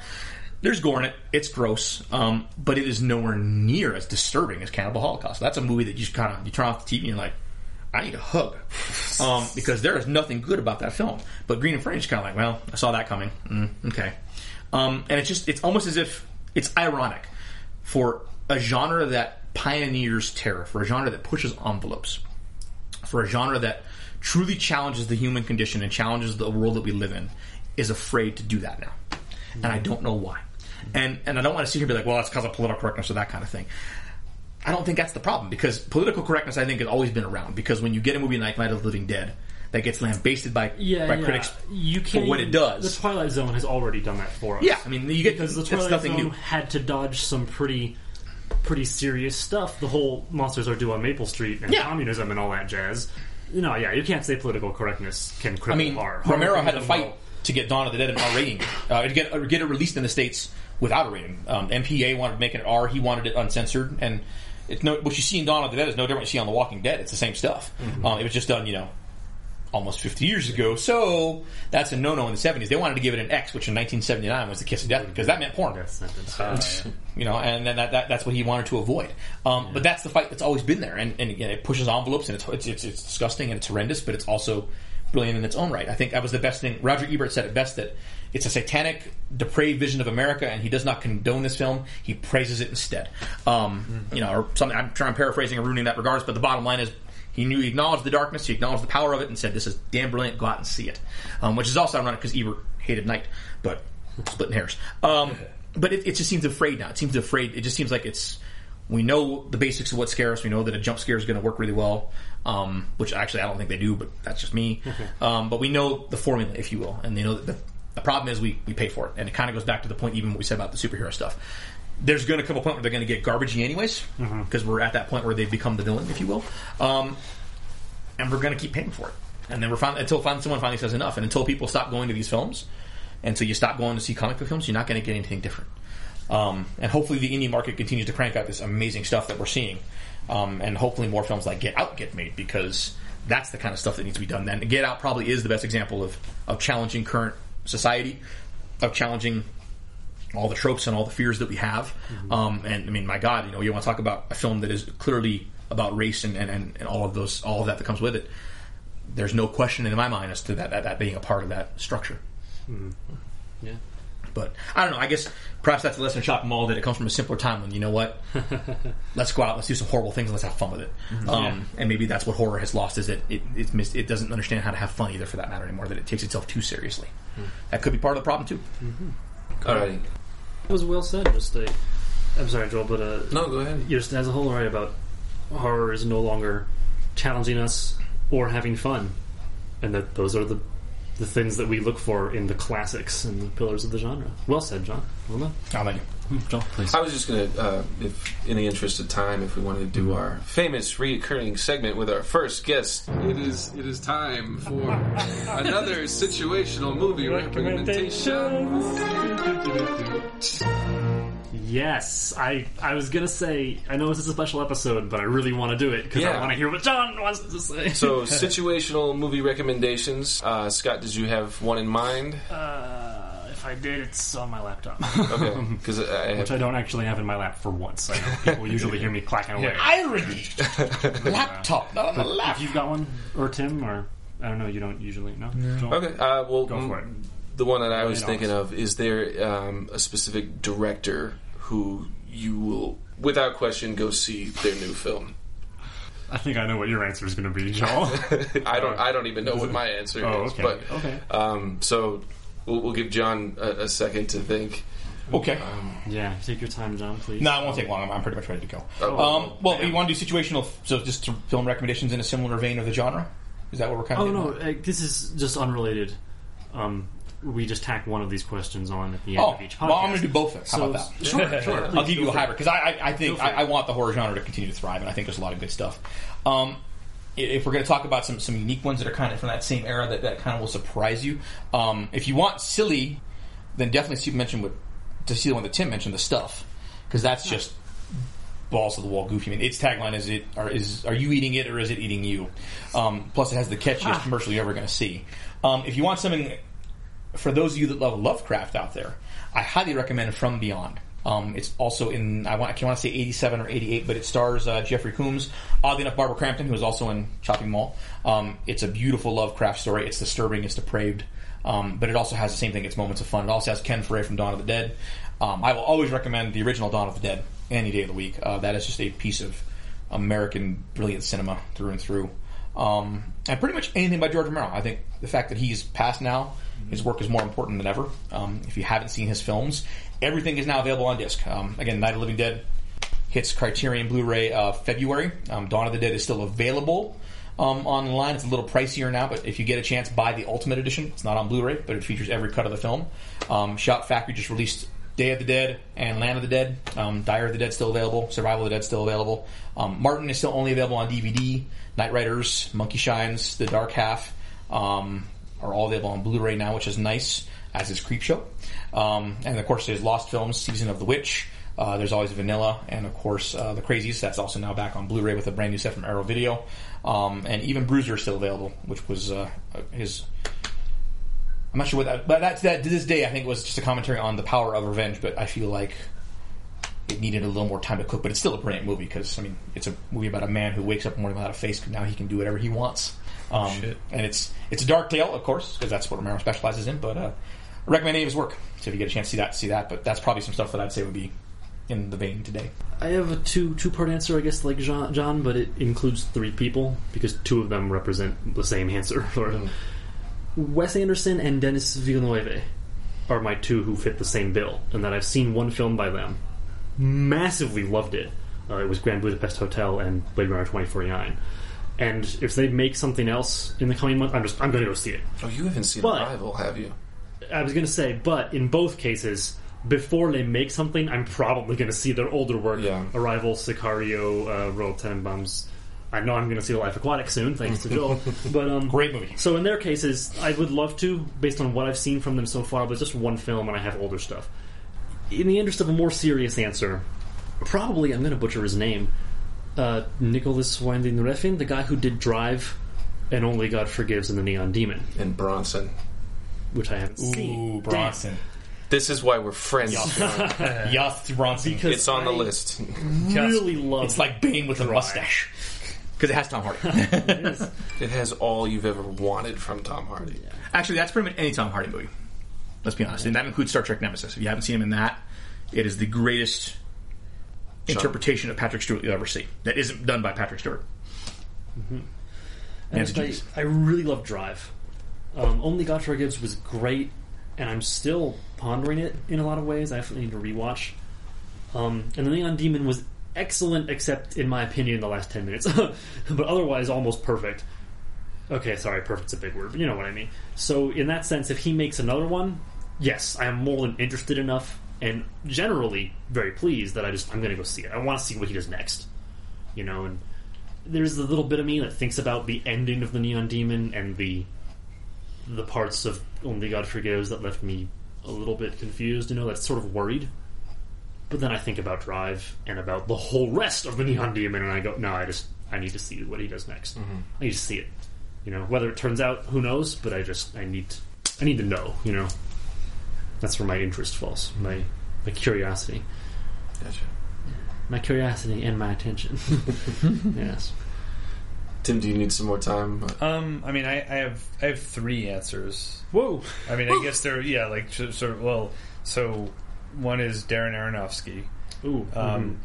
There's gore in it. It's gross, um, but it is nowhere near as disturbing as Cannibal Holocaust. That's a movie that you just kind of you turn off the TV and you're like, I need a hug um, because there is nothing good about that film. But Green Inferno is kind of like, well, I saw that coming. Mm, okay, um, and it's just it's almost as if it's ironic for a genre that pioneers terror, for a genre that pushes envelopes, for a genre that truly challenges the human condition and challenges the world that we live in, is afraid to do that now, and I don't know why. And and I don't want to sit here and be like, well, it's because of political correctness or that kind of thing. I don't think that's the problem because political correctness, I think, has always been around. Because when you get a movie like Night of the Living Dead that gets lambasted by yeah, by yeah. critics you can't what it does. The Twilight Zone has already done that for us. yeah, I mean, you get because the Twilight Zone new. had to dodge some pretty pretty serious stuff. The whole monsters are due on Maple Street and Yeah. communism and all that jazz. No, yeah, you can't say political correctness can cripple I mean, horror. Romero Horror had to fight well- to get Dawn of the Dead an R rating, uh, to get or get it released in the states without a rating. Um, MPA wanted to make it an R; he wanted it uncensored, and it's no. What you see in Dawn of the Dead is no different. What you see on The Walking Dead. It's the same stuff. Mm-hmm. Um, it was just done, you know, almost 50 years ago. So that's a no-no in the 70s. They wanted to give it an X, which in 1979 was the kiss of death because that meant porn. Sentence. You know, and then that, that that's what he wanted to avoid. Um, But that's the fight that's always been there, and, and again, it pushes envelopes, and it's, it's it's it's disgusting and it's horrendous, but it's also brilliant in its own right. I think that was the best thing. Roger Ebert said it best that it's a satanic, depraved vision of America, and he does not condone this film. He praises it instead. Um, You know, or something. I'm trying paraphrasing and ruining that regardless, but the bottom line is. He knew he acknowledged the darkness, he acknowledged the power of it, and said, "This is damn brilliant. Go out and see it." Um, which is also ironic because Ebert hated Night, but splitting hairs. Um, but it, it just seems afraid now. It seems afraid. It just seems like it's. We know the basics of what scares us. We know that a jump scare is going to work really well, um, which actually I don't think they do, but that's just me. um, but we know the formula, if you will, and they know that the, the problem is we, we pay for it, and it kind of goes back to the point even what we said about the superhero stuff. There's going to come a point where they're going to get garbagey anyways, because we're at that point where they've become the villain, if you will, um, and we're going to keep paying for it. And then we're finally, until finally someone finally says enough, and until people stop going to these films, and until you stop going to see comic book films, you're not going to get anything different. Um, and hopefully the indie market continues to crank out this amazing stuff that we're seeing. Um, and hopefully more films like Get Out get made because that's the kind of stuff that needs to be done then. Get Out probably is the best example of, of challenging current society, of challenging all the tropes and all the fears that we have. Mm-hmm. Um, and I mean, my God, you know, you want to talk about a film that is clearly about race and, and, and, and all of those, all of that that comes with it. There's no question in my mind as to that, that, that being a part of that structure. Mm-hmm. Yeah. But I don't know. I guess perhaps that's a lesson in Chopping Mall that it comes from a simpler time when you know what, let's go out, let's do some horrible things, and let's have fun with it. Mm-hmm. Um, And maybe that's what horror has lost is that it it, mis- it doesn't understand how to have fun either, for that matter anymore. That it takes itself too seriously. Hmm. That could be part of the problem too. Alrighty. That was well said. Just a, I'm sorry, Joel, but uh, No, go ahead. you're just as a whole right about horror is no longer challenging us or having fun, and that those are the the things that we look for in the classics and the pillars of the genre. Well said, John. Well done. I'll let you. Joel, please. I was just going to, uh, if in the interest of time, if we wanted to do our famous reoccurring segment with our first guest. It is it is time for another situational movie recommendation. Yes, I I was gonna say I know this is a special episode, but I really want to do it because I Yeah. want to hear what John wants to say. So, situational movie recommendations. Uh, Scott, did you have one in mind? uh, if I did, it's on my laptop, Okay, because I which I don't actually have in my lap for once. I know people usually hear me clacking away. Irony. Laptop, not on the lap. If you've got one, or Tim, or I don't know, you don't usually know. Joel? Okay, uh, well, Go for it. the one that I was it thinking of is there um, a specific director who you will, without question, go see their new film? I think I know what your answer is going to be, Joel. I don't. I don't even know what my answer oh, is. okay. But okay. um, so we'll, we'll give John a, a second to think. Okay. Yeah, take your time, John, please. No, it won't take long. I'm, I'm pretty much ready to go. Oh, um, well, you want to do situational, so just to film recommendations in a similar vein of the genre? Is that what we're kind of Oh no, uh, this is just unrelated. Um, we just tack one of these questions on at the end Oh, of each podcast. well, I'm going to do both. How So, about that? Sure, sure. I'll give you a hybrid because I, I, I think I. I want the horror genre to continue to thrive, and I think there's a lot of good stuff. Um, if we're going to talk about some, some unique ones that are kind of from that same era that, that kind of will surprise you, um, if you want silly, then definitely see mention what to see the one that Tim mentioned, the stuff, because that's just balls to the wall goofy. I mean, its tagline is it are, is are you eating it or is it eating you? Um, plus, it has the catchiest commercial you're ever going to see. Um, if you want something for those of you that love Lovecraft out there, I highly recommend From Beyond. Um, it's also in I want I can't want to say 87 or 88, but it stars uh, Jeffrey Combs. Oddly enough, Barbara Crampton, who is also in Chopping Mall. Um, it's a beautiful Lovecraft story. It's disturbing. It's depraved. Um, but it also has the same thing. It's moments of fun. It also has Ken Foree from Dawn of the Dead. Um, I will always recommend the original Dawn of the Dead any day of the week. Uh, that is just a piece of American brilliant cinema through and through. Um, and pretty much anything by George Romero. I think the fact that he's passed now, his work is more important than ever. Um, if you haven't seen his films, everything is now available on disc. Um, again, Night of the Living Dead hits Criterion Blu-ray uh, February. Um, Dawn of the Dead is still available. um, online. It's a little pricier now, but if you get a chance, buy the Ultimate Edition. It's not on Blu-ray, but it features every cut of the film. Um, Shout Factory just released Day of the Dead and Land of the Dead. Um, Diary of the Dead still available. Survival of the Dead still available. Um, Martin is still only available on DVD. Knightriders, Monkey Shines, The Dark Half um, are all available on Blu-ray now, which is nice. As is Creepshow, um, and of course there's Lost Films, Season of the Witch. Uh, there's always Vanilla, and of course uh, the Crazies. That's also now back on Blu-ray with a brand new set from Arrow Video, um, and even Bruiser is still available, which was uh, his. I'm not sure what that, but that's that to this day I think was just a commentary on the power of revenge. But I feel like it needed a little more time to cook. But it's still a brilliant movie because I mean it's a movie about a man who wakes up one morning without a face, now he can do whatever he wants. Um, Shit. and it's it's a dark tale, of course, because that's what Romero specializes in. But uh, I recommend any of his work. So if you get a chance to see that, see that. But that's probably some stuff that I'd say would be in the vein today. I have a two two part answer, I guess, like John, John, but it includes three people because two of them represent the same answer. Sort of. Wes Anderson and Denis Villeneuve are my two who fit the same bill, and that I've seen one film by them. Massively loved it. Uh, it was Grand Budapest Hotel and Blade Runner twenty forty nine. And if they make something else in the coming month, I'm just I'm going to go see it. Oh, you haven't seen But- Arrival, have you? I was going to say, but in both cases, before they make something, I'm probably going to see their older work. Yeah. Arrival, Sicario, uh, Royal Tenenbaums. I know I'm going to see Life Aquatic soon, thanks to Joel. but um, Great movie. So in their cases, I would love to, based on what I've seen from them so far. But just one film, and I have older stuff. In the interest of a more serious answer, probably I'm going to butcher his name. Uh, Nicolas Winding Refn, the guy who did Drive and Only God Forgives and the Neon Demon, And Bronson. which I haven't seen. Ooh, Bronson. This is why we're friends. Yes, Bronson. Because it's on the I list. Really love It's like Bane with a mustache. Because it has Tom Hardy. It has all you've ever wanted from Tom Hardy. Actually, that's pretty much any Tom Hardy movie. Let's be honest. And that includes Star Trek Nemesis. If you haven't seen him in that, it is the greatest interpretation of Patrick Stewart you'll ever see. That isn't done by Patrick Stewart. And I, I really love Drive. Um, Only God Forgives was great, and I'm still pondering it in a lot of ways. I definitely need to rewatch. Um, and the Neon Demon was excellent, except in my opinion, the last ten minutes, but otherwise almost perfect. Okay, sorry, perfect's a big word, but you know what I mean. So in that sense, if he makes another one, yes, I am more than interested enough, and generally very pleased that I just I'm going to go see it. I want to see what he does next, you know, and there's a little bit of me that thinks about the ending of the Neon Demon and the the parts of Only God Forgives that left me a little bit confused. You know, that's sort of worried. But then I think about Drive and about the whole rest of the Neon Demon, and I go, no, I just I need to see what he does next. Mm-hmm. I need to see it. You know, whether it turns out, who knows? But I just I need to, I need to know. You know, that's where my interest falls. My my curiosity, Gotcha. my curiosity, and my attention. yes. Tim, do you need some more time? Um, I mean, I, I have I have three answers. Whoa. I mean, I guess they're yeah, like sort of. Well, so one is Darren Aronofsky, Ooh. um,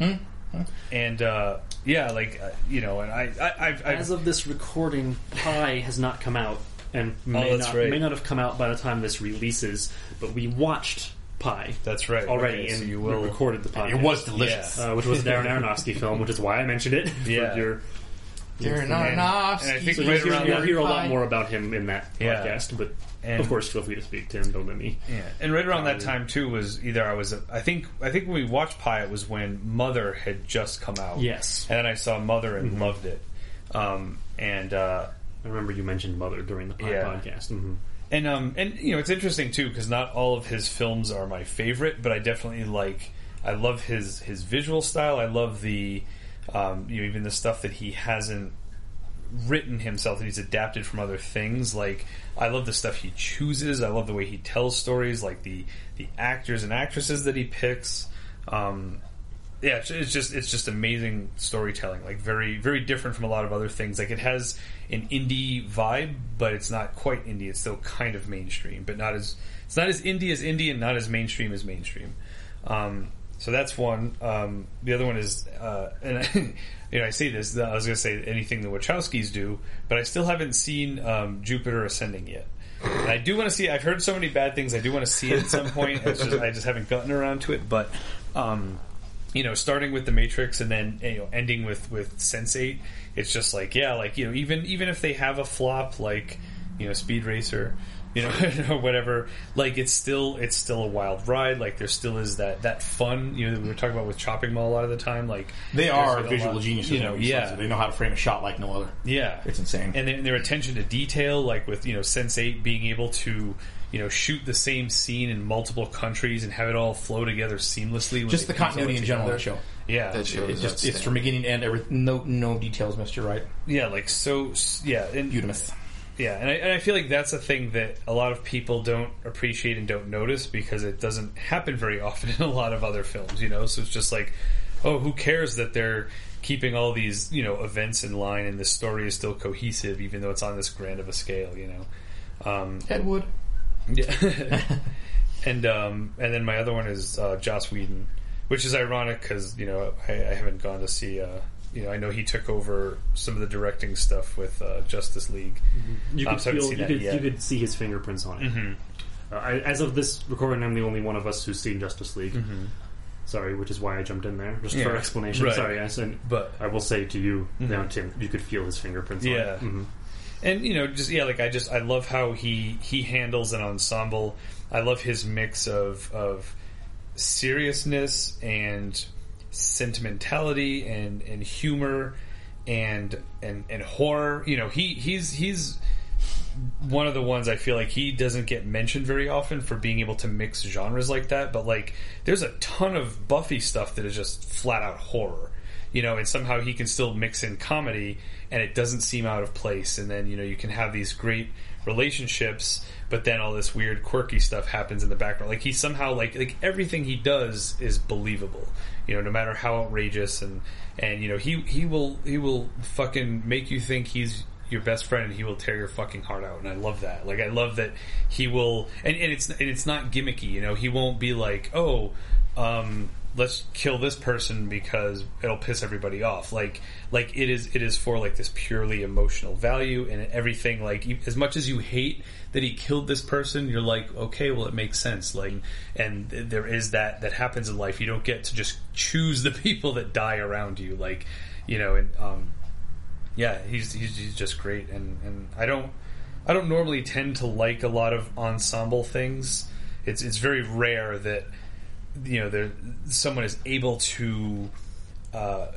and uh, yeah, like uh, you know, and I, I I've, I've As of this recording, Pi has not come out, and may, Oh, that's not, right. may not have come out by the time this releases. But we watched Pi. that's right already, Okay, and so you we will. recorded the podcast. It was delicious. uh, which was a Darren Aronofsky film, which is why I mentioned it. for Yeah. your- Darren And I think so right you'll, hear, around you'll there, hear a lot more about him in that Yeah. podcast. But And- of course, feel free to speak, to him. Don't let me. Yeah, and right around that time too was either I was I think I think when we watched Pi it was when Mother had just come out. Yes, and then I saw Mother and loved it. Um, and uh, I remember you mentioned Mother during the Pi Yeah. podcast. hmm and um, and you know it's interesting too because not all of his films are my favorite, but I definitely like. I love his his visual style. I love the um, you know even the stuff that he hasn't written himself that he's adapted from other things. Like I love the stuff he chooses. I love the way he tells stories. Like the the actors and actresses that he picks. Um, yeah, it's- just it's just amazing storytelling. Like very very different from a lot of other things. Like it has an indie vibe, but it's not quite indie. It's still kind of mainstream, but not as it's not as indie as indie and not as mainstream as mainstream. Um, so that's one. Um, the other one is, uh, and I, you know, I say this. I was going to say anything the Wachowskis do, but I still haven't seen um, Jupiter Ascending yet. And I do want to see. I've heard so many bad things. I do want to see it at some point. Just, I just haven't gotten around to it. But um, you know, starting with the Matrix and then you know ending with with Sense Eight, it's just like yeah, like you know, even even if they have a flop like you know Speed Racer, you know, or whatever, like it's still it's still a wild ride. Like there still is that that fun you know that we were talking about with Chopping Mall a lot of the time. Like They are visual lot- geniuses. you know, yeah, so they know how to frame a shot like no other. yeah, It's insane. and their, their attention to detail, like with you know Sense Eight being able to you know shoot the same scene in multiple countries and have it all flow together seamlessly. just the continuity in general of the show. Yeah, That show It is just it's from beginning to end. Every no no details missed. You're right. yeah, like so. Yeah, and Eudemus. yeah, and I, and I feel like that's a thing that a lot of people don't appreciate and don't notice because it doesn't happen very often in a lot of other films. You know, so it's just like, oh, who cares that they're keeping all these you know events in line and the story is still cohesive even though it's on this grand of a scale. You know. Um, Ed Wood. Yeah. and um, and then my other one is uh, Joss Whedon, which is ironic because you know I, I haven't gone to see. Uh, you know, I know he took over some of the directing stuff with uh, Justice League. You Um, could, feel, you, could, you could see his fingerprints on it. Mm-hmm. Uh, I, as of this recording, I'm the only one of us who's seen Justice League. Sorry, which is why I jumped in there, just for Mm-hmm. Explanation. right. Sorry, I said. But I will say to you now, Tim, you could feel his fingerprints. Yeah. And you know just yeah like i just i love how he he handles an ensemble i love his mix of of seriousness and sentimentality and and humor and and and horror you know he he's he's one of the ones I feel like he doesn't get mentioned very often for being able to mix genres like that. But like, there's a ton of Buffy stuff that is just flat out horror, you know, and somehow he can still mix in comedy and it doesn't seem out of place. And then you know you can have these great relationships, but then all this weird quirky stuff happens in the background. Like he somehow like like everything he does is believable, you know, no matter how outrageous and and you know he he will he will fucking make you think he's your best friend and he will tear your fucking heart out and I love that. Like I love that he will and, and it's and it's not gimmicky, you know. He won't be like, "Oh, um let's kill this person because it'll piss everybody off." Like like it is it is for like this purely emotional value and everything like you- as much as you hate that he killed this person, you're like, "Okay, well it makes sense." Like and th- there is that that happens in life. You don't get to just choose the people that die around you like, you know, and um yeah, he's, he's he's just great, and and I don't I don't normally tend to like a lot of ensemble things. It's it's very rare that you know there someone is able to uh,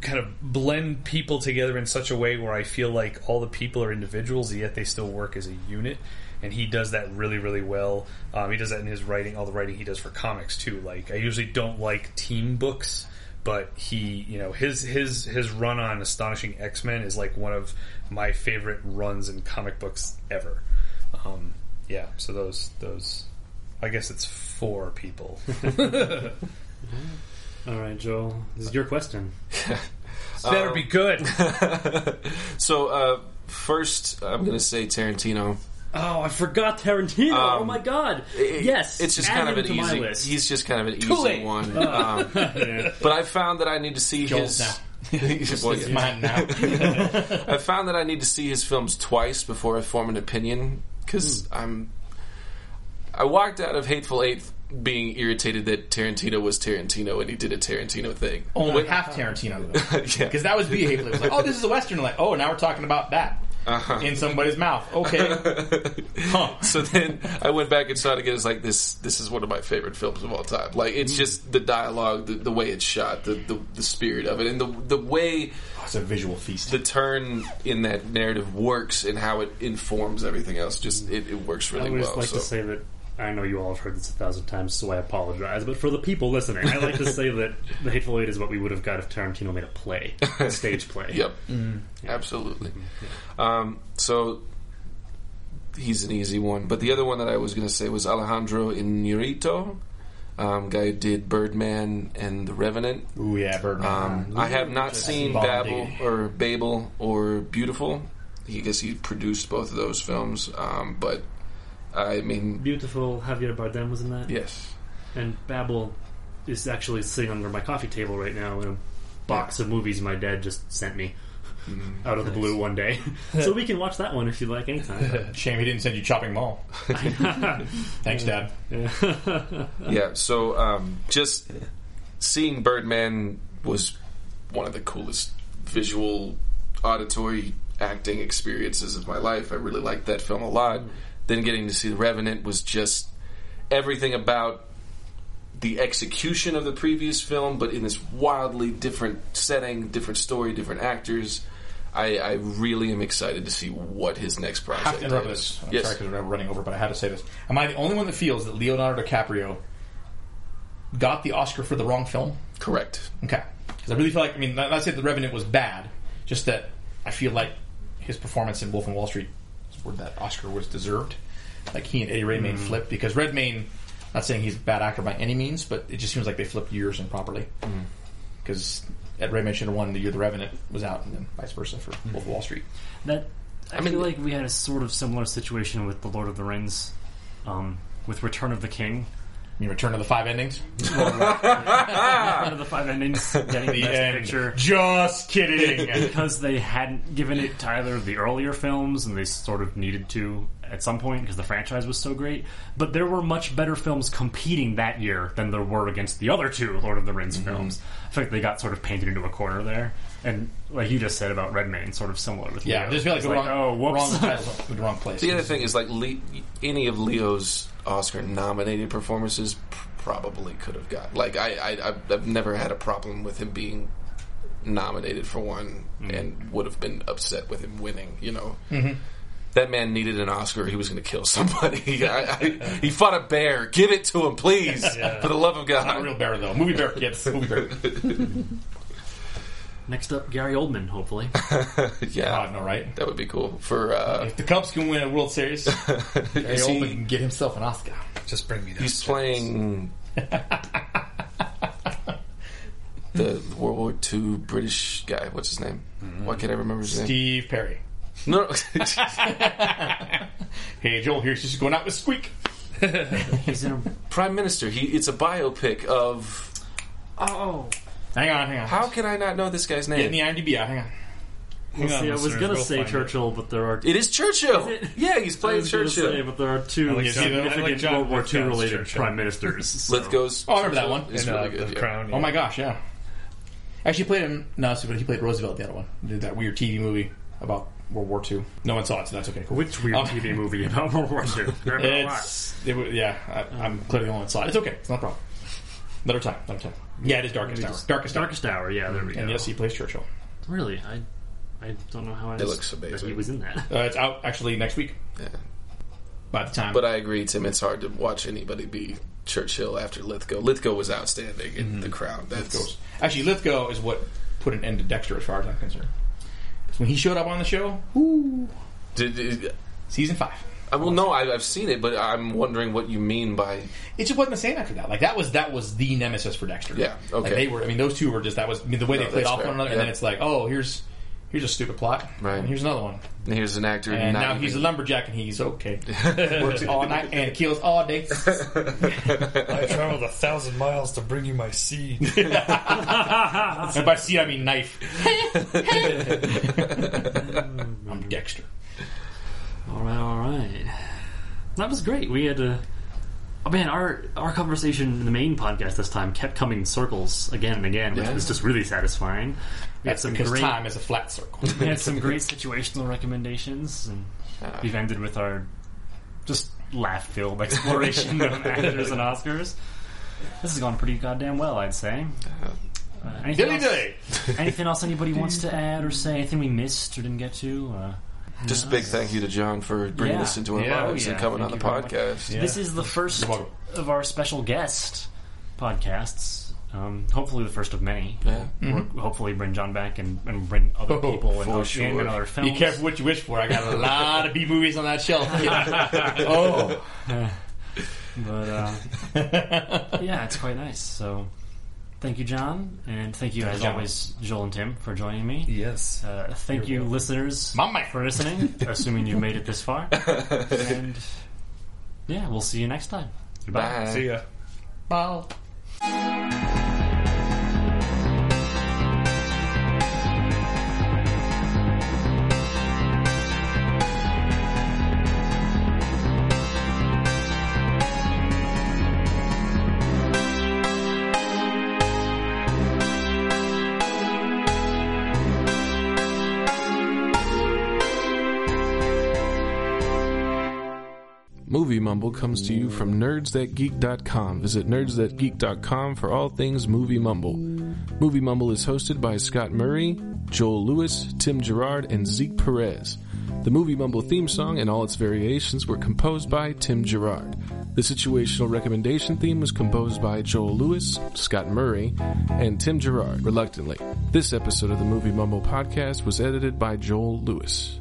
kind of blend people together in such a way where I feel like all the people are individuals, yet they still work as a unit. And he does that really, really well. Um, he does that in his writing, all the writing he does for comics too. Like I usually don't like team books, but he, you know, his his his run on Astonishing X Men is like one of my favorite runs in comic books ever. Um, yeah, so those those, I guess it's four people. All right, Joel, this is your question. Better be good. so uh, first, I'm going to say Tarantino. Oh, I forgot Tarantino. oh my god! It- yes, it's just add kind of an easy. list. He's just kind of an Too easy late. one. Um, Yeah. but I found that I need to see Joel's his. now. Well, yeah. mine now. I found that I need to see his films twice before I form an opinion because Hmm. I'm. I walked out of Hateful Eight being irritated that Tarantino was Tarantino and he did a Tarantino thing. Oh, Only half Tarantino though. yeah. Because that was B. Hateful. It was like, oh, this is a western. Like, oh, now we're talking about that uh-huh. in somebody's mouth. Okay, huh? So then I went back and saw it again. It's like this. This is one of my favorite films of all time. Like it's just the dialogue, the, the way it's shot, the, the the spirit of it, and the the way Oh, it's a visual feast. the turn in that narrative works and how it informs everything else. Just it, it works I really would well. like so. to say that I know you all have heard this a thousand times, so I apologize. But for the people listening, I like to say that The Hateful Eight is what we would have got if Tarantino made a play, a stage play. Yep, absolutely. Um, so he's an easy one, but the other one that I was going to say was Alejandro Inarritu, um, guy who did Birdman and The Revenant. Ooh, yeah, Birdman. Um, I have not seen Babel or Babel or Biutiful. I guess he produced both of those films, um, but I mean, Biutiful Javier Bardem was in that, yes, and Babel is actually sitting under my coffee table right now in a box of movies my dad just sent me Mm-hmm. out of the blue one day. so we can watch that one if you'd like anytime. Shame he didn't send you Chopping Mall. Thanks, Dad. Yeah. yeah. So um, just seeing Birdman was one of the coolest visual, auditory acting experiences of my life. I really liked that film a lot. Then getting to see The Revenant was just everything about the execution of the previous film, but in this wildly different setting, different story, different actors. I, I really am excited to see what his next I project have to interrupt is. this. I'm yes. sorry because we're running over, but I had to say this. Am I the only one that feels that Leonardo DiCaprio got the Oscar for the wrong film? Correct. Okay. Because I really feel like, I mean, not not say The Revenant was bad, just that I feel like his performance in Wolf of Wall Street is where that Oscar was deserved. Like he and Eddie Redmayne mm. flipped because Redmayne, not saying he's a bad actor by any means, but it just seems like they flipped years improperly. Mm. Because Ed Redmayne should have won the year The Revenant was out, and then vice versa for mm-hmm. Wolf of Wall Street. That I, mean- feel like we had a sort of similar situation with the Lord of the Rings, um, with Return of the King. I mean, Return of the Five Endings. One of the five endings getting the The best end. picture Just kidding. because they hadn't given it to either of the earlier films, and they sort of needed to at some point because the franchise was so great. But there were much better films competing that year than there were against the other two Lord of the Rings Mm-hmm. films. I feel like they got sort of painted into a corner there, and like you just said about Redmayne, sort of similar with yeah, Leo. I just feel like It's the wrong, oh whoops. wrong title, the wrong place. The other thing is like Le- any of Leo's Oscar nominated performances probably could have got. Like I, I I've- never had a problem with him being nominated for one, mm-hmm. and would have been upset with him winning. You know. Mm-hmm. That man needed an Oscar. He was going to kill somebody. I, I, he fought a bear. Give it to him, please, for the love of God. Not a real bear though. Movie bear, kids. Movie bear. Next up, Gary Oldman, hopefully. yeah, God, no, right? that would be cool. For uh, If the Cubs can win a World Series, Gary is he- Oldman can get himself an Oscar. Just bring me that. He's playing the World War II British guy. What's his name? Why can't I remember his name? Steve Perry. No, Hey Joel, here's just going out with Squeak. He's in a Prime Minister. He it's a biopic of. oh. Hang on, hang on. How can I not know this guy's Get name? the IMDb. Hang on. Well, Hang on, see, I was listeners, gonna we'll say find it. Churchill, but there are. It is Churchill. Is it? Yeah, he's I playing was gonna Churchill. say, but there are two like John- I significant like John World War II Lithgow's related Churchill. prime ministers. so- Lithgow's. Oh, I remember that one. Is in, uh, really good. the yeah. Crown. Oh my gosh, yeah. Actually, he played him. No, so he played Roosevelt. The other one did that weird TV movie about World War II. No one saw it, so that's okay. Cool. Which weird Oh. TV movie about World War II? There have been a lot. It's it, wa- yeah. I, I'm clearly the only one that saw it. It's okay. It's not a problem. Another time. Another time. Yeah, it is Darkest Hour. Darkest Hour. Darkest Hour. Yeah, there we go. And yes, he plays Churchill. Really, I, I don't know how I. It looks that amazing. he was in that. Uh, it's out actually next week. Yeah. By the time, But I agree, Tim. It's hard to watch anybody be Churchill after Lithgow. Lithgow was outstanding in The Crown. That's Lithgow's- actually Lithgow is what put an end to Dexter, as far as I'm concerned. 'Cause when he showed up on the show, Did, did, season five, I well, no, I, I've seen it, but I'm wondering what you mean by it just wasn't the same after that. Like that was that was the nemesis for Dexter. Yeah, Like okay. they were. I mean, those two were just that was I mean, the way No, they played off fair. one another, Yeah. and then it's like, oh, here's here's a stupid plot, Right. And here's another one, here's an actor. and not now he's a lumberjack, and he's okay. Works all night and kills all day. I traveled a thousand miles to bring you my seed. and by seed, I mean knife. I'm Dexter. All right, all right. That was great. We had a. Oh man, our our conversation in the main podcast this time kept coming in circles again and again, which Yeah. was just really satisfying. We had That's some because great, time is a flat circle. we had some great situational recommendations, and we've ended with our just laugh-filled exploration of actors and Oscars. This has gone pretty goddamn well, I'd say. Uh, anything, Dilly else, dilly. anything else anybody wants to add or say? Anything we missed or didn't get to? Uh, Just a big thank you to John for bringing Yeah. us into our Yeah, lives yeah, and coming thank on the you very much. podcast. This is the first You're welcome. of our special guest podcasts. Um, hopefully, the first of many. Yeah. We'll hopefully, bring John back and, and bring other Oh, people and, for other, sure. and other Be careful what you wish for. I got a lot of B movies on that shelf. oh, But uh, yeah, it's quite nice. So, thank you, John, and thank you, as John. always, Joel and Tim, for joining me. Yes. Uh, thank you, listeners, My man. for listening. assuming you made it this far, and yeah, we'll see you next time. Goodbye. Bye. See ya. bye. Mumble comes to you from nerdsthatgeek.com. Visit nerdsthatgeek.com for all things Movie Mumble. Movie Mumble is hosted by Scott Murray, Joel Lewis, Tim Gerard, and Zeke Perez. The Movie Mumble theme song and all its variations were composed by Tim Gerard. The situational recommendation theme was composed by Joel Lewis, Scott Murray, and Tim Gerard, reluctantly. This episode of the Movie Mumble podcast was edited by Joel Lewis.